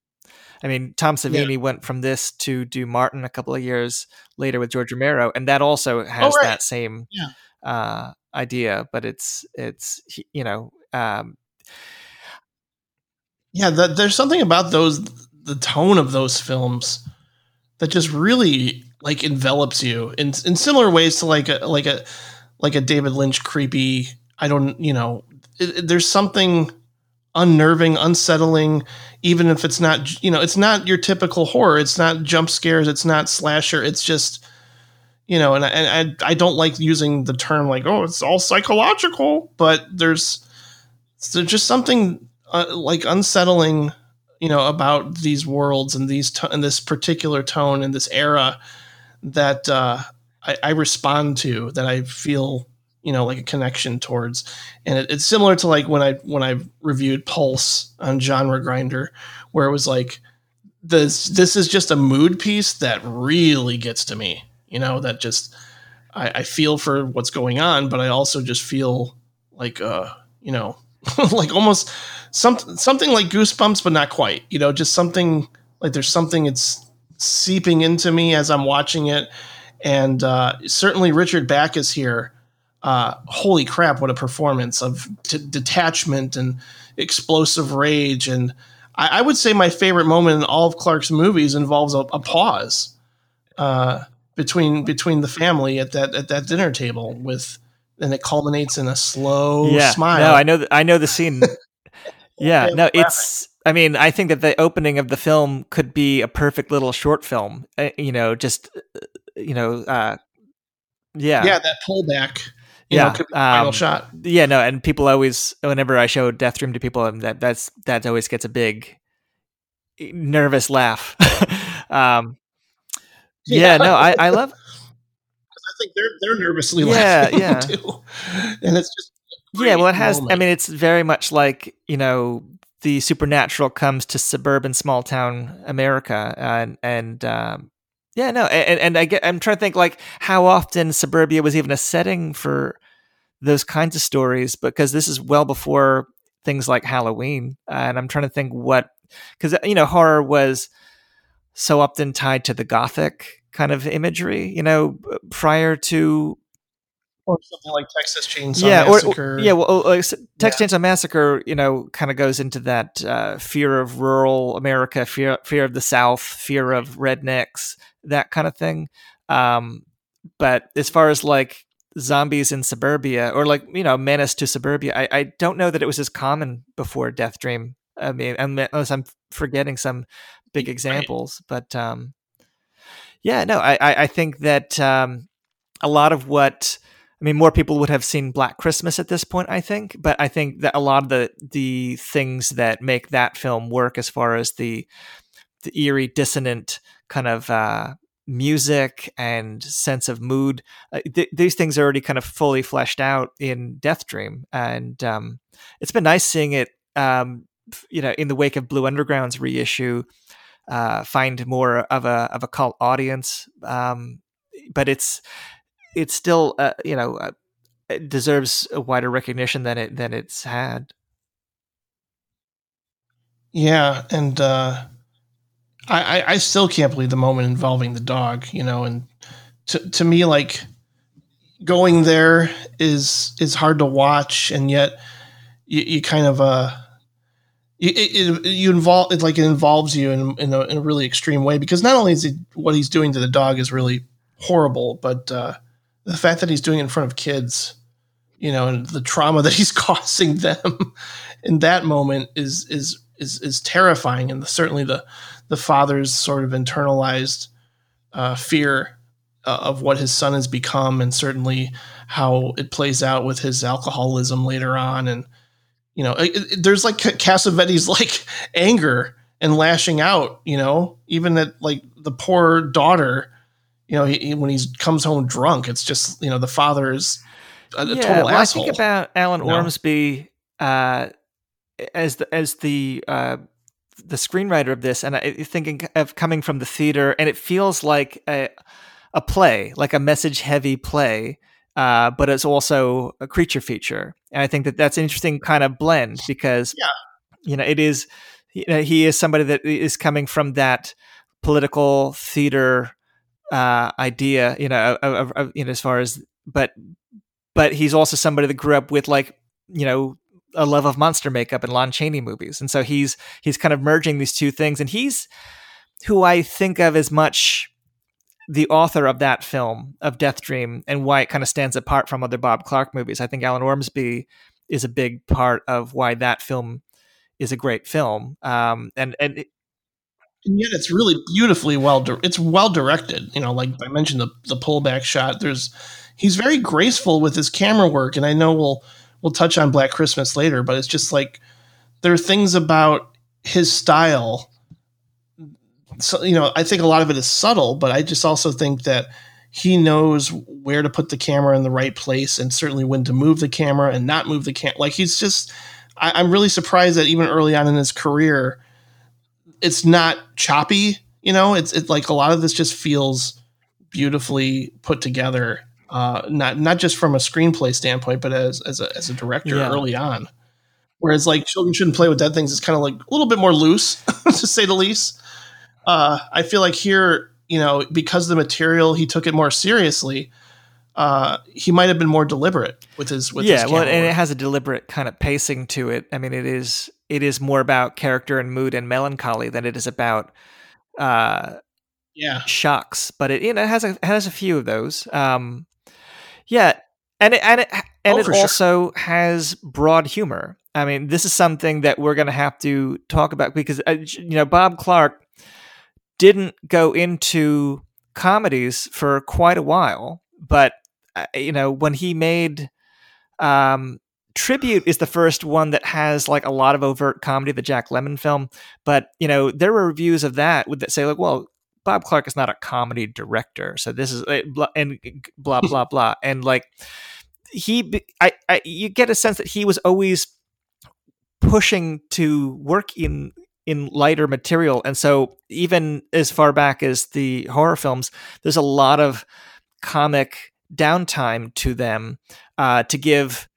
I mean Tom Savini yeah. went from this to do Martin a couple of years later with George Romero and that also has oh, right. that same yeah. uh, idea, but it's it's you know. Um, yeah, the, there's something about those the tone of those films that just really like envelops you in in similar ways to like a like a like a David Lynch creepy. I don't you know. It, it, there's something unnerving, unsettling, even if it's not you know it's not your typical horror. It's not jump scares. It's not slasher. It's just you know, and I, and I, I don't like using the term like, oh, it's all psychological, but there's, there's just something uh, like unsettling, you know, about these worlds and these to- and this particular tone in this era that uh, I, I, respond to, that I feel, you know, like a connection towards, and it, it's similar to like when I when I reviewed Pulse on Genre Grinder, where it was like, this this is just a mood piece that really gets to me you know that just I, I feel for what's going on but i also just feel like uh you know like almost something something like goosebumps but not quite you know just something like there's something it's seeping into me as i'm watching it. And uh, certainly richard backus here uh, holy crap what a performance of t- detachment and explosive rage and I, I, would say my favorite moment in all of clark's movies involves a, a pause uh, between between the family at that at that dinner table with and it culminates in a slow yeah, smile. no, I know, th- I know the scene. yeah, no, it's. I mean, I think that the opening of the film could be a perfect little short film. Uh, you know, just uh, you know, uh, yeah, yeah, that pullback. You Yeah, know, could be the final um, shot. yeah, no, and people always, whenever I show Death Dream to people, and that that's that always gets a big nervous laugh. um, yeah, no, I, I love I think they're they're nervously Yeah, laughing yeah. too, and it's just yeah well it has i mean it's very much like you know the supernatural comes to suburban small town america and and um yeah no and, and i get i'm trying to think like how often suburbia was even a setting for those kinds of stories because this is well before things like halloween and i'm trying to think what because you know horror was so often tied to the gothic kind of imagery you know prior to or something like Texas Chainsaw yeah, Massacre. or, yeah. Well, uh, s- Texas Chainsaw Massacre, you know, kind of goes into that uh, fear of rural America, fear fear of the South, fear of rednecks, that kind of thing. Um, but as far as like zombies in suburbia, or like you know, menace to suburbia, I, I don't know that it was as common before Death Dream. I mean, unless I'm forgetting some big examples, but um, yeah, no, I I, I think that um, a lot of what I mean, more people would have seen Black Christmas at this point, I think, but I think that a lot of the the things that make that film work, as far as the the eerie, dissonant kind of uh, music and sense of mood, uh, th- these things are already kind of fully fleshed out in Death Dream, and um, it's been nice seeing it, um, you know, in the wake of Blue Underground's reissue, uh, find more of a of a cult audience, um, but it's it's still uh, you know uh, it deserves a wider recognition than it than it's had. Yeah, and uh, I, I still can't believe the moment involving the dog. You know, and to to me, like going there is is hard to watch, and yet you, you kind of uh you it, you involve it like it involves you in in a, in a really extreme way because not only is it what he's doing to the dog is really horrible, but uh, the fact that he's doing it in front of kids, you know, and the trauma that he's causing them in that moment is is is is terrifying, and certainly the the father's sort of internalized uh, fear uh, of what his son has become, and certainly how it plays out with his alcoholism later on, and you know, it, it- there's like Cassavetes like anger and lashing out, you know, even at like the poor daughter, you know, he, he- when he comes home drunk, it's just you know the father is a, a total well, asshole. I think about Alan No. Ormsby uh, as the as the uh, the screenwriter of this, and I thinking of coming from the theater, and it feels like a a play, like a message heavy play. Uh, but it's also a creature feature, and I think that that's an interesting kind of blend because, Yeah. you know, it is you know, he is somebody that is coming from that political theater uh, idea, you know, of, of, of, you know, as far as, but, but he's also somebody that grew up with like, you know, a love of monster makeup and Lon Chaney movies, and so he's he's kind of merging these two things, and he's who I think of as much the author of that film of Death Dream and why it kind of stands apart from other Bob Clark movies. I think Alan Ormsby is a big part of why that film is a great film. Um, and and it- and yet it's really beautifully well di- it's well directed you know like i mentioned the, the pullback shot there's he's very graceful with his camera work and i know we'll we'll touch on black christmas later but it's just like there are things about his style. So you know i think a lot of it is subtle but i just also think that he knows where to put the camera in the right place and certainly when to move the camera and not move the camera like he's just I, i'm really surprised that even early on in his career it's not choppy you know? It's it's like a lot of this just feels beautifully put together uh not not just from a screenplay standpoint but as as a, as a director Yeah. early on whereas like children shouldn't play with dead things is kind of like a little bit more loose to say the least uh i feel like here you know because the material he took it more seriously uh he might have been more deliberate with his with yeah, his well, and it has a deliberate kind of pacing to it. I mean, it is it is more about character and mood and melancholy than it is about uh, Yeah. shocks, but it you know it has a it has a few of those. Um, yeah, and it and it and Oh, it for sure. also has broad humor. I mean, this is something that we're going to have to talk about because uh, you know Bob Clark didn't go into comedies for quite a while, but uh, you know when he made um, Tribute is the first one that has like a lot of overt comedy, the Jack Lemmon film. But you know there were reviews of that would that say like, well, Bob Clark is not a comedy director, so this is uh, blah, and blah blah blah, and like he, I, I, you get a sense that he was always pushing to work in in lighter material, and so even as far back as the horror films, there's a lot of comic downtime to them uh, to give.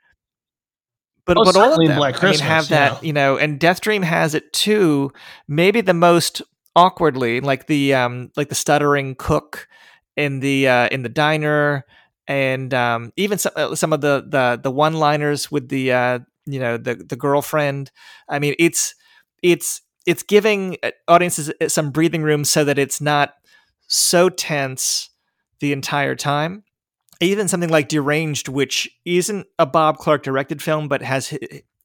But, Oh, but all of them, Black I mean, have that, yeah. you know, and Death Dream has it too. Maybe the most awkwardly, like the um, like the stuttering cook in the uh, in the diner, and um, even some uh, some of the the the one liners with the uh, you know the the girlfriend. I mean, it's it's it's giving uh, audiences uh, some breathing room so that it's not so tense the entire time. Even something like Deranged, which isn't a Bob Clark directed film, but has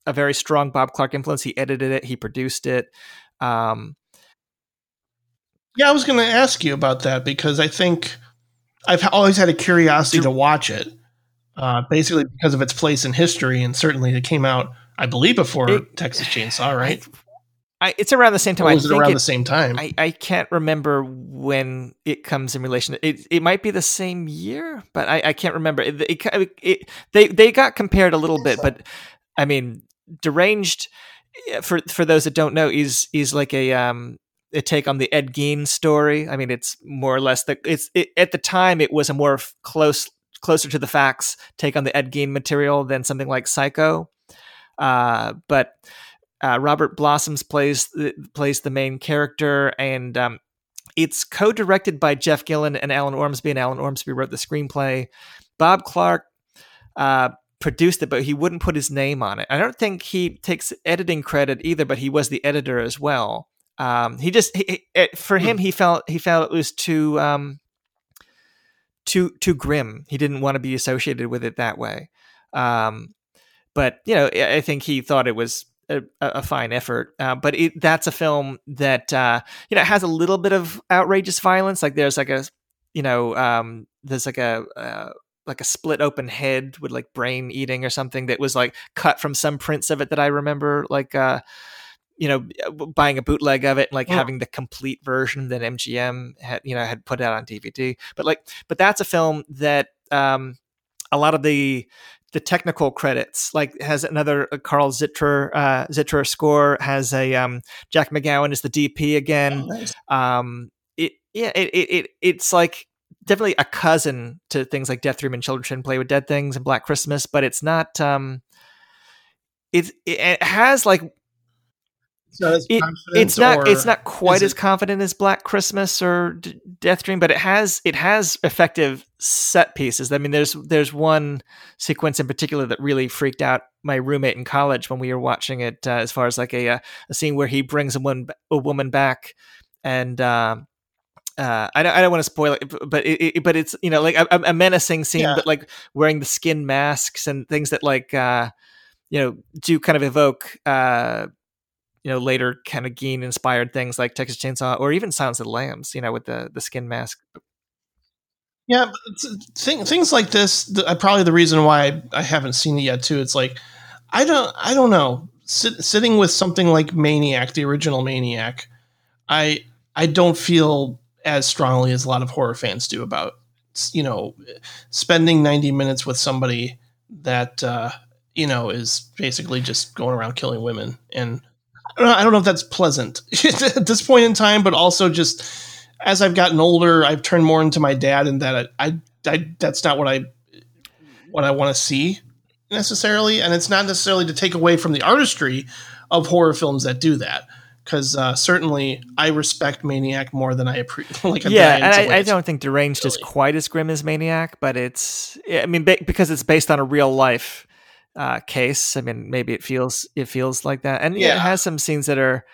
a very strong Bob Clark influence. He edited it, he produced it. Um, Yeah, I was going to ask you about that because I think I've always had a curiosity to watch it, uh, basically because of its place in history, and certainly it came out, I believe, before It- Texas Chainsaw, right? I, it's around the same time. Or I was it think around it- the same time? I, I can't remember when it comes in relation. It it might be the same year, but I, I can't remember. It, it, it, it- they they got compared a little bit, but I mean, deranged. eh, For for those that don't know, is is like a um a take on the Ed Gein story. I mean, it's more or less the it's it, at the time it was a more close closer to the facts take on the Ed Gein material than something like Psycho. Uh, but uh, Roberts Blossom plays plays the main character, and um, it's co-directed by Jeff Gillen and Alan Ormsby. And Alan Ormsby wrote the screenplay. Bob Clark uh, produced it, but he wouldn't put his name on it. I don't think he takes editing credit either, but he was the editor as well. Um, he just he, it- for him he felt he felt it was too um, too too grim. He didn't want to be associated with it that way. Um, but you know, I I think he thought it was a, a fine effort. Uh, but it, that's a film that uh, you know has a little bit of outrageous violence. Like there's like a you know um, there's like a uh, like a split open head with like brain eating or something that was like cut from some prints of it that I remember like uh, you know buying a bootleg of it and like Mm. having the complete version that MGM had you know had put out on DVD. But like but that's a film that um, a lot of the the technical credits like has another uh, Carl Zittrer uh, score has a um, Jack McGowan is the DP again Oh, nice. um it yeah it, it, it it's like definitely a cousin to things like death dream and children shouldn't play with dead things and black christmas but it's not um it, it has like not it- it's not it's not quite as it- confident as black christmas or D- death dream but it has it has effective set pieces i mean there's there's one sequence in particular that really freaked out my roommate in college when we were watching it uh, as far as like a, uh, a scene where he brings a woman a woman back and um uh, I don't, I don't want to spoil it, but it, it, but it's you know like a, a menacing scene, Yeah. but like wearing the skin masks and things that like uh, you know do kind of evoke uh, you know later kind of Gein inspired things like Texas Chainsaw or even Silence of the Lambs, you know, with the the skin mask. Yeah, thing, things like this. The, uh, probably the reason why I, I haven't seen it yet too. It's like I don't I don't know. Sit, sitting with something like Maniac, the original Maniac, I I don't feel as strongly as a lot of horror fans do about you know spending ninety minutes with somebody that uh, you know is basically just going around killing women and. I don't know- I don't know if that's pleasant at this point in time, but also just as I've gotten older, I've turned more into my dad, and that I, I, I that's not what I what I want to see necessarily, and it's not necessarily to take away from the artistry of horror films that do that. Because uh, certainly, I respect Maniac more than I appreciate. Like, yeah, and I, I don't think Deranged is quite as grim as Maniac, but it's I mean, because it's based on a real life uh, case. I mean maybe it feels it feels like that, and yeah. it has some scenes that are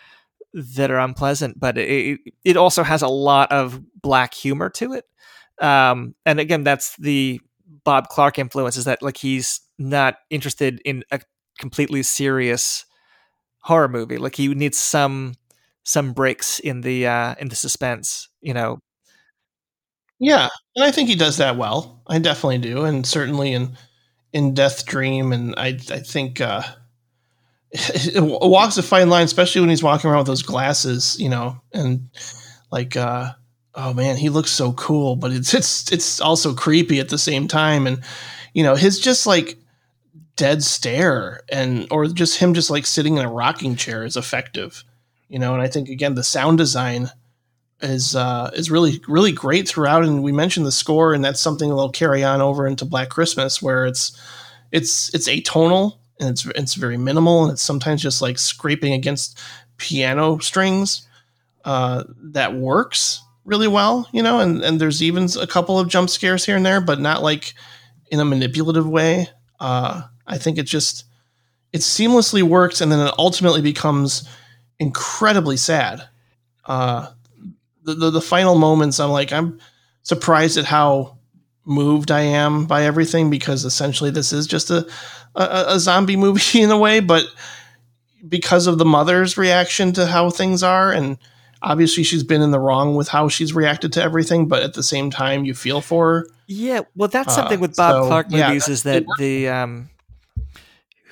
that are unpleasant, but it it also has a lot of black humor to it. Um, and again, that's the Bob Clark influence is that like he's not interested in a completely serious horror movie. Like he needs some some breaks in the uh in the suspense, you know. Yeah, and I think he does that well. I definitely do, and certainly in in Death Dream, and I I think uh, it walks a fine line, especially when he's walking around with those glasses, you know, and like uh, oh man, he looks so cool, but it's it's it's also creepy at the same time, and you know his just like dead stare and or just him just like sitting in a rocking chair is effective, you know, and I think again the sound design is uh, is really really great throughout. And we mentioned the score, and that's something that'll carry on over into Black Christmas, where it's it's it's atonal and it's it's very minimal, and it's sometimes just like scraping against piano strings uh, that works really well, you know. And and there's even a couple of jump scares here and there, but not like in a manipulative way. Uh, I think it just it seamlessly works, and then it ultimately becomes incredibly sad. Uh, the, the, the final moments, I'm like, I'm surprised at how moved I am by everything because essentially this is just a, a, a zombie movie in a way, but because of the mother's reaction to how things are and obviously she's been in the wrong with how she's reacted to everything, but at the same time you feel for her. Yeah, well that's something uh, with Bob so, Clark movies yeah, is that the um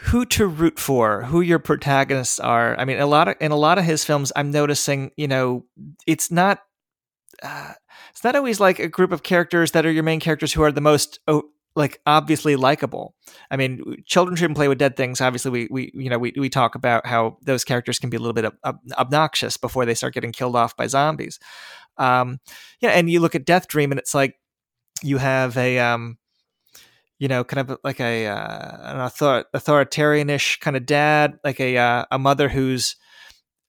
who to root for, who your protagonists are. I mean, a lot of in a lot of his films, I'm noticing, you know, it's not uh, it's not always like a group of characters that are your main characters who are the most oh, like obviously likable. I mean, children shouldn't play with dead things. Obviously, we we you know we we talk about how those characters can be a little bit ob- obnoxious before they start getting killed off by zombies. Um, yeah, and you look at Death Dream, and it's like you have a um, you know, kind of like a uh, an author- authoritarianish kind of dad, like a uh, a mother who's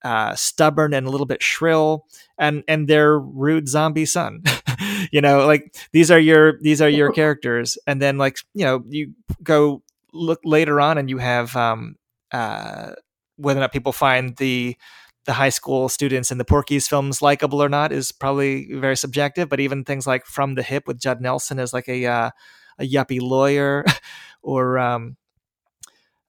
uh, stubborn and a little bit shrill, and and their rude zombie son. you know, like these are your these are your characters, and then like you know you go look later on, and you have um, uh, whether or not people find the the high school students in the Porky's films likable or not is probably very subjective. But even things like From the Hip with Judd Nelson is like a uh, a yuppie lawyer or um,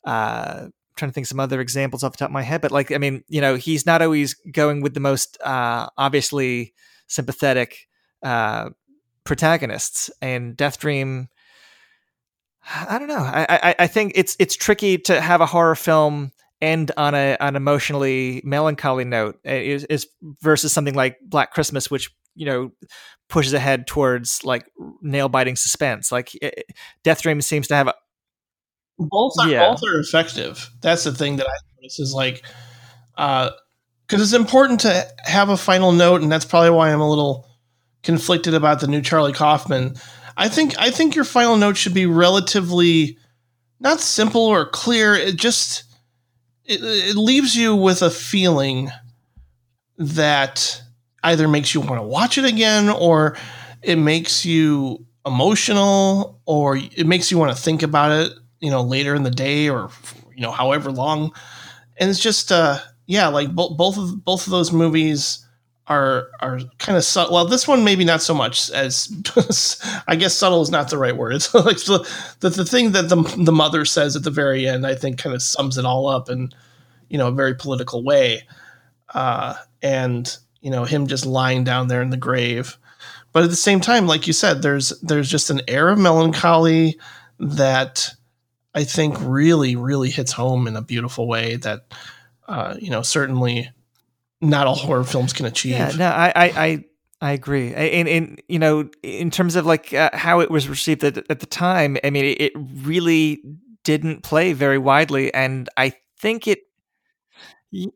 uh, trying to think some other examples off the top of my head. But like, I mean, you know, he's not always going with the most uh, obviously sympathetic uh, protagonists. And Death Dream, I don't know. I, I, I think it's it's tricky to have a horror film end on a an emotionally melancholy note is, is versus something like Black Christmas, which you know pushes ahead towards like nail biting suspense. Like it, Death Dream seems to have a, both are yeah. both are effective. That's the thing that I notice is like because uh, it's important to have a final note, and that's probably why I'm a little conflicted about the new Charlie Kaufman. I think I think your final note should be relatively not simple or clear. It just it, it leaves you with a feeling that either makes you want to watch it again or it makes you emotional or it makes you want to think about it you know later in the day or you know however long. And it's just uh yeah like bo- both of both of those movies are are kind of subtle well this one maybe not so much as i guess subtle is not the right word. It's like the, the, the thing that the, the mother says at the very end i think kind of sums it all up in you know a very political way. Uh and you know him just lying down there in the grave but at the same time like you said there's there's just an air of melancholy that i think really really hits home in a beautiful way that uh, you know certainly not all horror films can achieve yeah no i i, I I agree. And, and, you know, in terms of like uh, how it was received at, at the time, I mean, it, it really didn't play very widely. And I think it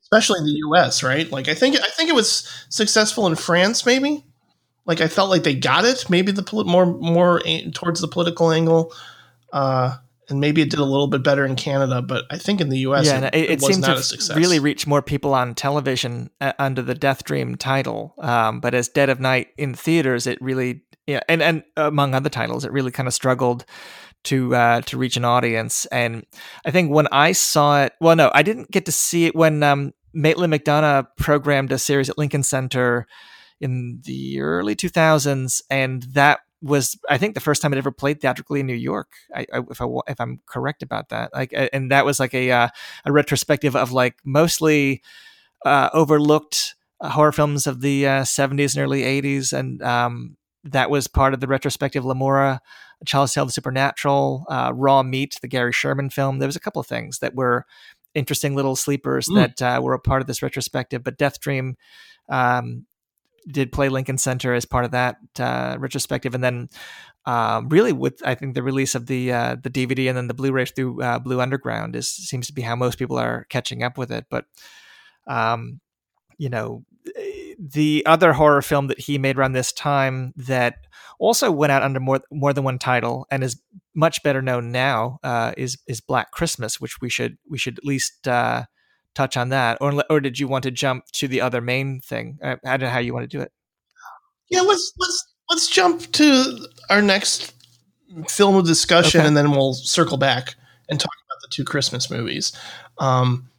especially in the U.S. Right? Like I think I think it was successful in France, maybe. Like I felt like they got it, maybe the poli- more more towards the political angle, uh, and maybe it did a little bit better in Canada. But I think in the U.S. yeah, it, it, it seemed to really reach more people on television uh, under the Death Dream title. Um, but as Dead of Night in theaters, it really yeah, and and among other titles, it really kind of struggled to uh, to reach an audience. And I think when I saw it, well, no, I didn't get to see it when um, Maitland McDonagh programmed a series at Lincoln Center in the early 2000s, and that was I think the first time it ever played theatrically in New York. I, I, if I if I'm correct about that, like, and that was like a uh, a retrospective of like mostly uh, overlooked uh, horror films of the uh, 70s and early 80s, and um, that was part of the retrospective Lemora, Child's Tale of the Supernatural, uh, Raw Meat, the Gary Sherman film. There was a couple of things that were interesting little sleepers mm. that uh, were a part of this retrospective, but Death Dream um, did play Lincoln Center as part of that uh, retrospective, and then um, really with I think the release of the uh, the DVD and then the Blu-ray through uh, Blue Underground is seems to be how most people are catching up with it. But um, you know, the other horror film that he made around this time that also went out under more more than one title and is much better known now uh, is is Black Christmas, which we should we should at least uh, touch on that, or or did you want to jump to the other main thing? Uh, I don't know how you want to do it. Yeah, let's let's let's jump to our next film of discussion, okay. and then we'll circle back and talk about the two Christmas movies. Um,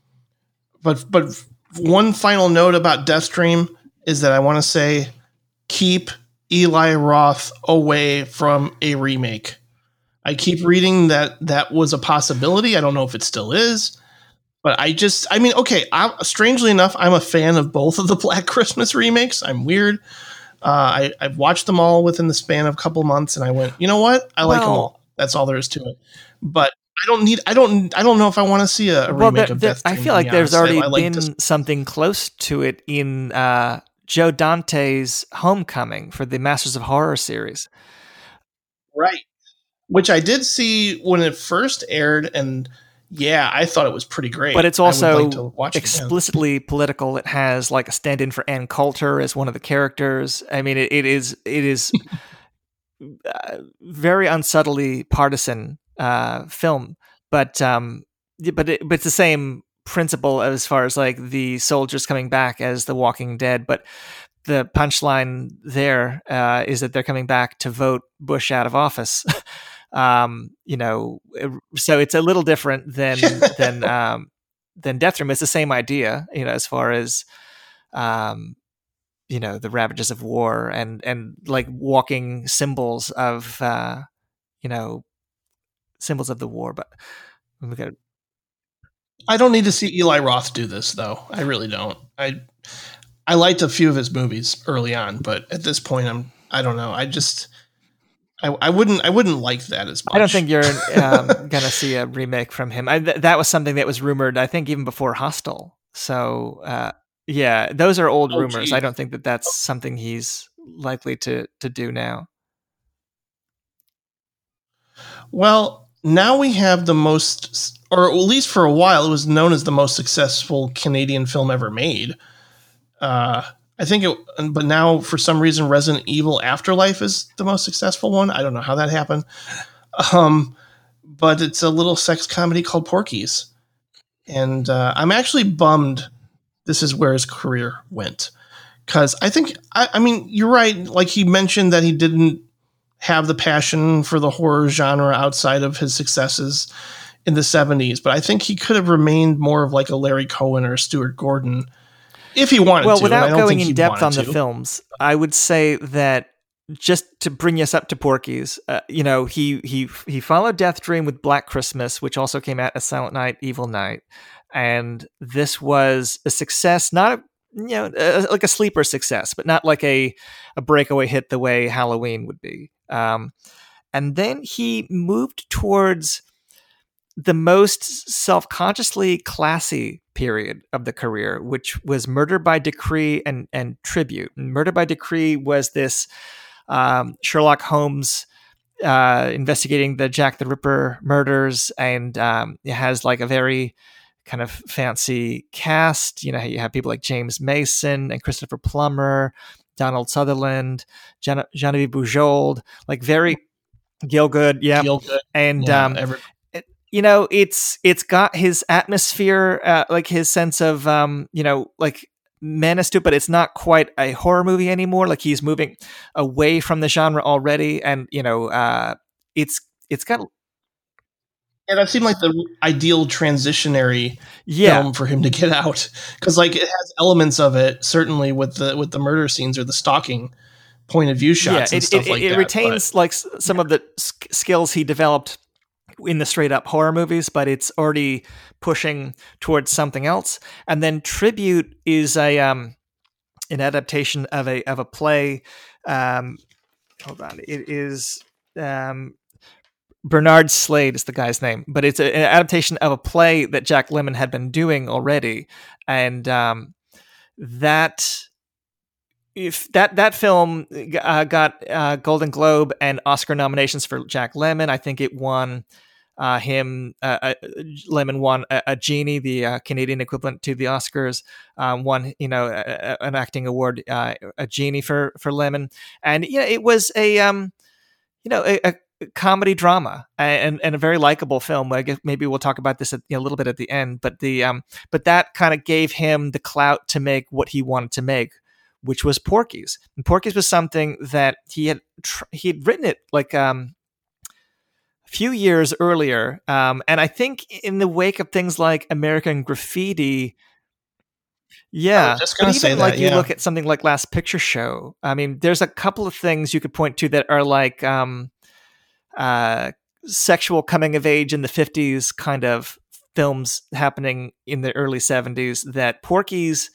but but one final note about Death Dream is that I want to say keep Eli Roth away from a remake. I keep reading that that was a possibility. I don't know if it still is. But I just, I mean, okay. I, strangely enough, I'm a fan of both of the Black Christmas remakes. I'm weird. Uh, I, I've watched them all within the span of a couple months, and I went, you know what? I like them all. That's all there is to it. But I don't need. I don't. I don't know if I want to see a, a well, remake there, of Death. I feel like there's already I, I been like something close to it in uh, Joe Dante's Homecoming for the Masters of Horror series. Right. Which I did see when it first aired, and yeah, I thought it was pretty great. But it's also like explicitly political. It has like a stand-in for Ann Coulter as one of the characters. I mean, it, it is it is uh, very unsubtly partisan uh, film, but um, but it, but it's the same principle as far as like the soldiers coming back as the Walking Dead, but the punchline there uh, is that they're coming back to vote Bush out of office. um, you know, so it's a little different than than um, than Death Dream. It's the same idea, you know, as far as um, you know the ravages of war and and like walking symbols of uh, you know symbols of the war. But we got. I don't need to see Eli Roth do this, though. I really don't. I I liked a few of his movies early on, but at this point, I'm I don't know. I just I, I wouldn't I wouldn't like that as much. I don't think you're um, gonna see a remake from him. I, th- that was something that was rumored. I think even before Hostel. So uh, yeah, those are old oh, rumors. Geez. I don't think that that's something he's likely to to do now. Well, now we have the most, or at least for a while, it was known as the most successful Canadian film ever made. Uh, I think it, but now for some reason, Resident Evil Afterlife is the most successful one. I don't know how that happened. Um, but it's a little sex comedy called Porky's. And uh, I'm actually bummed this is where his career went. Because I think, I, I mean, you're right. Like he mentioned that he didn't have the passion for the horror genre outside of his successes in the 70s, but I think he could have remained more of like a Larry Cohen or Stuart Gordon if he wanted well, to. Well, without going in depth on to. the films, I would say that just to bring us up to Porky's, uh, you know, he he he followed Death Dream with Black Christmas, which also came out as Silent Night, Evil Night, and this was a success. Not a, you know like a sleeper success, but not like a a breakaway hit the way Halloween would be. Um, and then he moved towards the most self-consciously classy period of the career, which was Murder by Decree and and Tribute. Murder by Decree was this um, Sherlock Holmes uh, investigating the Jack the Ripper murders, and um, it has like a very kind of fancy cast. You know, you have people like James Mason and Christopher Plummer, Donald Sutherland, Gen- Genevieve Bujold, like very Gielgud, yeah, Gielgud. and yeah, um, you know it's it's got his atmosphere uh, like his sense of um you know like menace to it but it's not quite a horror movie anymore like he's moving away from the genre already and you know uh it's it's got Yeah, that seemed like the ideal transitionary Yeah, film for him to get out because like it has elements of it certainly with the with the murder scenes or the stalking point of view shots and it, stuff it, like it that. retains like s- some of the sk- skills he developed in the straight up horror movies, but it's already pushing towards something else. And then Tribute is a um, an adaptation of a of a play. Um, hold on, it is um, Bernard Slade is the guy's name, but it's a, an adaptation of a play that Jack Lemmon had been doing already, and um, that if that that film uh, got uh, Golden Globe and Oscar nominations for Jack Lemmon, I think it won uh, him. Uh, uh, Lemmon won a, a Genie, the uh, Canadian equivalent to the Oscars. Um, won you know a, a- an acting award, uh, a Genie for for Lemmon, and yeah, it was a um, you know a, comedy drama and and a very likable film. I guess maybe we'll talk about this you know, a little bit at the end, but the um, but that kind of gave him the clout to make what he wanted to make, which was Porky's. And Porky's was something that he had tr- he had written it like um few years earlier, um, and I think in the wake of things like American Graffiti. Yeah, just gonna even say that, like you look at something like Last Picture Show. I mean, there's a couple of things you could point to that are like um, uh, sexual coming of age in the 50s kind of films happening in the early 70s that Porky's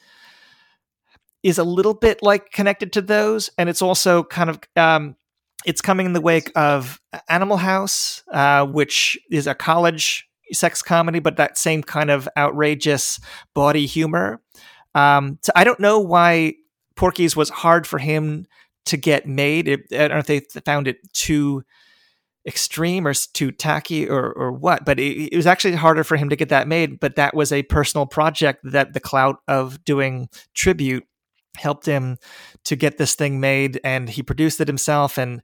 is a little bit like connected to those and it's also kind of um, it's coming in the wake of Animal House uh, which is a college sex comedy but that same kind of outrageous body humor. Um, so I don't know why Porky's was hard for him to get made. It, I don't know if they found it too extreme or too tacky or or what but it, it was actually harder for him to get that made but that was a personal project that the clout of doing tribute helped him to get this thing made and he produced it himself and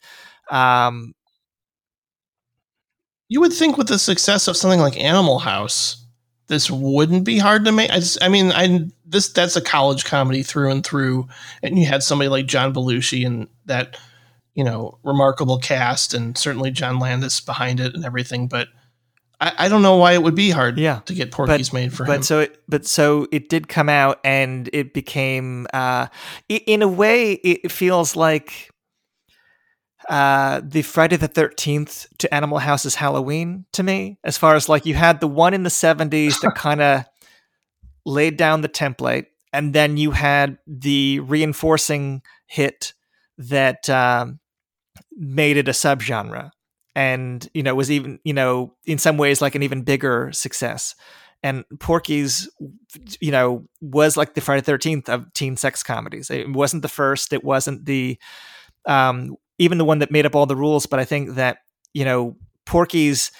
um you would think with the success of something like Animal House, this wouldn't be hard to make. I, just, I mean, I this that's a college comedy through and through, and you had somebody like John Belushi and that you know remarkable cast, and certainly John Landis behind it and everything. But I, I don't know why it would be hard Yeah, to get Porky's made for but him. so it, but so it did come out and it became uh in a way it feels like uh the Friday the 13th to Animal House's Halloween to me as far as like you had the one in the 70s that kind of laid down the template and then you had the reinforcing hit that um made it a subgenre and you know was even you know in some ways like an even bigger success and Porky's, you know, was like the Friday Thirteenth of teen sex comedies. It wasn't the first. It wasn't the um, even the one that made up all the rules. But I think that you know Porky's.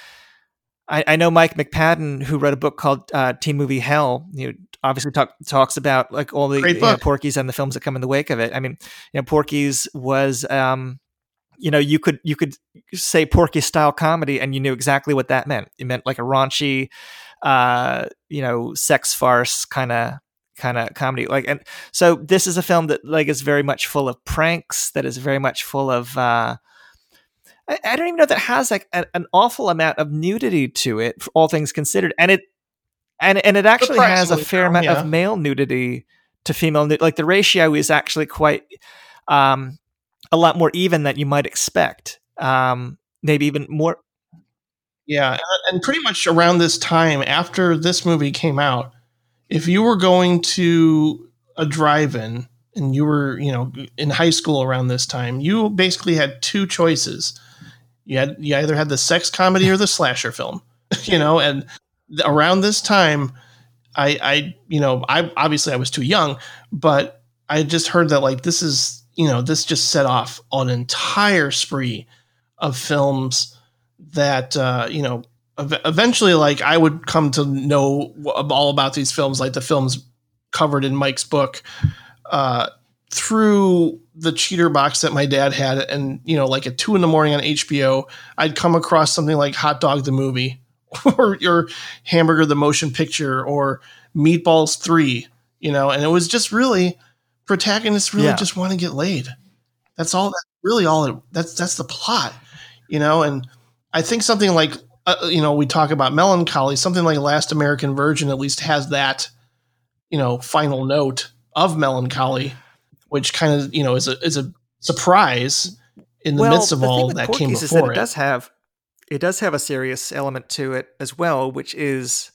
I, I know Mike McPadden, who wrote a book called uh, Teen Movie Hell. You know, obviously talk, talks about like all the you know. Porky's and the films that come in the wake of it. I mean, you know, Porky's was. Um, you know, you could you could say Porky style comedy, and you knew exactly what that meant. It meant like a raunchy, uh, you know, sex farce kind of kind of comedy. Like, and so this is a film that like is very much full of pranks. That is very much full of. Uh, I, I don't even know if that has like a, an awful amount of nudity to it, for all things considered, and it and and it actually has a fair amount yeah. of male nudity to female. Like the ratio is actually quite. Um, a lot more even than you might expect. Um, maybe even more. Yeah, and- pretty much around this time after this movie came out, if you were going to a drive-in and you were, you know, in high school around this time, you basically had two choices. You had you either had the sex comedy or the slasher film, you know, and around this time I I you know, I obviously I was too young, but I just heard that like this is, you know, this just set off an entire spree of films that uh, you know ev- eventually like I would come to know all about these films like the films covered in Mike's book uh, through the cheater box that my dad had and you know like at two in the morning on HBO I'd come across something like Hot Dog the movie or your Hamburger the motion picture or Meatballs 3 you know and it was just really protagonists really Yeah. just want to get laid that's all that really all it, that's that's the plot you know and I think something like uh, you know, we talk about melancholy, something like Last American Virgin at least has that, you know, final note of melancholy, which kind of you know is a is a surprise in the well, midst of the all that came Porky's is that before it does have it does have a serious element to it as well, which is,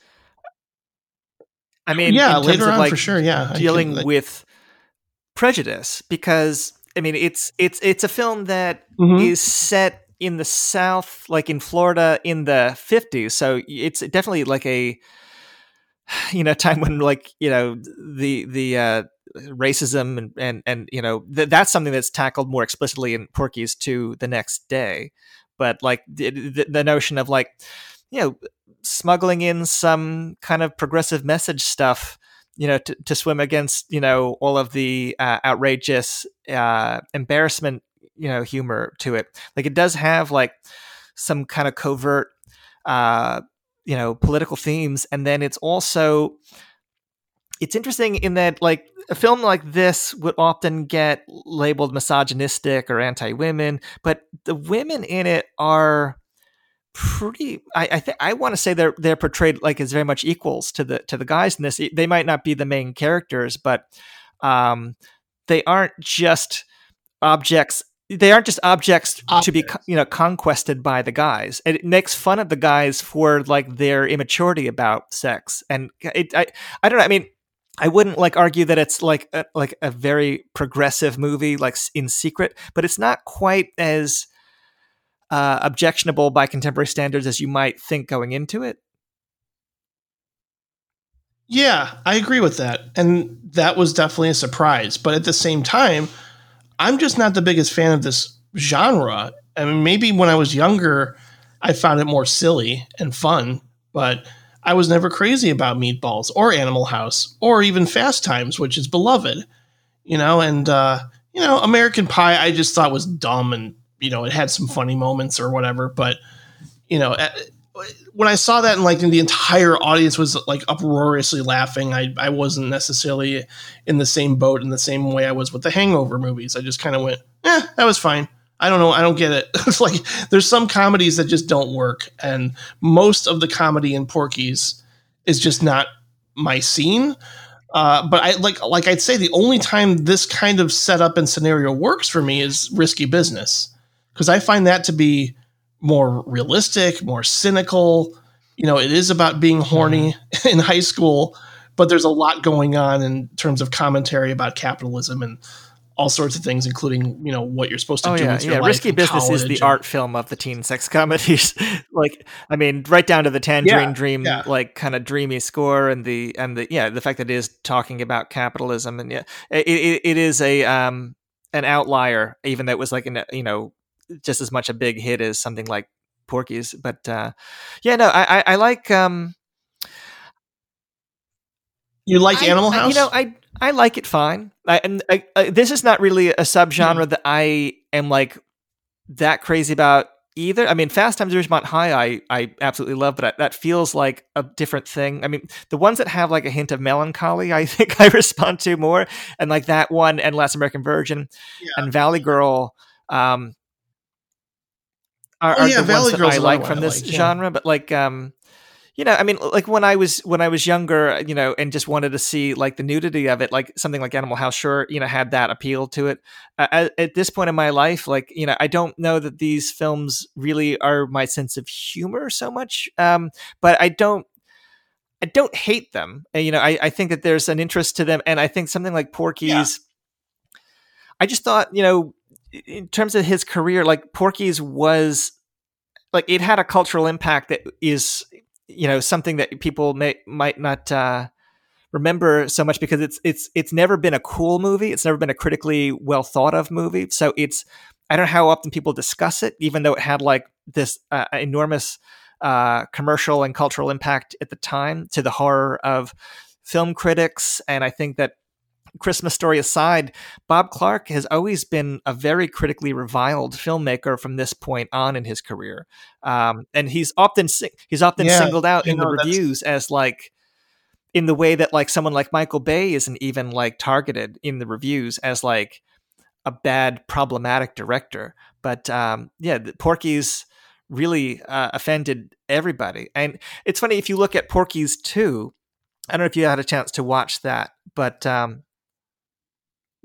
I mean, yeah, later on like for sure. Yeah, dealing can, like, with prejudice because I mean it's it's it's a film that is mhm. set in the South, like in Florida in the fifties. So it's definitely like a you know time when like you know the the uh, racism and and and you know th- that's something that's tackled more explicitly in Porky's 2: The Next Day. But like the, the, the notion of like you know smuggling in some kind of progressive message stuff you know to, to swim against you know all of the uh, outrageous uh, embarrassment you know humor to it. Like it does have like some kind of covert uh you know political themes and then it's also it's interesting in that like a film like this would often get labeled misogynistic or anti-women but the women in it are pretty i i think i want to say they're they're portrayed like as very much equals to the to the guys in this. They might not be the main characters but um they aren't just objects they aren't just objects to be Objects. you know conquested by the guys. It makes fun of the guys for like their immaturity about sex. And it i i don't know i mean I wouldn't like argue that it's like a, like a very progressive movie, like in secret, but it's not quite as uh, objectionable by contemporary standards as you might think going into it. Yeah, I agree with that. And that was definitely a surprise. But at the same time, I'm just not the biggest fan of this genre. I mean, maybe when I was younger, I found it more silly and fun, but I was never crazy about Meatballs or Animal House or even Fast Times, which is beloved, you know, and, uh, you know, American Pie, I just thought was dumb and, you know, it had some funny moments or whatever, but, you know, when I saw that and like the entire audience was like uproariously laughing, I, I wasn't necessarily in the same boat in the same way I was with the Hangover movies. I just kind of went, yeah that was fine. I don't know. I don't get it. it's like there's some comedies that just don't work, and most of the comedy in Porky's is just not my scene. Uh, but I like like I'd say the only time this kind of setup and scenario works for me is Risky Business because I find that to be more realistic, more cynical. You know, it is about being horny in high school, but there's a lot going on in terms of commentary about capitalism and all sorts of things, including you know what you're supposed to Oh do yeah, with your yeah. Risky Business is the and- art film of the teen sex comedies. like, I mean, right down to the Tangerine Yeah, Dream, yeah. like kind of dreamy score, and the and the yeah, the fact that it is talking about capitalism, and yeah, it it, it is a um an outlier, even though it was like an you know just as much a big hit as something like Porky's. But uh yeah, no, I I, I like um You like I- Animal I- House? you know, I I like it fine. I, and I, I, this is not really a subgenre that I am like that crazy about either. I mean, Fast Times at Ridgemont High, I I absolutely love, but I, that feels like a different thing. I mean, the ones that have like a hint of melancholy, I think I respond to more, and like that one and Last American Virgin Yeah. and Valley Girl. Um, are, Oh, are yeah, the Valley ones that I like from I this like, yeah. genre, but like um, you know, I mean, like when I was when I was younger, you know, and just wanted to see like the nudity of it, like something like Animal House, sure, you know, had that appeal to it. Uh, at, at this point in my life, like you know, I don't know that these films really are my sense of humor so much, um, but I don't. I don't hate them. You know, I, I think that there's an interest to them, and I think something like Porky's. I just thought, you know, in terms of his career, like Porky's was like it had a cultural impact that is you know something that people may might not uh, remember so much because it's it's it's never been a cool movie. It's never been a critically well thought of movie. So it's I don't know how often people discuss it, even though it had like this uh, enormous uh, commercial and cultural impact at the time to the horror of film critics. And I think that Christmas story aside, Bob Clark has always been a very critically reviled filmmaker from this point on in his career, um, and he's often he's often Yeah, singled out in the know, that's- reviews as like in the way that like someone like Michael Bay isn't even like targeted in the reviews as like a bad problematic director. But um, yeah, the- Porky's really uh, offended everybody. And it's funny if you look at Porky's 2, I don't know if you had a chance to watch that, but um,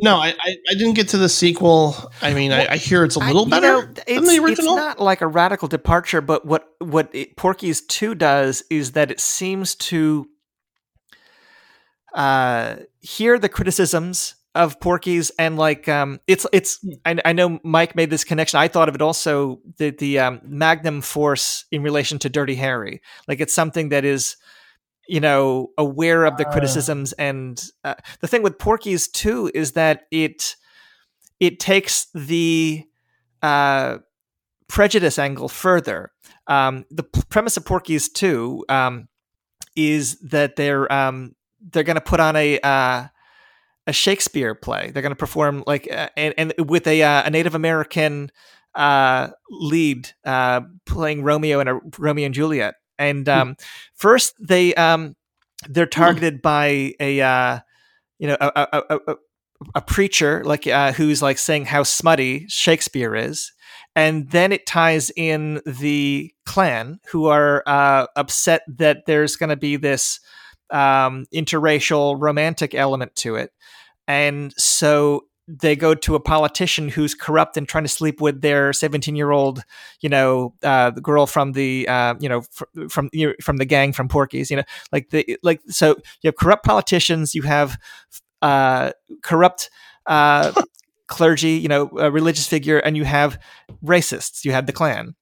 No, I, I, I didn't get to the sequel. I mean, I, I hear it's a little I- better know, than it's, the it's not like a radical departure, but what what it, Porky's two does is that it seems to uh, hear the criticisms of Porky's and like um, it's it's. I, I know Mike made this connection. I thought of it also the the um, Magnum Force in relation to Dirty Harry. Like it's something that is you know aware of the Ah. criticisms and uh, the thing with Porky's two is that it it takes the uh, prejudice angle further. Um, the premise of Porky's two um, is that they're um, they're going to put on a uh, a Shakespeare play. They're going to perform like uh, and, and with a uh, a Native American uh, lead uh, playing Romeo and a Romeo and Juliet. And um, first they um, they're targeted by a uh, you know a, a, a, a, a preacher like uh, who's like saying how smutty Shakespeare is. And then it ties in the Klan who are uh, upset that there's going to be this um, interracial romantic element to it. And so they go to a politician who's corrupt and trying to sleep with their 17 year old, you know, uh, the girl from the, uh, you know, fr- from from the gang from Porky's, you know, like the like. So you have corrupt politicians, you have uh, corrupt uh, clergy, you know, a religious figure, and you have racists. You have the Klan,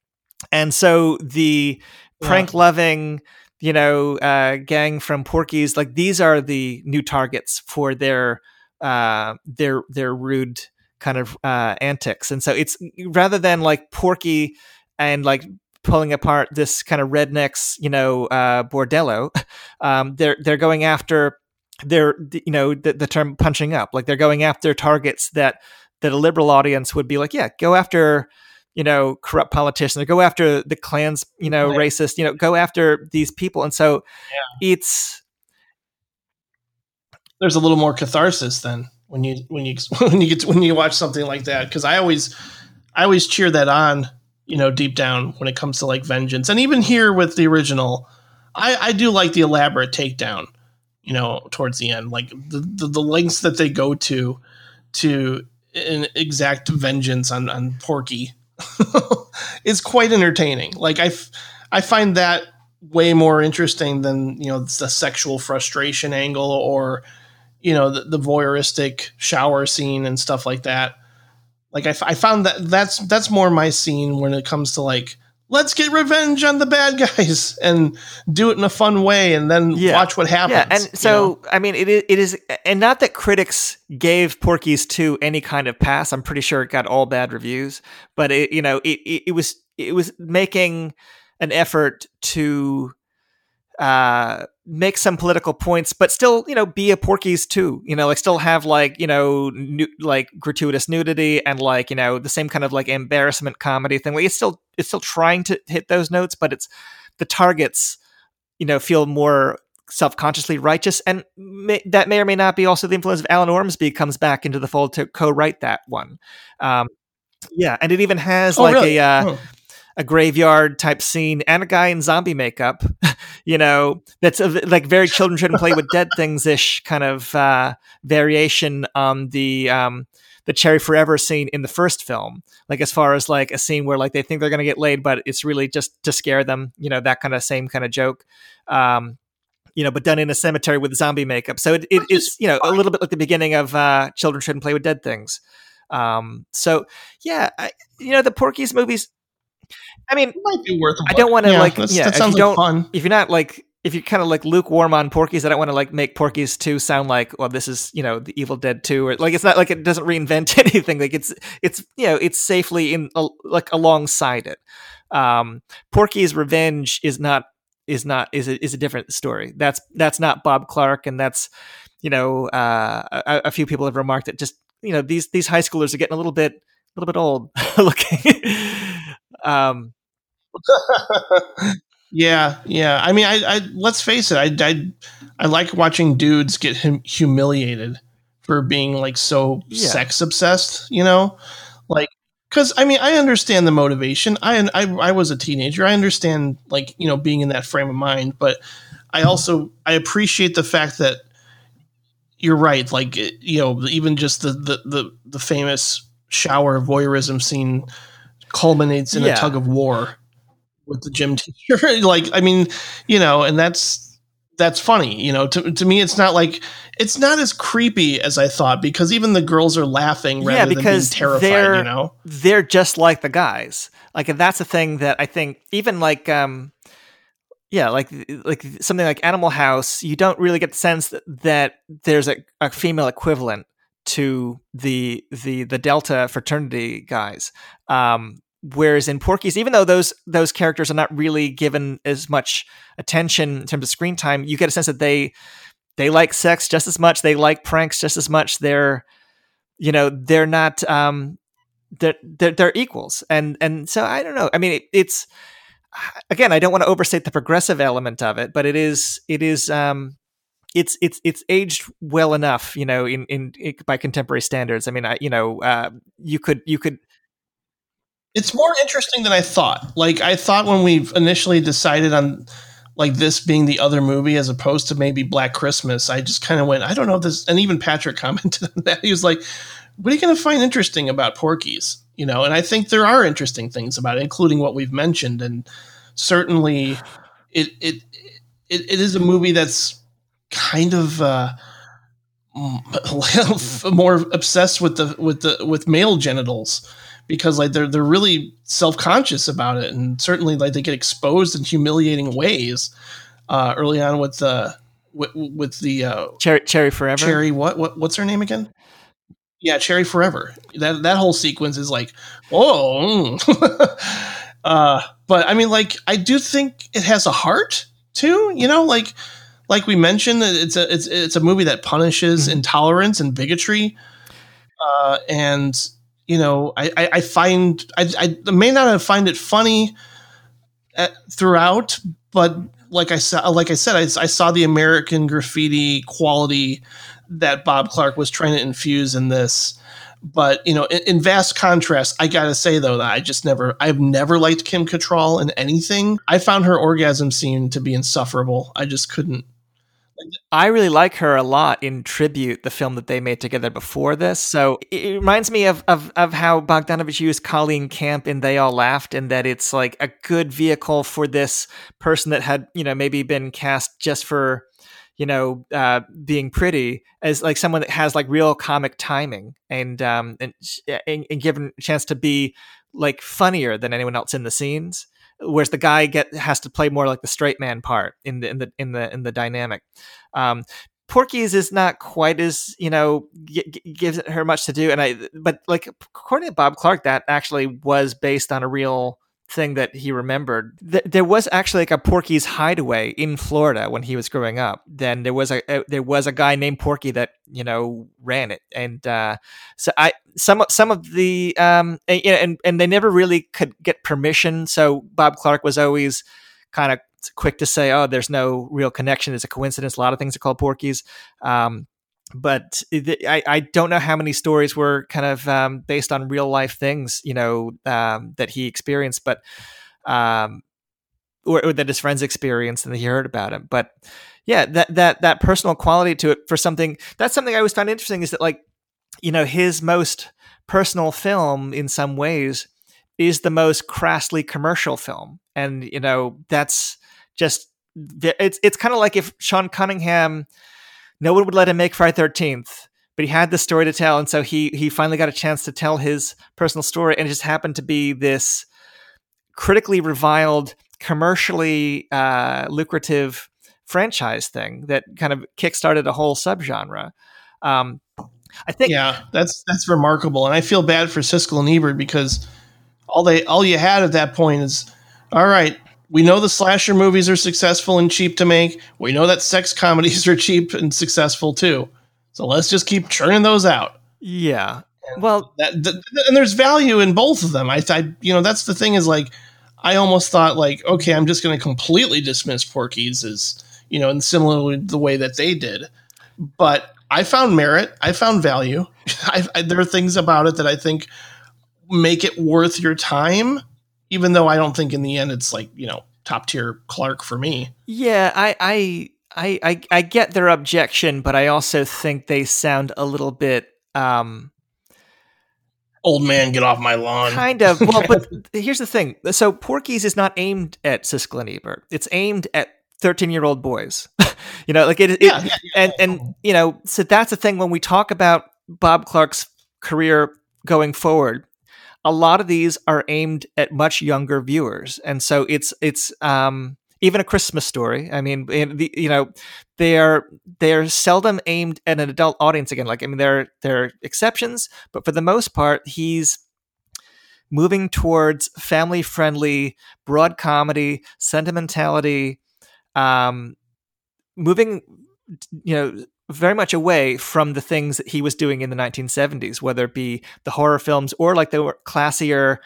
and so the Yeah. prank loving, you know, uh, gang from Porky's, like these are the new targets for their uh, their their rude kind of uh, antics, and so it's rather than like Porky and like pulling apart this kind of rednecks, you know, uh, bordello. Um, they're they're going after they're you know the, the term punching up like they're going after targets that that a liberal audience would be like yeah go after you know corrupt politicians or go after the Klans you know Right. racist you know go after these people and so it's There's a little more catharsis then when you when you when you get to, when you watch something like that. Because I always I always cheer that on you know deep down when it comes to like vengeance. And even here with the original I I do like the elaborate takedown you know towards the end. Like the the, the lengths that they go to to an exact vengeance on on Porky is quite entertaining. Like I I find that way more interesting than you know the sexual frustration angle or you know the, the voyeuristic shower scene and stuff like that like I, f- I found that that's that's more my scene when it comes to like let's get revenge on the bad guys and do it in a fun way and then Yeah. watch what happens yeah and you so know? i mean it is, it is and not that critics gave porky's 2 any kind of pass i'm pretty sure it got all bad reviews but it you know it, it, it was it was making an effort to uh make some political points but still you know be a porky's too you know like still have like you know nu- like gratuitous nudity and like you know the same kind of like embarrassment comedy thing like it's still it's still trying to hit those notes but it's the targets you know feel more self-consciously righteous and may, that may or may not be also the influence of alan ormsby comes back into the fold to co-write that one um yeah and it even has Oh, like really? a uh, Huh. A graveyard type scene and a guy in zombie makeup, you know, that's a, like very children shouldn't play with dead things ish kind of uh, variation on the um, the Cherry Forever scene in the first film. Like as far as like a scene where like they think they're gonna get laid, but it's really just to scare them, you know, that kind of same kind of joke. Um, you know, but done in a cemetery with zombie makeup. So it, it, is you know a little bit like the beginning of uh, Children Shouldn't Play with Dead Things. Um, so yeah, I, you know the Porky's movies. I mean, it might be worth I don't wanna, like- yeah, that if sounds you like fun if you're not like if you're kind of like lukewarm on Porky's, I don't want to like make Porky's two sound like well this is you know the Evil Dead two or like it's not like it doesn't reinvent anything. Like it's it's you know it's safely in like alongside it. Um, Porky's Revenge is not is not is a, is a different story. That's that's not Bob Clark, and that's you know uh, a, a few people have remarked that just you know these these high schoolers are getting a little bit a little bit old looking. Um, yeah yeah i mean I, I let's face it I, I i like watching dudes get hum- humiliated for being like so Yeah. sex obsessed you know like because I mean, I understand the motivation. I, I I was a teenager. I understand like you know being in that frame of mind, but I also I appreciate the fact that you're right. Like you know, even just the the the, the famous shower voyeurism scene culminates in Yeah. a tug of war with the gym teacher. like I mean, you know, and that's that's funny. You know, to to me, it's not like it's not as creepy as I thought because even the girls are laughing rather Yeah, than being because terrified. You know. they're just like the guys. Like and that's the thing that I think even like um yeah, like like something like Animal House, you don't really get the sense that, that there's a, a female equivalent to the the the Delta fraternity guys. Um whereas in Porky's even though those those characters are not really given as much attention in terms of screen time, you get a sense that they they like sex just as much, they like pranks just as much. They're you know, they're not um they're, they're they're equals and and so i don't know i mean it, it's again i don't want to overstate the progressive element of it but it is it is um it's it's it's aged well enough you know in in, in by contemporary standards i mean i you know uh you could you could it's more interesting than I thought. Like I thought when we initially decided on like this being the other movie as opposed to maybe Black Christmas, I just kind of went, I don't know this. And even Patrick commented on that. He was like, "What are you going to find interesting about Porky's?" You know, and I think there are interesting things about it, including what we've mentioned, and certainly it it it, it is a movie that's kind of. Uh, more obsessed with the with the with male genitals because like they're they're really self-conscious about it and certainly like they get exposed in humiliating ways uh early on with the with, with the uh cherry cherry forever cherry what what what's her name again yeah cherry forever that that whole sequence is like whoa mm. uh but i mean like i do think it has a heart too you know like like we mentioned it's a it's it's a movie that punishes Mhm. intolerance and bigotry. Uh and you know i i, I find I, I may not have find it funny at, throughout but like i said like i said I, I saw the american graffiti quality that bob clark was trying to infuse in this. But you know in, in vast contrast i gotta say though that i just never i've never liked kim Cattrall in anything. I found her orgasm scene to be insufferable. I just couldn't I really like her a lot in Tribute, the film that they made together before this. So it reminds me of, of, of how Bogdanovich used Colleen Camp in They All Laughed, and that it's like a good vehicle for this person that had, you know, maybe been cast just for, you know, uh, being pretty as like someone that has like real comic timing and, um, and, and, and given a chance to be like funnier than anyone else in the scenes whereas the guy get has to play more like the straight man part in the in the in the in the dynamic. Um, Porky's is not quite as you know g- gives her much to do, and I but like according to Bob Clark, that actually was based on a real thing that he remembered. Th- there was actually like a Porky's hideaway in Florida when he was growing up. Then there was a, a there was a guy named Porky that you know ran it, and uh, so I some some of the um and, you know, and and they never really could get permission. So Bob Clark was always kind of quick to say, "Oh, there's no real connection. It's a coincidence." A lot of things are called Porkies. Um, but I, I don't know how many stories were kind of um, based on real life things, you know, um, that he experienced, but um, or, or that his friends experienced and he heard about him. But yeah, that that that personal quality to it for something that's something I always found interesting is that like you know his most personal film in some ways is the most crassly commercial film, and you know that's just it's it's kind of like if Sean Cunningham no one would let him make Friday Thirteenth, but he had the story to tell, and so he he finally got a chance to tell his personal story, and it just happened to be this critically reviled, commercially uh, lucrative franchise thing that kind of kickstarted a whole subgenre. Um, I think, yeah that's that's remarkable and i feel bad for siskel and ebert because all they all you had at that point is all right we know the slasher movies are successful and cheap to make. We know that sex comedies are cheap and successful too. So let's just keep churning those out. Yeah. Well, that, th- th- and there's value in both of them. I, I you know that's the thing is like i almost thought like okay i'm just going to completely dismiss porky's as you know and similarly the way that they did. But i found merit. I found value. I, I, there are things about it that i think make it worth your time. Even though I don't think in the end it's like you know top tier Clark for me. Yeah, I, I, I, I, I get their objection, but I also think they sound a little bit. Um, Old man, get off my lawn. Kind of. Well, but here's the thing. So Porky's is not aimed at Siskel and Ebert. It's aimed at 13 year old boys. you know, like it, it Yeah, yeah, yeah. and and you know, so that's the thing when we talk about Bob Clark's career going forward. A lot of these are aimed at much younger viewers, and so it's it's um, even a Christmas story. I mean, the, you know, they are they are seldom aimed at an adult audience again. Like I mean, there there are exceptions, but for the most part, he's moving towards family friendly, broad comedy, sentimentality, um, moving, you know, very much away from the things that he was doing in the 1970s, whether it be the horror films or like the classier,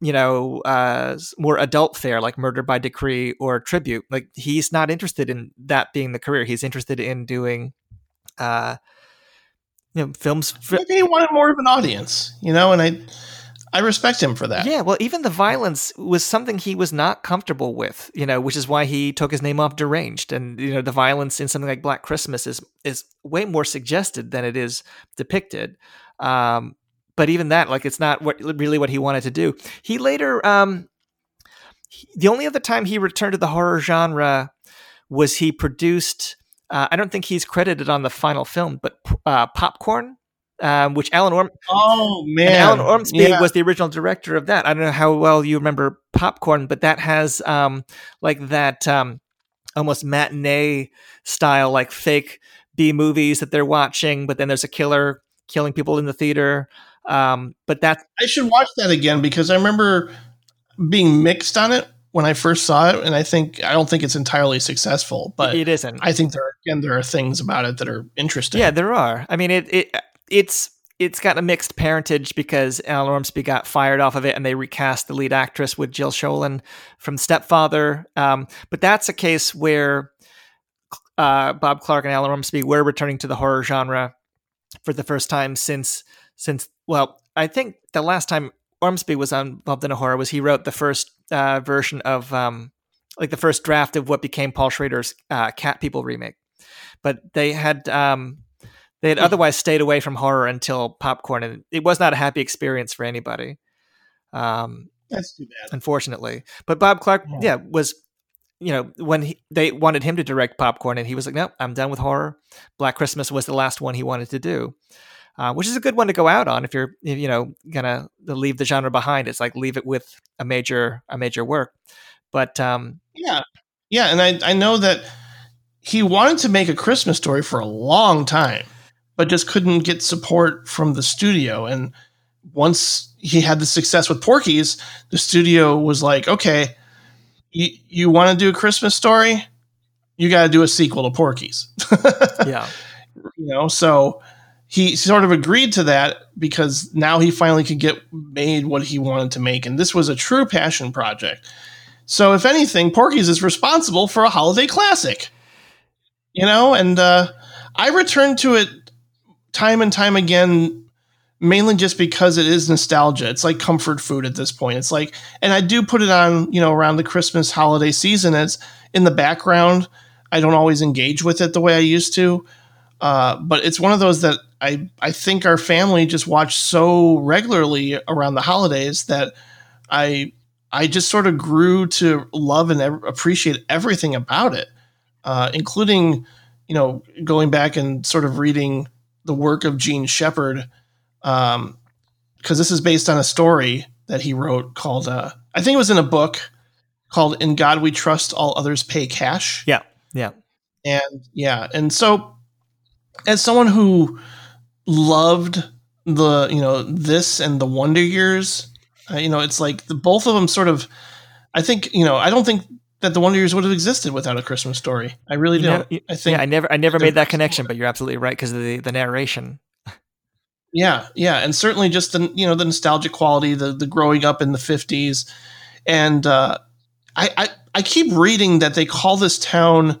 you know, uh, more adult fare like Murder by Decree or Tribute. Like he's not interested in that being the career. He's interested in doing, uh, you know, films. Maybe he wanted more of an audience, you know, and I I respect him for that. Yeah, well, even the violence was something he was not comfortable with, you know, which is why he took his name off Deranged. And you know, the violence in something like Black Christmas is is way more suggested than it is depicted. Um, but even that, like, it's not what really what he wanted to do. He later, um, he- the only other time he returned to the horror genre was he produced. Uh, I don't think he's credited on the final film, but uh, Popcorn, um, which Alan Orm Oh man, Alan Ormsby Yeah. was the original director of that. I don't know how well you remember Popcorn, but that has um, like that um, almost matinee style, like fake B movies that they're watching, but then there's a killer killing people in the theater. Um, but that I should watch that again because I remember being mixed on it when I first saw it, and I think I don't think it's entirely successful, but it isn't. I think there are, again there are things about it that are interesting. Yeah, there are. I mean, it it it's it's got a mixed parentage because Alan Ormsby got fired off of it, and they recast the lead actress with Jill Schoelen from Stepfather. Um, but that's a case where uh, Bob Clark and Alan Ormsby were returning to the horror genre for the first time since since well, I think the last time Ormsby was involved in a horror was he wrote the first uh, version of um, like the first draft of what became Paul Schrader's uh, Cat People remake. But they had um, they had otherwise stayed away from horror until Popcorn, and it was not a happy experience for anybody. Um, that's too bad. unfortunately. But Bob Clark, Yeah. yeah, was you know when he, they wanted him to direct Popcorn, and he was like, "No, I'm done with horror." Black Christmas was the last one he wanted to do, uh, which is a good one to go out on if you're if, you know gonna leave the genre behind. It's like leave it with a major a major work. But um, Yeah, yeah, and I I know that he wanted to make a Christmas story for a long time, but just couldn't get support from the studio. And once he had the success with Porky's, the studio was like, okay, you you want to do a Christmas story, you got to do a sequel to Porky's. yeah, you know so he sort of agreed to that because now he finally could get made what he wanted to make. And this was a true passion project. So if anything porky's is responsible for a holiday classic. You know and uh, i returned to it time and time again mainly just because it is nostalgia. It's like comfort food at this point. It's like and i do put it on you know around the christmas holiday season it's in the background i don't always engage with it the way i used to. Uh, but it's one of those that I I think our family just watched so regularly around the holidays that I I just sort of grew to love and appreciate everything about it, uh, including you know going back and sort of reading the work of Jean Shepherd, because this is based on a story that he wrote called uh, I think it was in a book called "In God We Trust, All Others Pay Cash." yeah, yeah. and yeah and so as someone who loved the you know this and the wonder years uh, you know it's like the, both of them sort of i think you know i don't think that the wonder years would have existed without a christmas story i really You don't you- i think yeah, I never, I never made that connection, but you're absolutely right because of the, the narration. Yeah, yeah, and certainly just the you know the nostalgic quality, the the growing up in the fifties, and uh, I, I I keep reading that they call this town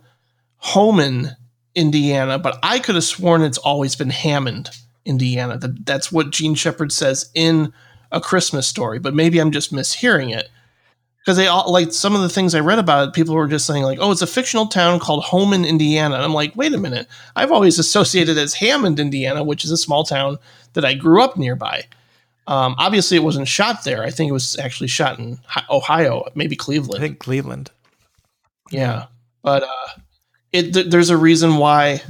Hohman, Indiana, but I could have sworn it's always been Hammond, Indiana. That that's what Jean Shepherd says in a Christmas story, but maybe I'm just mishearing it. Because they all like some of the things I read about it, people were just saying like, "Oh, it's a fictional town called Hohman, Indiana." And I'm like, "Wait a minute! I've always associated it as Hammond, Indiana, which is a small town that I grew up nearby." Um, obviously, it wasn't shot there. I think it was actually shot in Ohio, maybe Cleveland. I think Cleveland. Yeah, but uh, it th- there's a reason why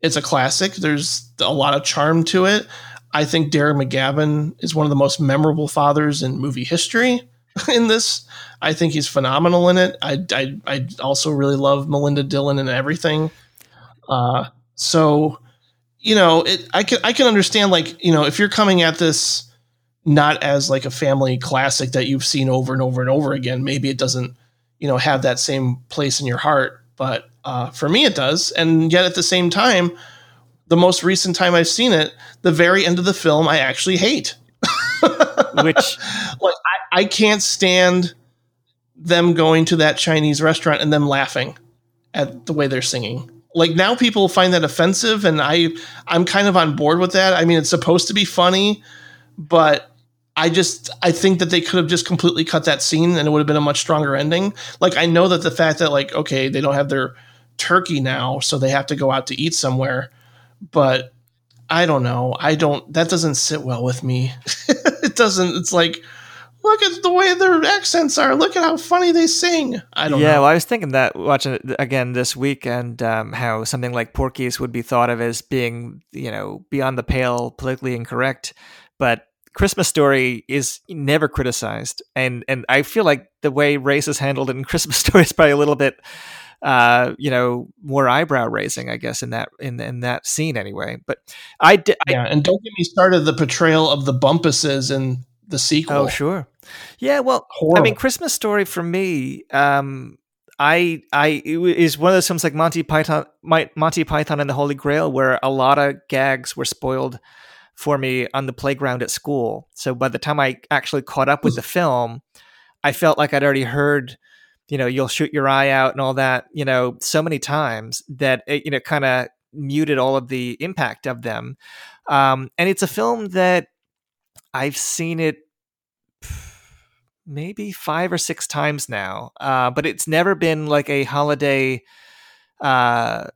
it's a classic. There's a lot of charm to it. I think Darren McGavin is one of the most memorable fathers in movie history. In this, I think he's phenomenal in it. I I, I also really love Melinda Dillon and everything. Uh, so you know, it I can I can understand like you know if you're coming at this not as like a family classic that you've seen over and over and over again, maybe it doesn't you know have that same place in your heart but uh, for me it does and yet at the same time the most recent time i've seen it the very end of the film i actually hate Which like I, I can't stand them going to that chinese restaurant and them laughing at the way they're singing. Like now people find that offensive and i i'm kind of on board with that. I mean it's supposed to be funny but i just i think that they could have just completely cut that scene and it would have been a much stronger ending. Like i know that the fact that like okay they don't have their turkey now so they have to go out to eat somewhere but i don't know. I don't that doesn't sit well with me doesn't it's like look at the way their accents are. Look at how funny they sing. I don't yeah, know. well, I was thinking that watching it again this week, and um, how something like Porky's would be thought of as being, you know, beyond the pale, politically incorrect. But Christmas Story is never criticized, and and I feel like the way race is handled in Christmas Story is probably a little bit, uh, you know, more eyebrow raising, I guess, in that in in that scene anyway. But I did. Yeah and don't get me started the portrayal of the bumpuses in the sequel oh sure, yeah. Well, I mean, Christmas Story for me, um, I I is one of those films like Monty Python, Monty Python and the Holy Grail, where a lot of gags were spoiled for me on the playground at school. So by the time I actually caught up with the film, I felt like I'd already heard, you know, you'll shoot your eye out and all that, you know, so many times that it, you know, kind of muted all of the impact of them. Um, and it's a film that I've seen it maybe five or six times now, uh, but it's never been like a holiday uh,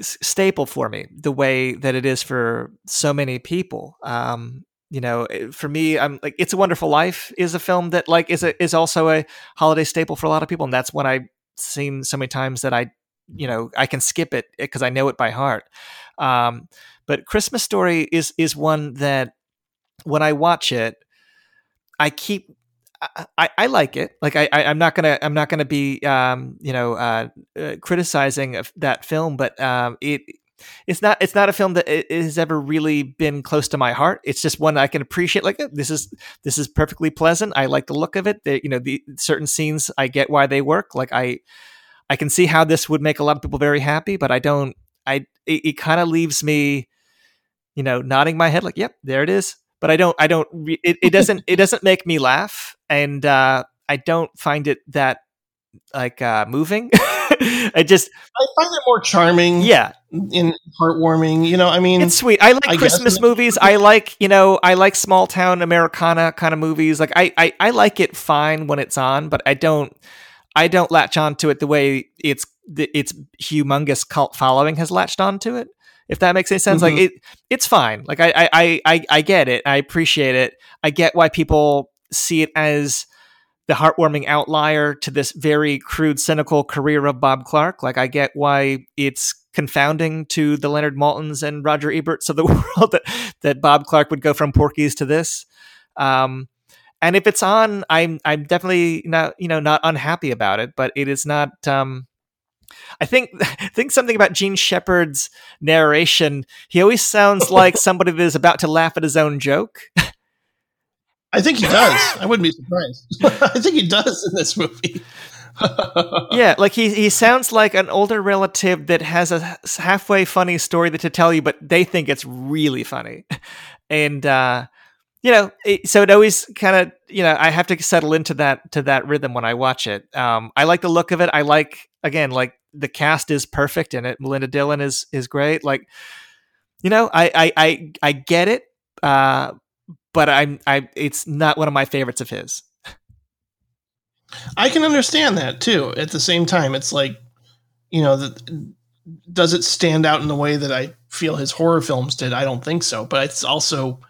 staple for me the way that it is for so many people. Um, you know, for me, I'm like "It's a Wonderful Life" is a film that like is a is also a holiday staple for a lot of people, and that's what I've seen so many times that I, you know, I can skip it because I know it by heart. Um, but Christmas Story is is one that when I watch it, I keep I, I, like it. Like I, I, I'm not gonna, I'm not gonna be, um, you know, uh, uh, criticizing that film, but um, it, it's not, it's not a film that has ever really been close to my heart. It's just one I can appreciate. Like this is, this is perfectly pleasant. I like the look of it. You know, the certain scenes, I get why they work. Like I, I can see how this would make a lot of people very happy, but I don't. I, it, it kind of leaves me, you know, nodding my head like, "Yep, there it is." But I don't. I don't. It, it doesn't. It doesn't make me laugh, and uh, I don't find it that like uh, moving. I just, I find it more charming yeah, In heartwarming. You know, I mean, it's sweet. I like I guess- Christmas movies. I like, you know, I like small town Americana kind of movies. Like I, I, I like it fine when it's on, but I don't, I don't latch on to it the way it's its humongous cult following has latched onto it. If that makes any sense, like Mhm. it, it's fine. Like I, I, I, I get it. I appreciate it. I get why people see it as the heartwarming outlier to this very crude, cynical career of Bob Clark. Like I get why it's confounding to the Leonard Maltins and Roger Eberts of the world that that Bob Clark would go from Porky's to this. Um, and if it's on, I'm I'm definitely not you know not unhappy about it, but it is not. Um, I think I think something about Jean Shepherd's narration. He always sounds like somebody that is about to laugh at his own joke. I think he does. I wouldn't be surprised. I think he does in this movie. yeah, like he he sounds like an older relative that has a halfway funny story to tell you, but they think it's really funny, and uh, you know, it, so it always kind of you know I have to settle into that to that rhythm when I watch it. Um, I like the look of it. I like again like the cast is perfect in it. Melinda Dillon is is great. Like you know, I I I, I get it. Uh, but I'm I it's not one of my favorites of his. I can understand that too. At the same time, it's like, you know, the, does it stand out in the way that I feel his horror films did? I don't think so. But it's also,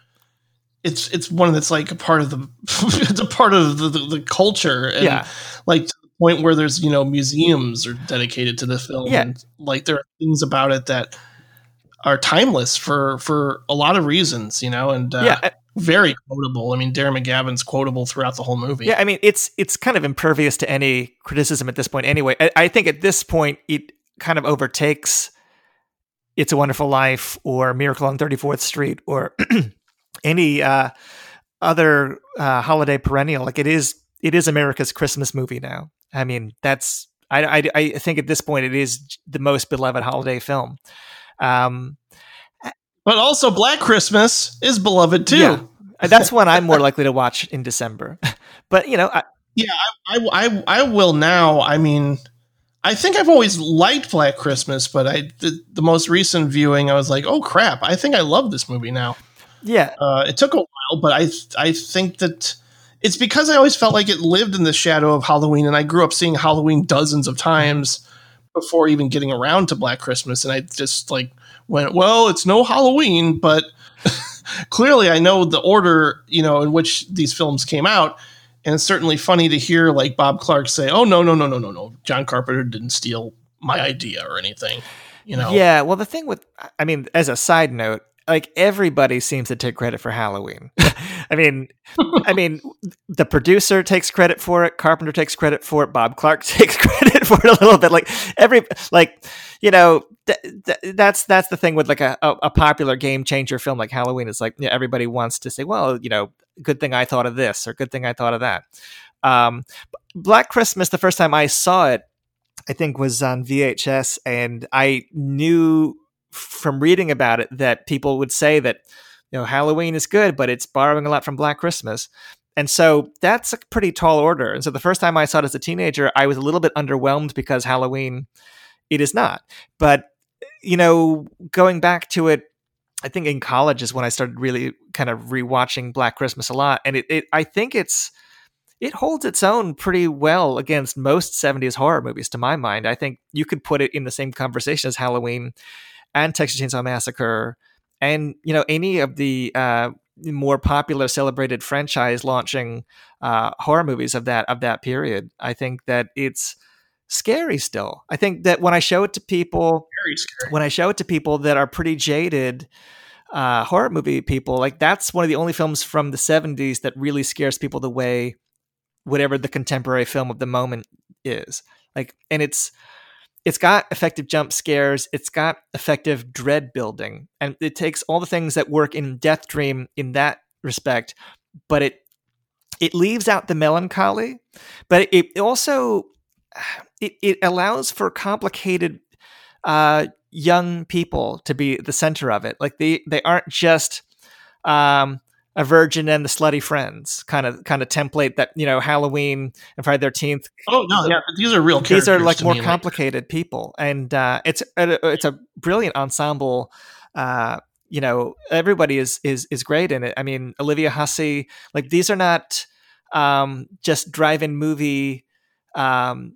it's it's one that's like a part of the, it's a part of the, the, the culture, and Yeah. like to the point where there's you know museums are dedicated to the film. Yeah. and, like there are things about it that are timeless for for a lot of reasons, you know, and uh, yeah, very quotable. I mean, Darren McGavin's quotable throughout the whole movie. yeah. I mean, it's it's kind of impervious to any criticism at this point. Anyway, I, I think at this point it kind of overtakes "It's a Wonderful Life" or "Miracle on Thirty Fourth Street" or any uh, other uh, holiday perennial. Like it is, it is America's Christmas movie now. I mean, that's I, I, I think at this point it is the most beloved holiday film. Um, But also, Black Christmas is beloved too. Yeah. that's one I'm more likely to watch in December. But you know, I, I, I, I will now. I mean, I think I've always liked Black Christmas, but I the, the most recent viewing, I was like, oh crap! I think I love this movie now. yeah, Uh, it took a while, but I I think that it's because I always felt like it lived in the shadow of Halloween, and I grew up seeing Halloween dozens of times before even getting around to Black Christmas, and I just like went, well, it's no Halloween, but clearly I know the order, you know, in which these films came out. And it's certainly funny to hear like Bob Clark say, "Oh no, no, no, no, no, no! John Carpenter didn't steal my idea or anything." You know, yeah. Well, the thing with, I mean, as a side note, like everybody seems to take credit for Halloween. I mean, I mean, the producer takes credit for it. Carpenter takes credit for it. Bob Clark takes credit for it a little bit. Like every, like you know, th- th- that's that's the thing with like a, a, popular game changer film like Halloween. It's like yeah, everybody wants to say, well, you know, good thing I thought of this or good thing I thought of that. Um, Black Christmas, the first time I saw it, I think was on VHS, and I knew from reading about it that people would say that you know Halloween is good, but it's borrowing a lot from Black Christmas. And so that's a pretty tall order. And so the first time I saw it as a teenager, I was a little bit underwhelmed because Halloween, it is not. But you know, going back to it, I think in college is when I started really kind of rewatching Black Christmas a lot, and it, it I think it's it holds its own pretty well against most 70s horror movies to my mind. I think you could put it in the same conversation as Halloween and Texas Chainsaw Massacre and you know any of the uh, more popular celebrated franchise launching uh, horror movies of that of that period. I think that it's scary still. I think that when I show it to people when I show it to people that are pretty jaded uh, horror movie people, like that's one of the only films from the 70s that really scares people the way whatever the contemporary film of the moment is. Like, and it's it's got effective jump scares, it's got effective dread building, and it takes all the things that work in Death Dream in that respect, but it it leaves out the melancholy, but it also it, it allows for complicated uh, young people to be the center of it. Like they they aren't just um, a virgin and the slutty friends kind of kind of template that you know Halloween and Friday Thirteenth. Oh no, yeah, these are real. These are like more complicated people, and uh, it's a, it's a brilliant ensemble. Uh, you know, everybody is is is great in it. I mean, Olivia Hussey. Like these are not um, just drive-in movie. Um,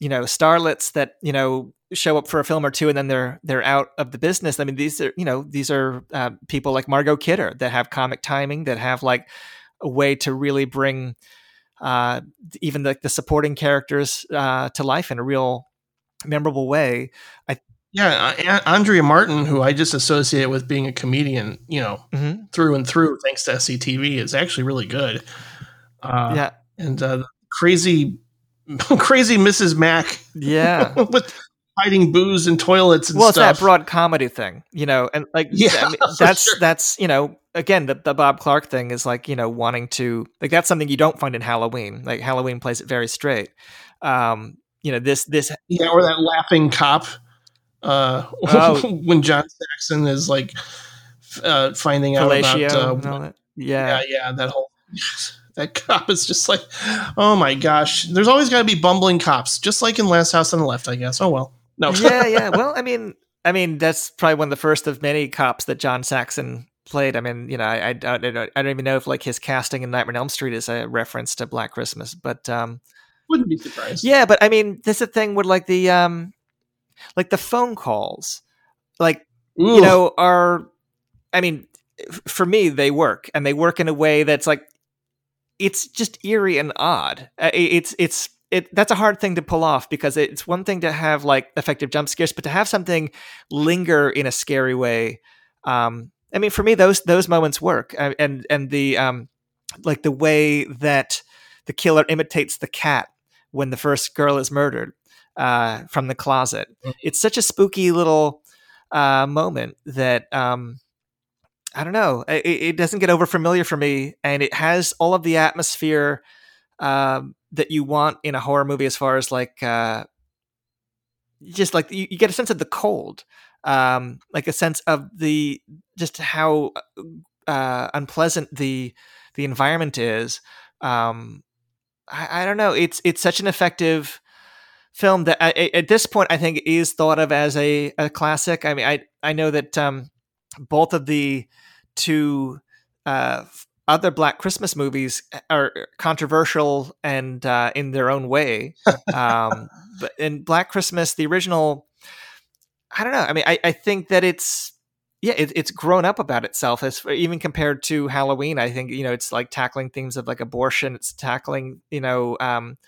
you know, starlets that you know show up for a film or two and then they're they're out of the business. I mean, these are you know these are uh, people like Margot Kidder that have comic timing that have like a way to really bring uh, even the, the supporting characters uh, to life in a real memorable way. I yeah, Andrea Martin, who I just associate with being a comedian, you know, Mhm. through and through, thanks to SCTV, is actually really good. Uh, yeah, and uh, crazy, crazy Mrs. Mac yeah. with hiding booze and toilets and well, it's stuff. that broad comedy thing, you know, and like Yeah, I mean, that's sure. that's you know again the, the Bob Clark thing is like you know wanting to like that's something you don't find in Halloween. Like Halloween plays it very straight. Um, you know this this yeah, or that laughing cop. Uh, Oh. when John Saxon is like uh, finding out about uh. Yeah, yeah, yeah, that whole that cop is just like, oh my gosh. There's always got to be bumbling cops, just like in Last House on the Left, I guess. Oh well, no, yeah, yeah. Well, I mean, I mean that's probably one of the first of many cops that John Saxon played. I mean, you know, I, I, don't, I don't even know if like his casting in Nightmare on Elm Street is a reference to Black Christmas, but um, wouldn't be surprised. Yeah, but I mean, this is the thing with like the um, like the phone calls, like Ooh. you know, are I mean, for me, they work, and they work in a way that's like it's just eerie and odd. Uh, it's it's it that's a hard thing to pull off because it's one thing to have like effective jump scares, but to have something linger in a scary way. Um, I mean, for me, those those moments work, and and the um, like the way that the killer imitates the cat when the first girl is murdered uh, from the closet. Mm-hmm. It's such a spooky little uh, moment that um, I don't know. It, it, doesn't get over familiar for me, and it has all of the atmosphere um, that you want in a horror movie, as far as like uh, just like you, you, get a sense of the cold, um, like a sense of the just how uh, unpleasant the the environment is. Um, I, I, don't know. It's it's such an effective film that I, at this point I think is thought of as a, a classic. I mean, I I know that um, both of the two uh, other Black Christmas movies are controversial and uh, in their own way. Um, but in Black Christmas, the original, I don't know. I mean, I, I think that it's yeah, it, it's grown up about itself as even compared to Halloween. I think you know it's like tackling themes of like abortion. It's tackling you know, um,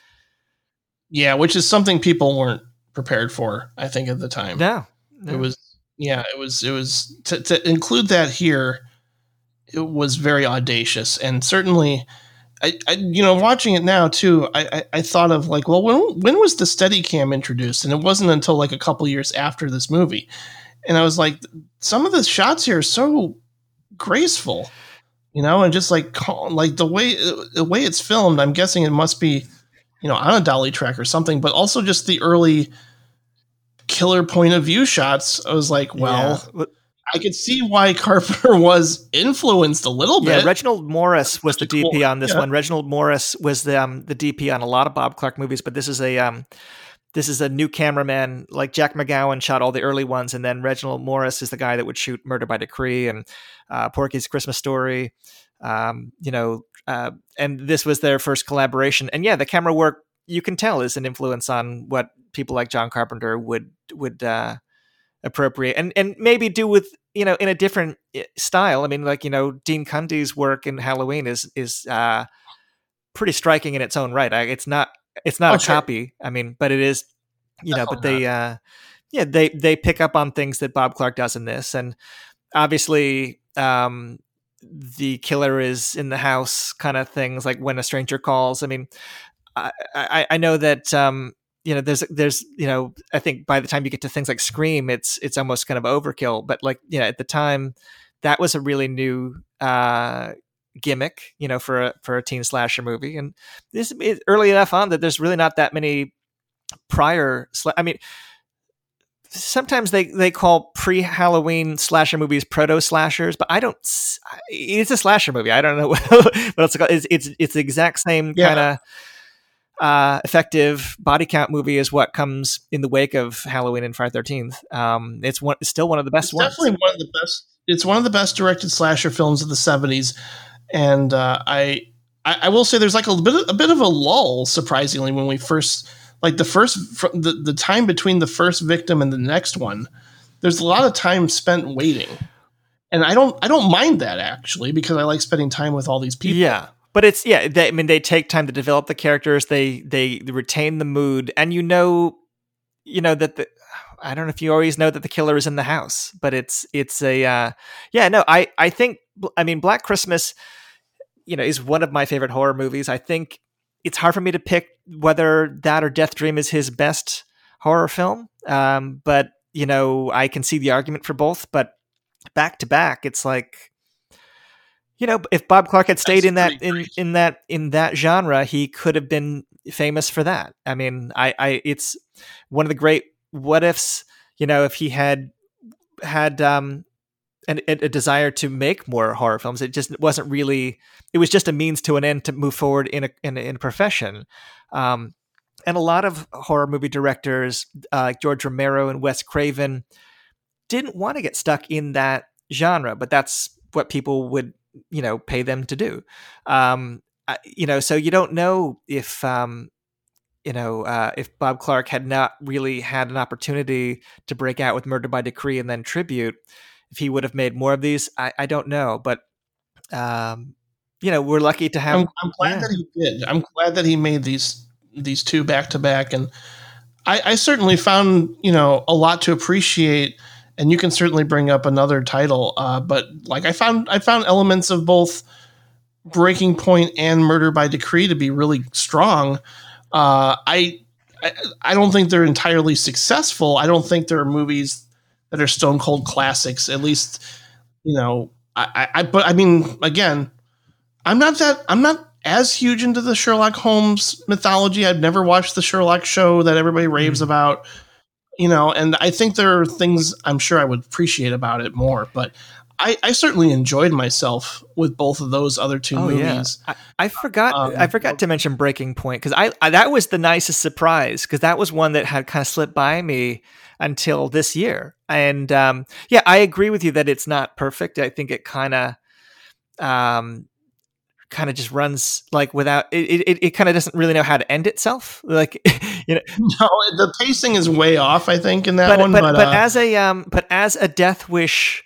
yeah, which is something people weren't prepared for. I think at the time. No, no. it was yeah, it was it was to, to include that here it was very audacious. And certainly I, I, you know watching it now too I, I, I thought of like well when when was the steadicam introduced? And it wasn't until like a couple years after this movie. And i was like some of the shots here are so graceful you know and just like like the way the way it's filmed i'm guessing it must be you know on a dolly track or something but also just the early killer point of view shots i was like well yeah. I could see why Carpenter was influenced a little bit. Yeah, Reginald Morris was the DP cool. on this yeah. one. Reginald Morris was the um, the DP on a lot of Bob Clark movies, but this is a um, this is a new cameraman. Like Jack McGowan shot all the early ones, and then Reginald Morris is the guy that would shoot Murder by Decree and uh, Porky's Christmas Story. Um, you know, uh, and this was their first collaboration. And yeah, the camera work you can tell is an influence on what people like John Carpenter would would uh, appropriate and and maybe do with you know in a different eh, style. I mean, like you know, Dean Cundey's work in Halloween is is uh, pretty striking in its own right. I, it's not it's not oh, a sure. copy. I mean, but it is you know. But they uh, yeah they they pick up on things that Bob Clark does in this, and obviously um, the killer is in the house kind of things like when a stranger calls. I mean, I I, I know that um, you know there's there's you know i think by the time you get to things like scream it's it's almost kind of overkill but like you know at the time that was a really new uh gimmick you know for a for a teen slasher movie and this is early enough on that there's really not that many prior sla- i mean sometimes they they call pre-halloween slasher movies proto slashers but i don't it's a slasher movie i don't know what it's called it's it's, it's the exact same yeah. kind of uh, effective body count movie is what comes in the wake of Halloween and Friday Thirteenth. Um, it's one, it's still one of the best it's ones. Definitely one of the best. It's one of the best directed slasher films of the seventies, and uh, I, I, I will say there's like a bit of, a bit of a lull surprisingly when we first like the first the the time between the first victim and the next one. There's a lot of time spent waiting. And I don't I don't mind that actually because I like spending time with all these people. Yeah but it's yeah they, i mean they take time to develop the characters. They they retain the mood. And you know you know that the i don't know if you always know that the killer is in the house but it's it's a uh, yeah no i i think i mean black christmas you know is one of my favorite horror movies. I think it's hard for me to pick whether that or death dream is his best horror film. Um, but you know i can see the argument for both but back to back it's like you know, if Bob Clark had stayed That's in that in, in that in that genre, he could have been famous for that. I mean, I, I it's one of the great what ifs. You know, if he had had um, an, a desire to make more horror films, it just wasn't really. It was just a means to an end to move forward in a in a, in a profession. Um, and a lot of horror movie directors, uh, like George Romero and Wes Craven, didn't want to get stuck in that genre, but that's what people would you know pay them to do. Um, I- you know, so you don't know if um, you know uh, if Bob Clark had not really had an opportunity to break out with Murder by Decree and then Tribute, if he would have made more of these. I, I don't know, but um, you know, we're lucky to have. I'm, I'm glad yeah. that he did. I'm glad that he made these these two back to back, and I, I certainly found you know a lot to appreciate. And you can certainly bring up another title, uh, but like I found, I found elements of both Breaking Point and Murder by Decree to be really strong. Uh, I, I I don't think they're entirely successful. I don't think there are movies that are stone cold classics. At least, you know, I, I, I but I mean, again, I'm not that I'm not as huge into the Sherlock Holmes mythology. I've never watched the Sherlock show that everybody raves about. You know, and I think there are things I'm sure I would appreciate about it more, but I, I certainly enjoyed myself with both of those other two Oh yeah, movies. I, I forgot. Um, I forgot to mention Breaking Point because I, I that was the nicest surprise because that was one that had kind of slipped by me until this year. And um, yeah, I agree with you that it's not perfect. I think it kind of um, kind of just runs like without it. It, it kind of doesn't really know how to end itself. Like you know, No, the pacing is way off, I think, in that but one. but, But, but, uh, as a um but as a Death Wish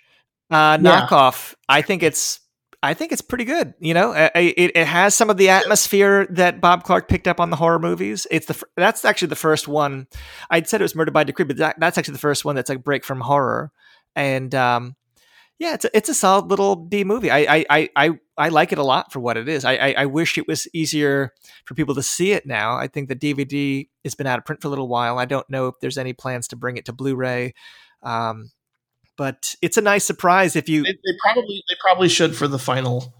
uh, Yeah. knockoff, I think it's I think it's pretty good. You know, it, it has some of the atmosphere that Bob Clark picked up on the horror movies. It's the that's actually the first one. I'd said it was Murder by Decree, but that, that's actually the first one that's like break from horror. And um, yeah, it's a, it's a solid little B movie. I I, I I I like it a lot for what it is. I, I I wish it was easier for people to see it now. I think the DVD has been out of print for a little while. I don't know if there's any plans to bring it to Blu-ray. Um, but it's a nice surprise if you they, they probably they probably should for the final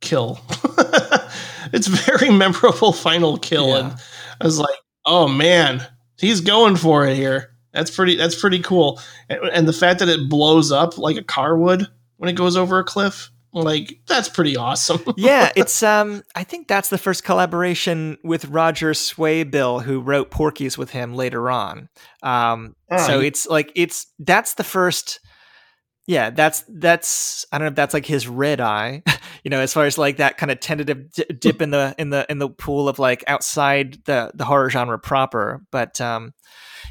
kill. it's very memorable final kill, Yeah. and I was like, "Oh man, he's going for it here." That's pretty. That's pretty cool. And, and the fact that it blows up like a car would when it goes over a cliff, like that's pretty awesome. yeah, it's um I think that's the first collaboration with Roger Swaybill who wrote Porky's with him later on. Um Ah, so it's like it's that's the first yeah, that's that's I don't know if that's like his red eye, you know, as far as like that kind of tentative di- dip in the in the in the pool of like outside the the horror genre proper, but um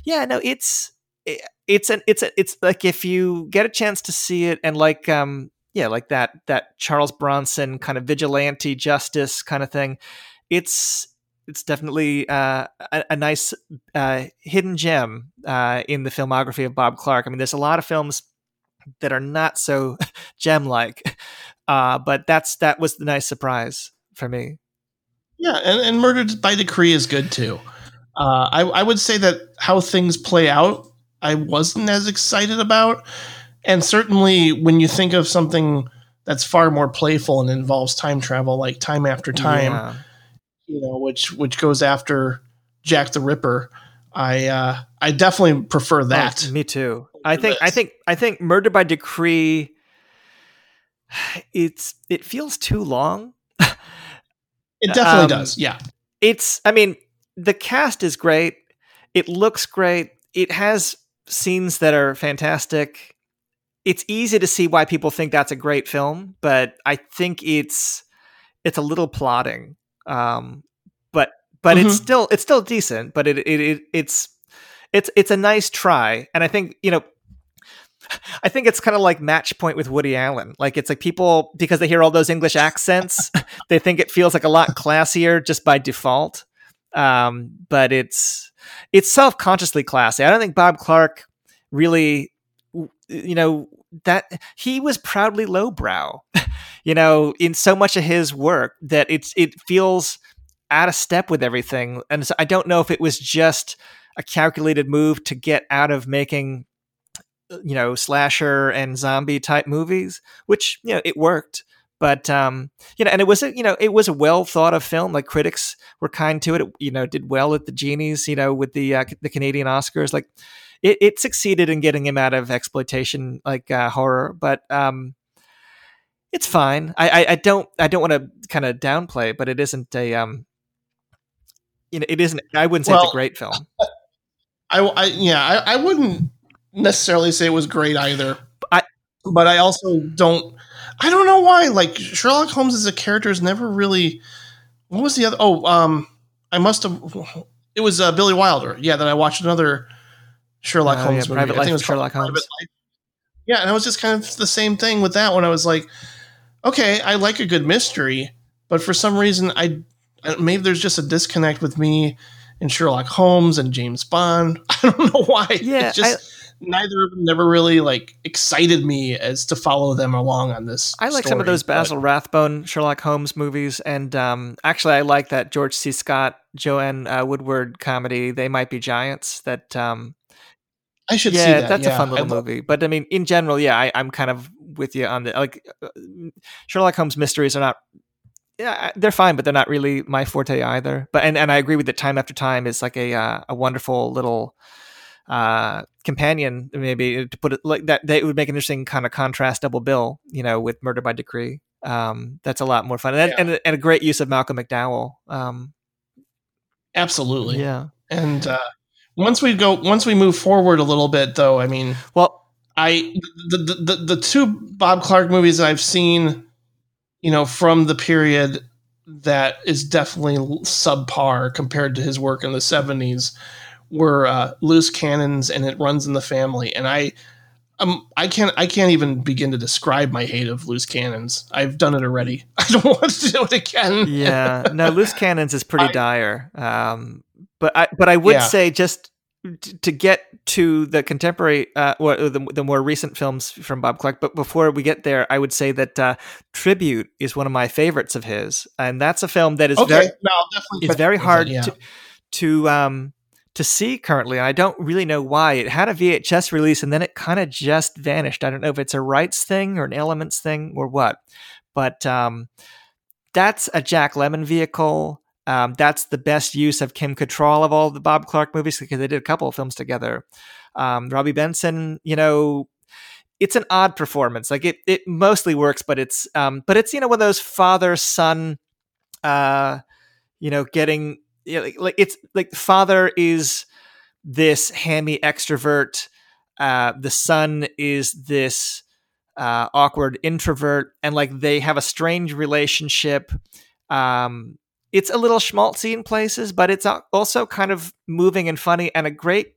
yeah, no, it's it's an it's a, it's like if you get a chance to see it and like um yeah, like that that Charles Bronson kind of vigilante justice kind of thing. It's it's definitely uh, a, a nice uh, hidden gem uh, in the filmography of Bob Clark. I mean, there's a lot of films that are not so gem like, uh, but that's that was the nice surprise for me. Yeah, and, and Murdered by Decree is good too. Uh, I, I would say that how things play out, I wasn't as excited about. And certainly when you think of something that's far more playful and involves time travel, like Time After Time, Yeah. you know, which which goes after Jack the Ripper, I uh, I definitely prefer that. Oh, me too. I think I think I think Murder by Decree. It's it feels too long. it definitely um, does. Yeah. it's i mean the cast is great it looks great it has scenes that are fantastic it's easy to see why people think that's a great film but i think it's it's a little plotting um but but it's Mhm. still it's still decent but it, it, it it's it's it's a nice try and i think you know I think it's kind of like match point with Woody Allen. Like it's like people because they hear all those English accents, they think it feels like a lot classier just by default. Um, but it's it's self consciously classy. I don't think Bob Clark really, you know, that he was proudly lowbrow, you know, in so much of his work that it's it feels out of step with everything. And so I don't know if it was just a calculated move to get out of making you know slasher and zombie type movies which you know it worked but um you know and it was a you know it was a well thought of film. Like critics were kind to it, it you know did well at the genies you know with the uh, the canadian oscars. Like it, it succeeded in getting him out of exploitation like uh, horror. But um it's fine. I i, I don't i don't want to kind of downplay but it isn't a um you know it isn't i wouldn't say it's a great film. I, I yeah, I, I wouldn't necessarily say it was great either. I- but I also don't. I don't know why. Like Sherlock Holmes as a character is never really. What was the other? Oh, um, I must have. It was uh, Billy Wilder. Yeah, that I watched another Sherlock Oh, Holmes yeah, movie. Private I Life think it was Sherlock Holmes. Yeah, and it was just kind of the same thing with that one. I was like, okay, I like a good mystery, but for some reason, I I- maybe there's just a disconnect with me and Sherlock Holmes and James Bond. I don't know why. Yeah, it's just neither of them never really like excited me as to follow them along on this. I like some of story, those but- Basil Rathbone Sherlock Holmes movies, and um, actually, I like that George C. Scott, Joanne uh, Woodward comedy. They might be giants. That um, I should yeah, see that. that's a fun little love- movie. But I mean, in general, yeah, I, I'm kind of with you on the like uh, Sherlock Holmes mysteries are not. Yeah, they're fine, but they're not really my forte either. But and, and I agree with that. Time after time is like a uh, a wonderful little uh companion maybe to put it like that they would make an interesting kind of contrast double bill you know with murder by decree um that's a lot more fun and, Yeah. and, and a great use of malcolm mcdowell um Absolutely. yeah And uh, once we go, once we move forward a little bit, though, I mean, well I the the, the, the two Bob Clark movies I've seen, you know, from the period that is definitely subpar compared to his work in the '70s were uh, Loose Cannons and It Runs in the Family, and I. Um, I can't. I can't even begin to describe my hate of loose cannons. I've done it already. I don't want to do it again. yeah no loose cannons is pretty I- dire um but i but i would Yeah. say just to get to the contemporary uh or the, the more recent films from bob clark but before we get there i would say that uh tribute is one of my favorites of his and that's a film that is okay, very no, definitely. it's very hard yeah. to to um to see currently. I don't really know why. It had a VHS release and then it kind of just vanished. I don't know if it's a rights thing or an elements thing or what. But um that's a Jack Lemmon vehicle. Um, that's the best use of Kim Cattrall of all the Bob Clark movies because they did a couple of films together. Um, Robby Benson, you know, it's an odd performance. Like it, it mostly works, but it's, um, but it's you know one of those father son, uh, you know, getting you know, like, like it's like father is this hammy extrovert, uh, the son is this uh, awkward introvert, and like they have a strange relationship. Um, it's a little schmaltzy in places, but it's also kind of moving and funny, and a great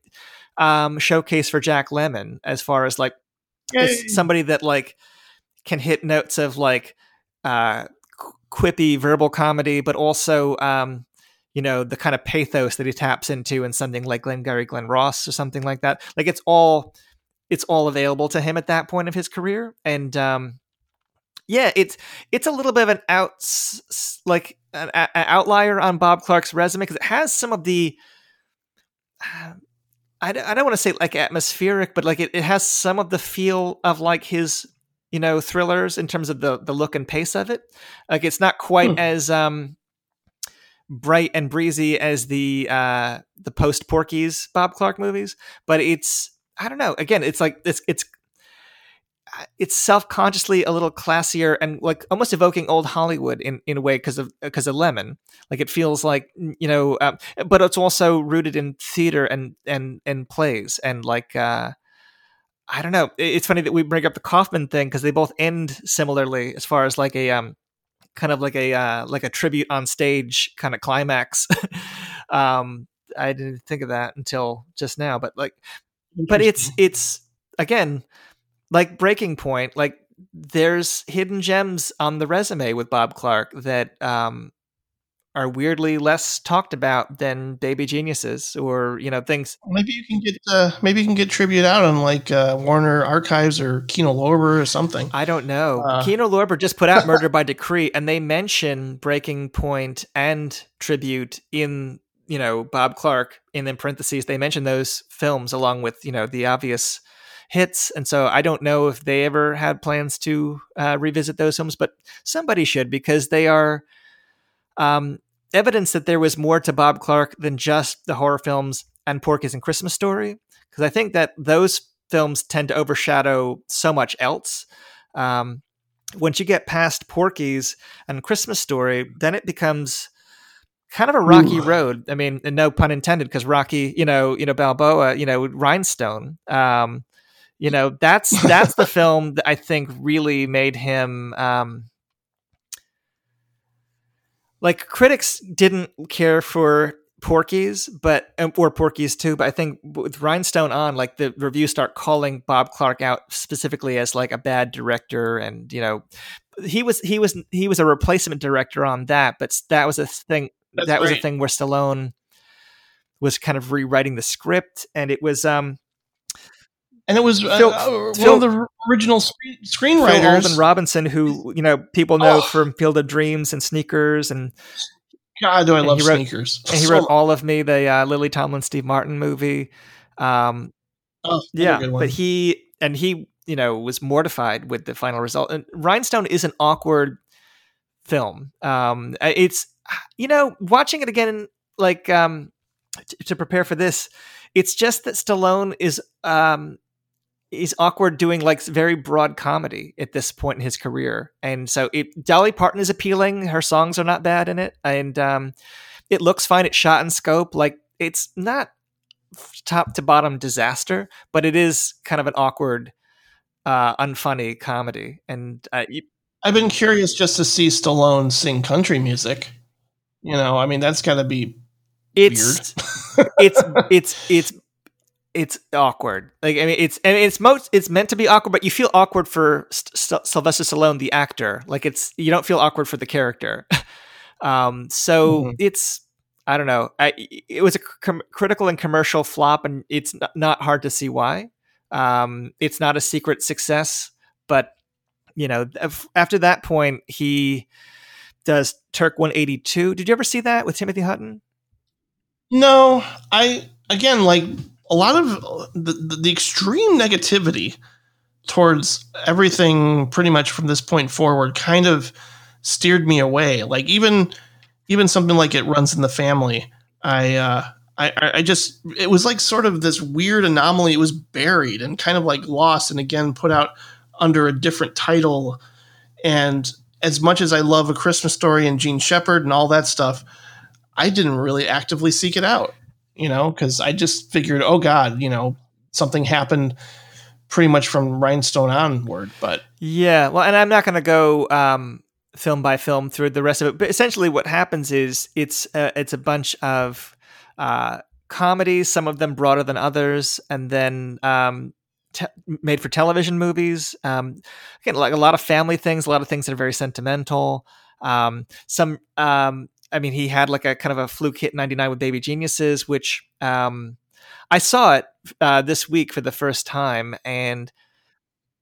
um, showcase for Jack Lemmon as far as like somebody that like can hit notes of like uh quippy verbal comedy but also um you know the kind of pathos that he taps into in something like Glengarry Glen Ross or something like that like it's all it's all available to him at that point of his career and um yeah it's it's a little bit of an out like an, an outlier on Bob Clark's resume because it has some of the I don't, I don't want to say like atmospheric, but like it, it has some of the feel of like his, you know, thrillers in terms of the the look and pace of it. Like it's not quite Hmm. as um bright and breezy as the uh the post Porky's Bob Clark movies, but it's I don't know. Again, it's like it's it's uh, it's self-consciously a little classier and like almost evoking old Hollywood in, in a way because of because of Lemmon. Like it feels like you know, um, but it's also rooted in theater and and and plays and like uh, I don't know. It's funny that we bring up the Kaufman thing because they both end similarly as far as like a um kind of like a uh, like a tribute on stage kind of climax. um, I didn't think of that until just now, but like but it's it's again like breaking point like there's hidden gems on the resume with bob clark that um are weirdly less talked about than baby geniuses or you know things Maybe you can get uh, maybe you can get tribute out on like uh, Warner Archives or Kino Lorber or something. i don't know Uh. kino lorber just put out murder by decree and they mention breaking point and tribute in you know bob clark and in parentheses they mention those films along with you know the obvious hits and so i don't know if they ever had plans to uh, revisit those films but somebody should because they are um, evidence that there was more to bob clark than just the horror films and porky's and christmas story because i think that those films tend to overshadow so much else um, once you get past porky's and christmas story then it becomes kind of a rocky Ooh. road. I mean, and no pun intended, because Rocky, you know, you know Balboa, you know Rhinestone. Um, you know, that's that's the film that I think really made him. Um, like critics didn't care for Porky's, but or Porky's too. But I think with Rhinestone on, like the reviews start calling Bob Clark out specifically as like a bad director, and you know, he was he was he was a replacement director on that, but that was a thing. That's that was a thing where Stallone was kind of rewriting the script, and it was um And it was uh, Phil- uh, one Phil- of the original screen, Phil screenwriters. Alden Robinson, who you know people know Oh. from Field of Dreams and Sneakers, and God, do I love wrote- sneakers? and he So- wrote All of Me, the uh, Lily Tomlin, Steve Martin movie. Um, oh, yeah, but he and he, you know, was mortified with the final result. And Rhinestone is an awkward film. Um, it's you know, watching it again, like um, t- to prepare for this, it's just that Stallone is um, is awkward doing like very broad comedy at this point in his career, and so it Dolly Parton is appealing. Her songs are not bad in it, and um, it looks fine. It's shot in scope. Like it's not top to bottom disaster, but it is kind of an awkward, uh, unfunny comedy. And uh, you, I've been curious just to see Stallone sing country music. You know, I mean, that's got to be it's weird. it's it's it's it's awkward. Like I mean, it's and it's most it's meant to be awkward, but you feel awkward for St- St- Sylvester Stallone, the actor. Like it's you don't feel awkward for the character. um, so Mhm. it's I don't know. I, it was a com- critical and commercial flop, and it's n- not hard to see why. Um, it's not a secret success, but you know, af- after that point, he does Turk 182. Did you ever see that with Timothy Hutton? No, I again like a lot of the, the, the extreme negativity towards everything pretty much from this point forward kind of steered me away. Like even even something like it runs in the family. I uh I I just it was like sort of this weird anomaly. It was buried and kind of like lost and again put out under a different title. And as much as I love a Christmas story and Jean Shepherd and all that stuff, I didn't really actively seek it out, you know, because I just figured, oh God, you know, something happened pretty much from Rhinestone onward. But Yeah, well, and I'm not going to go um, film by film through the rest of it, but essentially, what happens is it's uh, it's a bunch of uh, comedies, some of them broader than others, and then um, te- made for television movies. Um, again, like a lot of family things, a lot of things that are very sentimental. Um, some, um, I mean, he had like a kind of a fluke hit '99 with Baby Geniuses, which um, I saw it uh, this week for the first time, and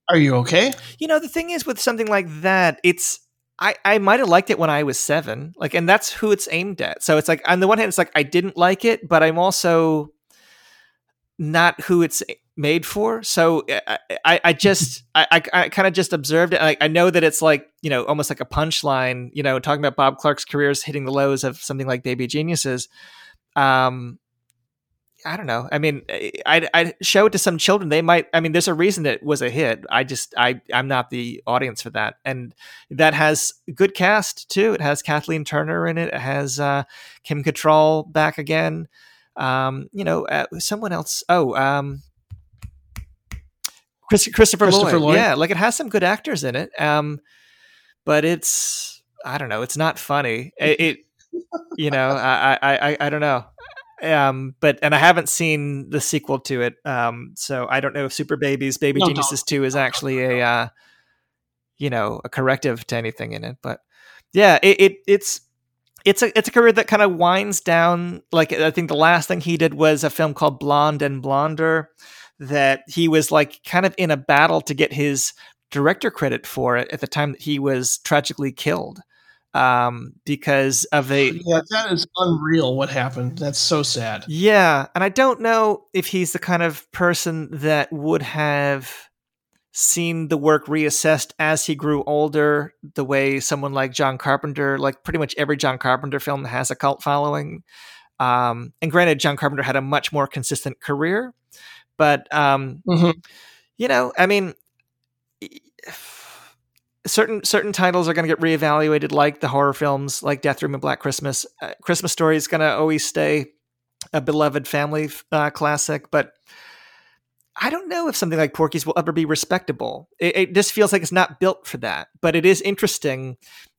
are you okay? you know, the thing is with something like that, it's I, I might have liked it when I was seven. Like, and that's who it's aimed at. So it's like on the one hand, it's like I didn't like it, but I'm also not who it's made for. So I, I, I just I, I, I kind of just observed it. I, I know that it's like you know almost like a punchline. You know, talking about Bob Clark's careers hitting the lows of something like Baby Geniuses. Um, I don't know. I mean, I I show it to some children. They might. I mean, there's a reason it was a hit. I just I I'm not the audience for that. And that has good cast too. It has Kathleen Turner in it. It has uh, Kim Cattrall back again. Um, you know, uh, someone else. Oh, um, Chris, Christopher, Christopher Lloyd. Lloyd. Yeah, like it has some good actors in it. Um, but it's I don't know. It's not funny. It, it you know, I, I I I don't know um but and i haven't seen the sequel to it um so i don't know if super babies baby No, geniuses 2 is actually a uh you know a corrective to anything in it but yeah it, it it's it's a it's a career that kind of winds down like i think the last thing he did was a film called blonde and blonder that he was like kind of in a battle to get his director credit for it at the time that he was tragically killed um because of a Yeah, that is unreal. What happened? That's so sad. yeah, and I don't know if he's the kind of person that would have seen the work reassessed as he grew older, the way someone like John Carpenter, like pretty much every John Carpenter film has a cult following. Um, and granted, John Carpenter had a much more consistent career, but um, Mhm. you know, I mean, certain certain titles are going to get reevaluated, like the horror films, like Death Dream and Black Christmas. Uh, Christmas Story is going to always stay a beloved family uh, classic, but I don't know if something like Porky's will ever be respectable. It, it just feels like it's not built for that. But it is interesting,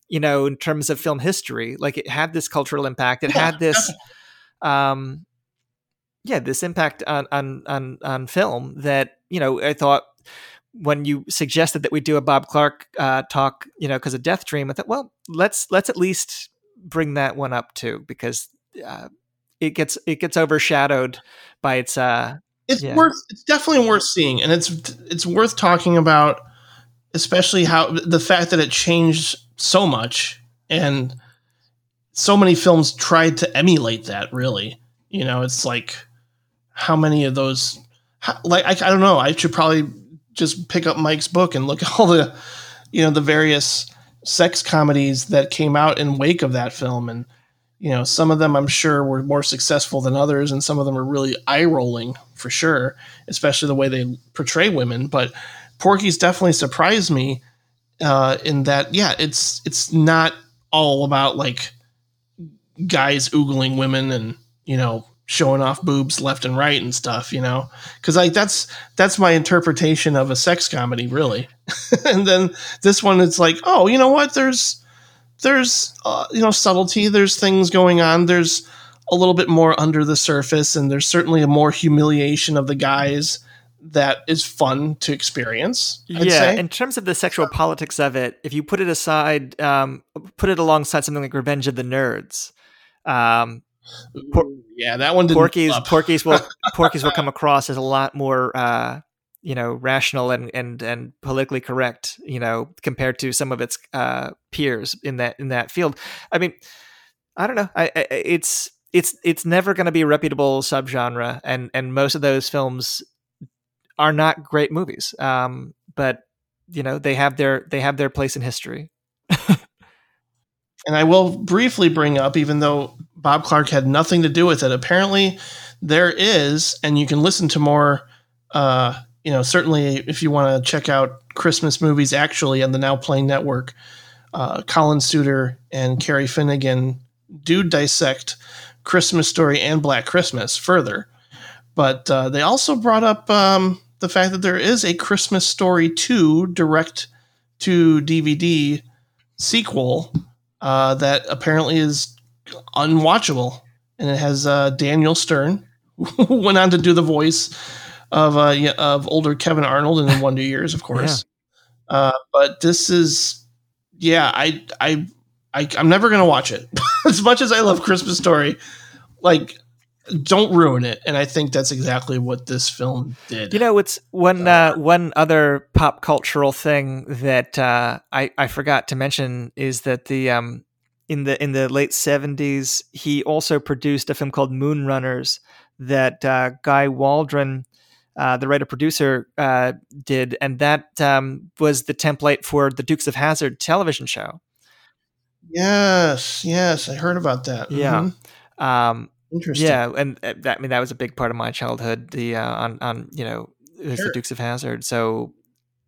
you know, in terms of film history. Like it had this cultural impact. It Yeah, had this, um, yeah, this impact on on on on film that you know I thought when you suggested that we do a Bob Clark uh, talk, you know, because of Death Dream, I thought, well, let's let's at least bring that one up too because uh, it gets it gets overshadowed by its uh it's Yeah. worth it's definitely worth seeing and it's it's worth talking about especially how the fact that it changed so much and so many films tried to emulate that really you know it's like how many of those how, like I, I don't know. I should probably just pick up mike's book and look at all the you know the various sex comedies that came out in wake of that film. And you know some of them i'm sure were more successful than others and some of them are really eye rolling for sure especially the way they portray women. But porky's definitely surprised me uh, in that yeah it's it's not all about like guys oogling women and you know showing off boobs left and right and stuff you know? Because like that's that's my interpretation of a sex comedy really. And then this one it's like oh you know what? There's there's uh, you know subtlety. There's things going on. There's a little bit more under the surface and there's certainly a more humiliation of the guys that is fun to experience I'd yeah, say. in terms of the sexual politics of it, if you put it aside, um, put it alongside something like Revenge of the Nerds, um, Por- yeah that one didn't Porky's. Porky's will Porky's will come across as a lot more, uh, you know, rational and and and politically correct, you know, compared to some of its uh, peers in that in that field. I mean, I don't know. I, I it's it's it's never going to be a reputable subgenre, and and most of those films are not great movies. Um, but you know, they have their they have their place in history. And I will briefly bring up, even though Bob Clark had nothing to do with it, apparently there is, and you can listen to more. Uh, you know, certainly if you want to check out Christmas movies, actually on the Now Playing Network, uh, Colin Suter and Carrie Finnegan do dissect Christmas Story and Black Christmas further. But uh, they also brought up um, the fact that there is a Christmas Story 2 direct to DVD sequel uh, that apparently is unwatchable. And it has uh, Daniel Stern, who went on to do the voice of uh, of older Kevin Arnold in Wonder Years, of course. Uh, but this is, yeah, I, I, I I'm never gonna watch it. as much as I love Christmas Story, like, don't ruin it. And I think that's exactly what this film did. You know, it's one uh, one other pop cultural thing that uh, I I forgot to mention is that the um in the in the late seventies he also produced a film called Moonrunners that uh, Gy Waldron. Uh, the writer producer uh, did, and that um, was the template for the Dukes of Hazzard television show. yes, yes, I heard about that. Yeah. Mhm. Um, interesting. Yeah, and uh, that, I mean that was a big part of my childhood. The uh, on on you know Sure. the Dukes of Hazzard. So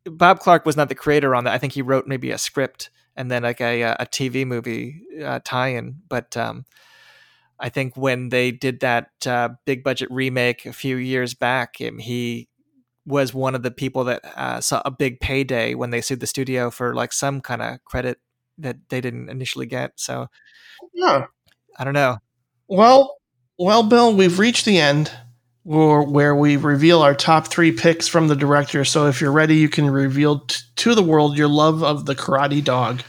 Bob Clark was not the creator on that. I think he wrote maybe a script and then like a a TV movie uh, tie-in. But um, I think when they did that uh, big budget remake a few years back, um, he was one of the people that uh, saw a big payday when they sued the studio for like some kind of credit that they didn't initially get. So Yeah. I don't know. Well, well, Bill, we've reached the end where, where we reveal our top three picks from the director. So if you're ready, you can reveal t- to the world your love of the Karate Dog.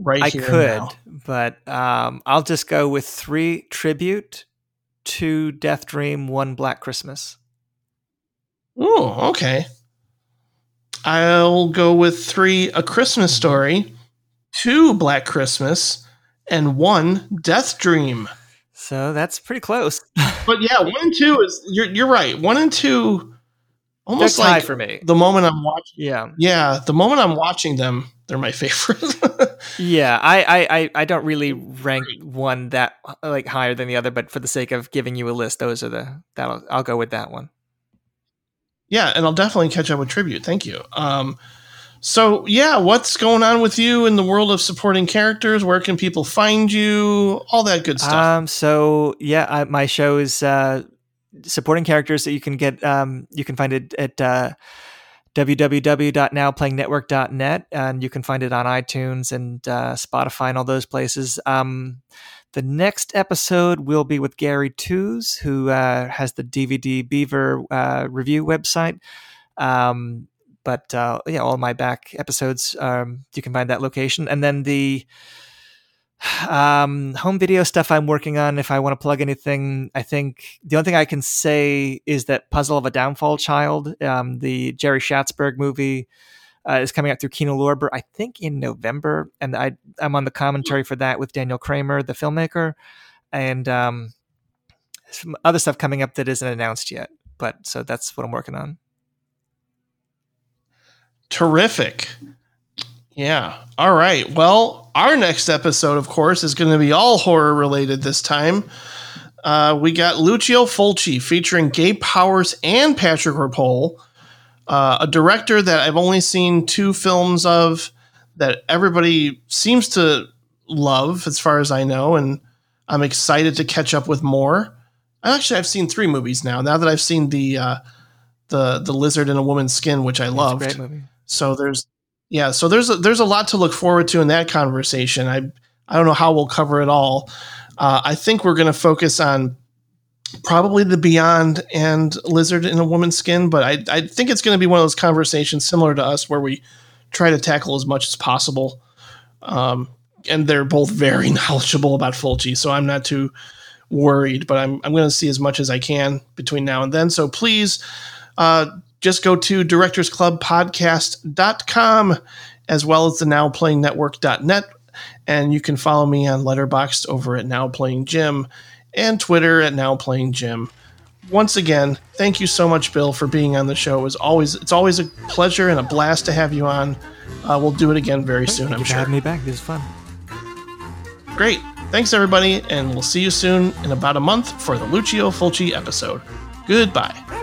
Right I could, but um, I'll just go with three tribute, two Death Dream, one Black Christmas. Oh, okay. I'll go with three A Christmas Story, two Black Christmas, and one Death Dream. So that's pretty close. But yeah, one and two is you're you're right. One and two, almost tied like for me. the moment I'm watching. Yeah, Yeah, the moment I'm watching them, they're my favorite. yeah. I, I, I, I don't really rank one that like higher than the other, but for the sake of giving you a list, those are the that I'll, I'll go with that one. yeah, and I'll definitely catch up with tribute. Thank you. Um, so yeah, what's going on with you in the world of supporting characters? Where can people find you? All that good stuff. Um, so yeah, I, my show is uh, supporting characters that you can get. Um, you can find it at uh, www.nowplayingnetwork.net, and you can find it on iTunes and uh, Spotify and all those places. Um, the next episode will be with Gary Tooze, who uh, has the DVD Beaver uh, review website. Um, but uh, yeah, all my back episodes, um, you can find that location. And then the um, home video stuff I'm working on, if I want to plug anything, I think the only thing I can say is that Puzzle of a Downfall Child, um, the Jerry Schatzberg movie, uh, is coming out through Kino Lorber, I think in November. And I, I'm on the commentary for that with Daniel Kremer, the filmmaker. And um, some other stuff coming up that isn't announced yet. But so that's what I'm working on. Terrific. Yeah. All right. Well, our next episode, of course, is going to be all horror related this time. Uh, we got Lucio Fulci featuring Gabe Powers and Patrick Rapole, uh, a director that I've only seen two films of that everybody seems to love, as far as I know, and I'm excited to catch up with more. Actually, I've seen three movies now. Now that I've seen the uh, the the lizard in a woman's skin, which I loved. So there's yeah, so there's a, there's a lot to look forward to in that conversation. I I don't know how we'll cover it all. Uh, I think we're going to focus on probably the Beyond and Lizard in a Woman's Skin, but I I think it's going to be one of those conversations similar to us where we try to tackle as much as possible. Um, and they're both very knowledgeable about Fulci, so I'm not too worried. But I'm I'm going to see as much as I can between now and then. So please. Uh, just go to directorsclubpodcast.com as well as the nowplayingnetwork.net and you can follow me on letterboxd over at now playing jim and twitter at now playing jim once again thank you so much bill for being on the show. It was always it's always a pleasure and a blast to have you on. Uh, we'll do it again very soon i'm for sure. have me back. This is fun. great. Thanks everybody and we'll see you soon in about a month for the lucio fulci episode. Goodbye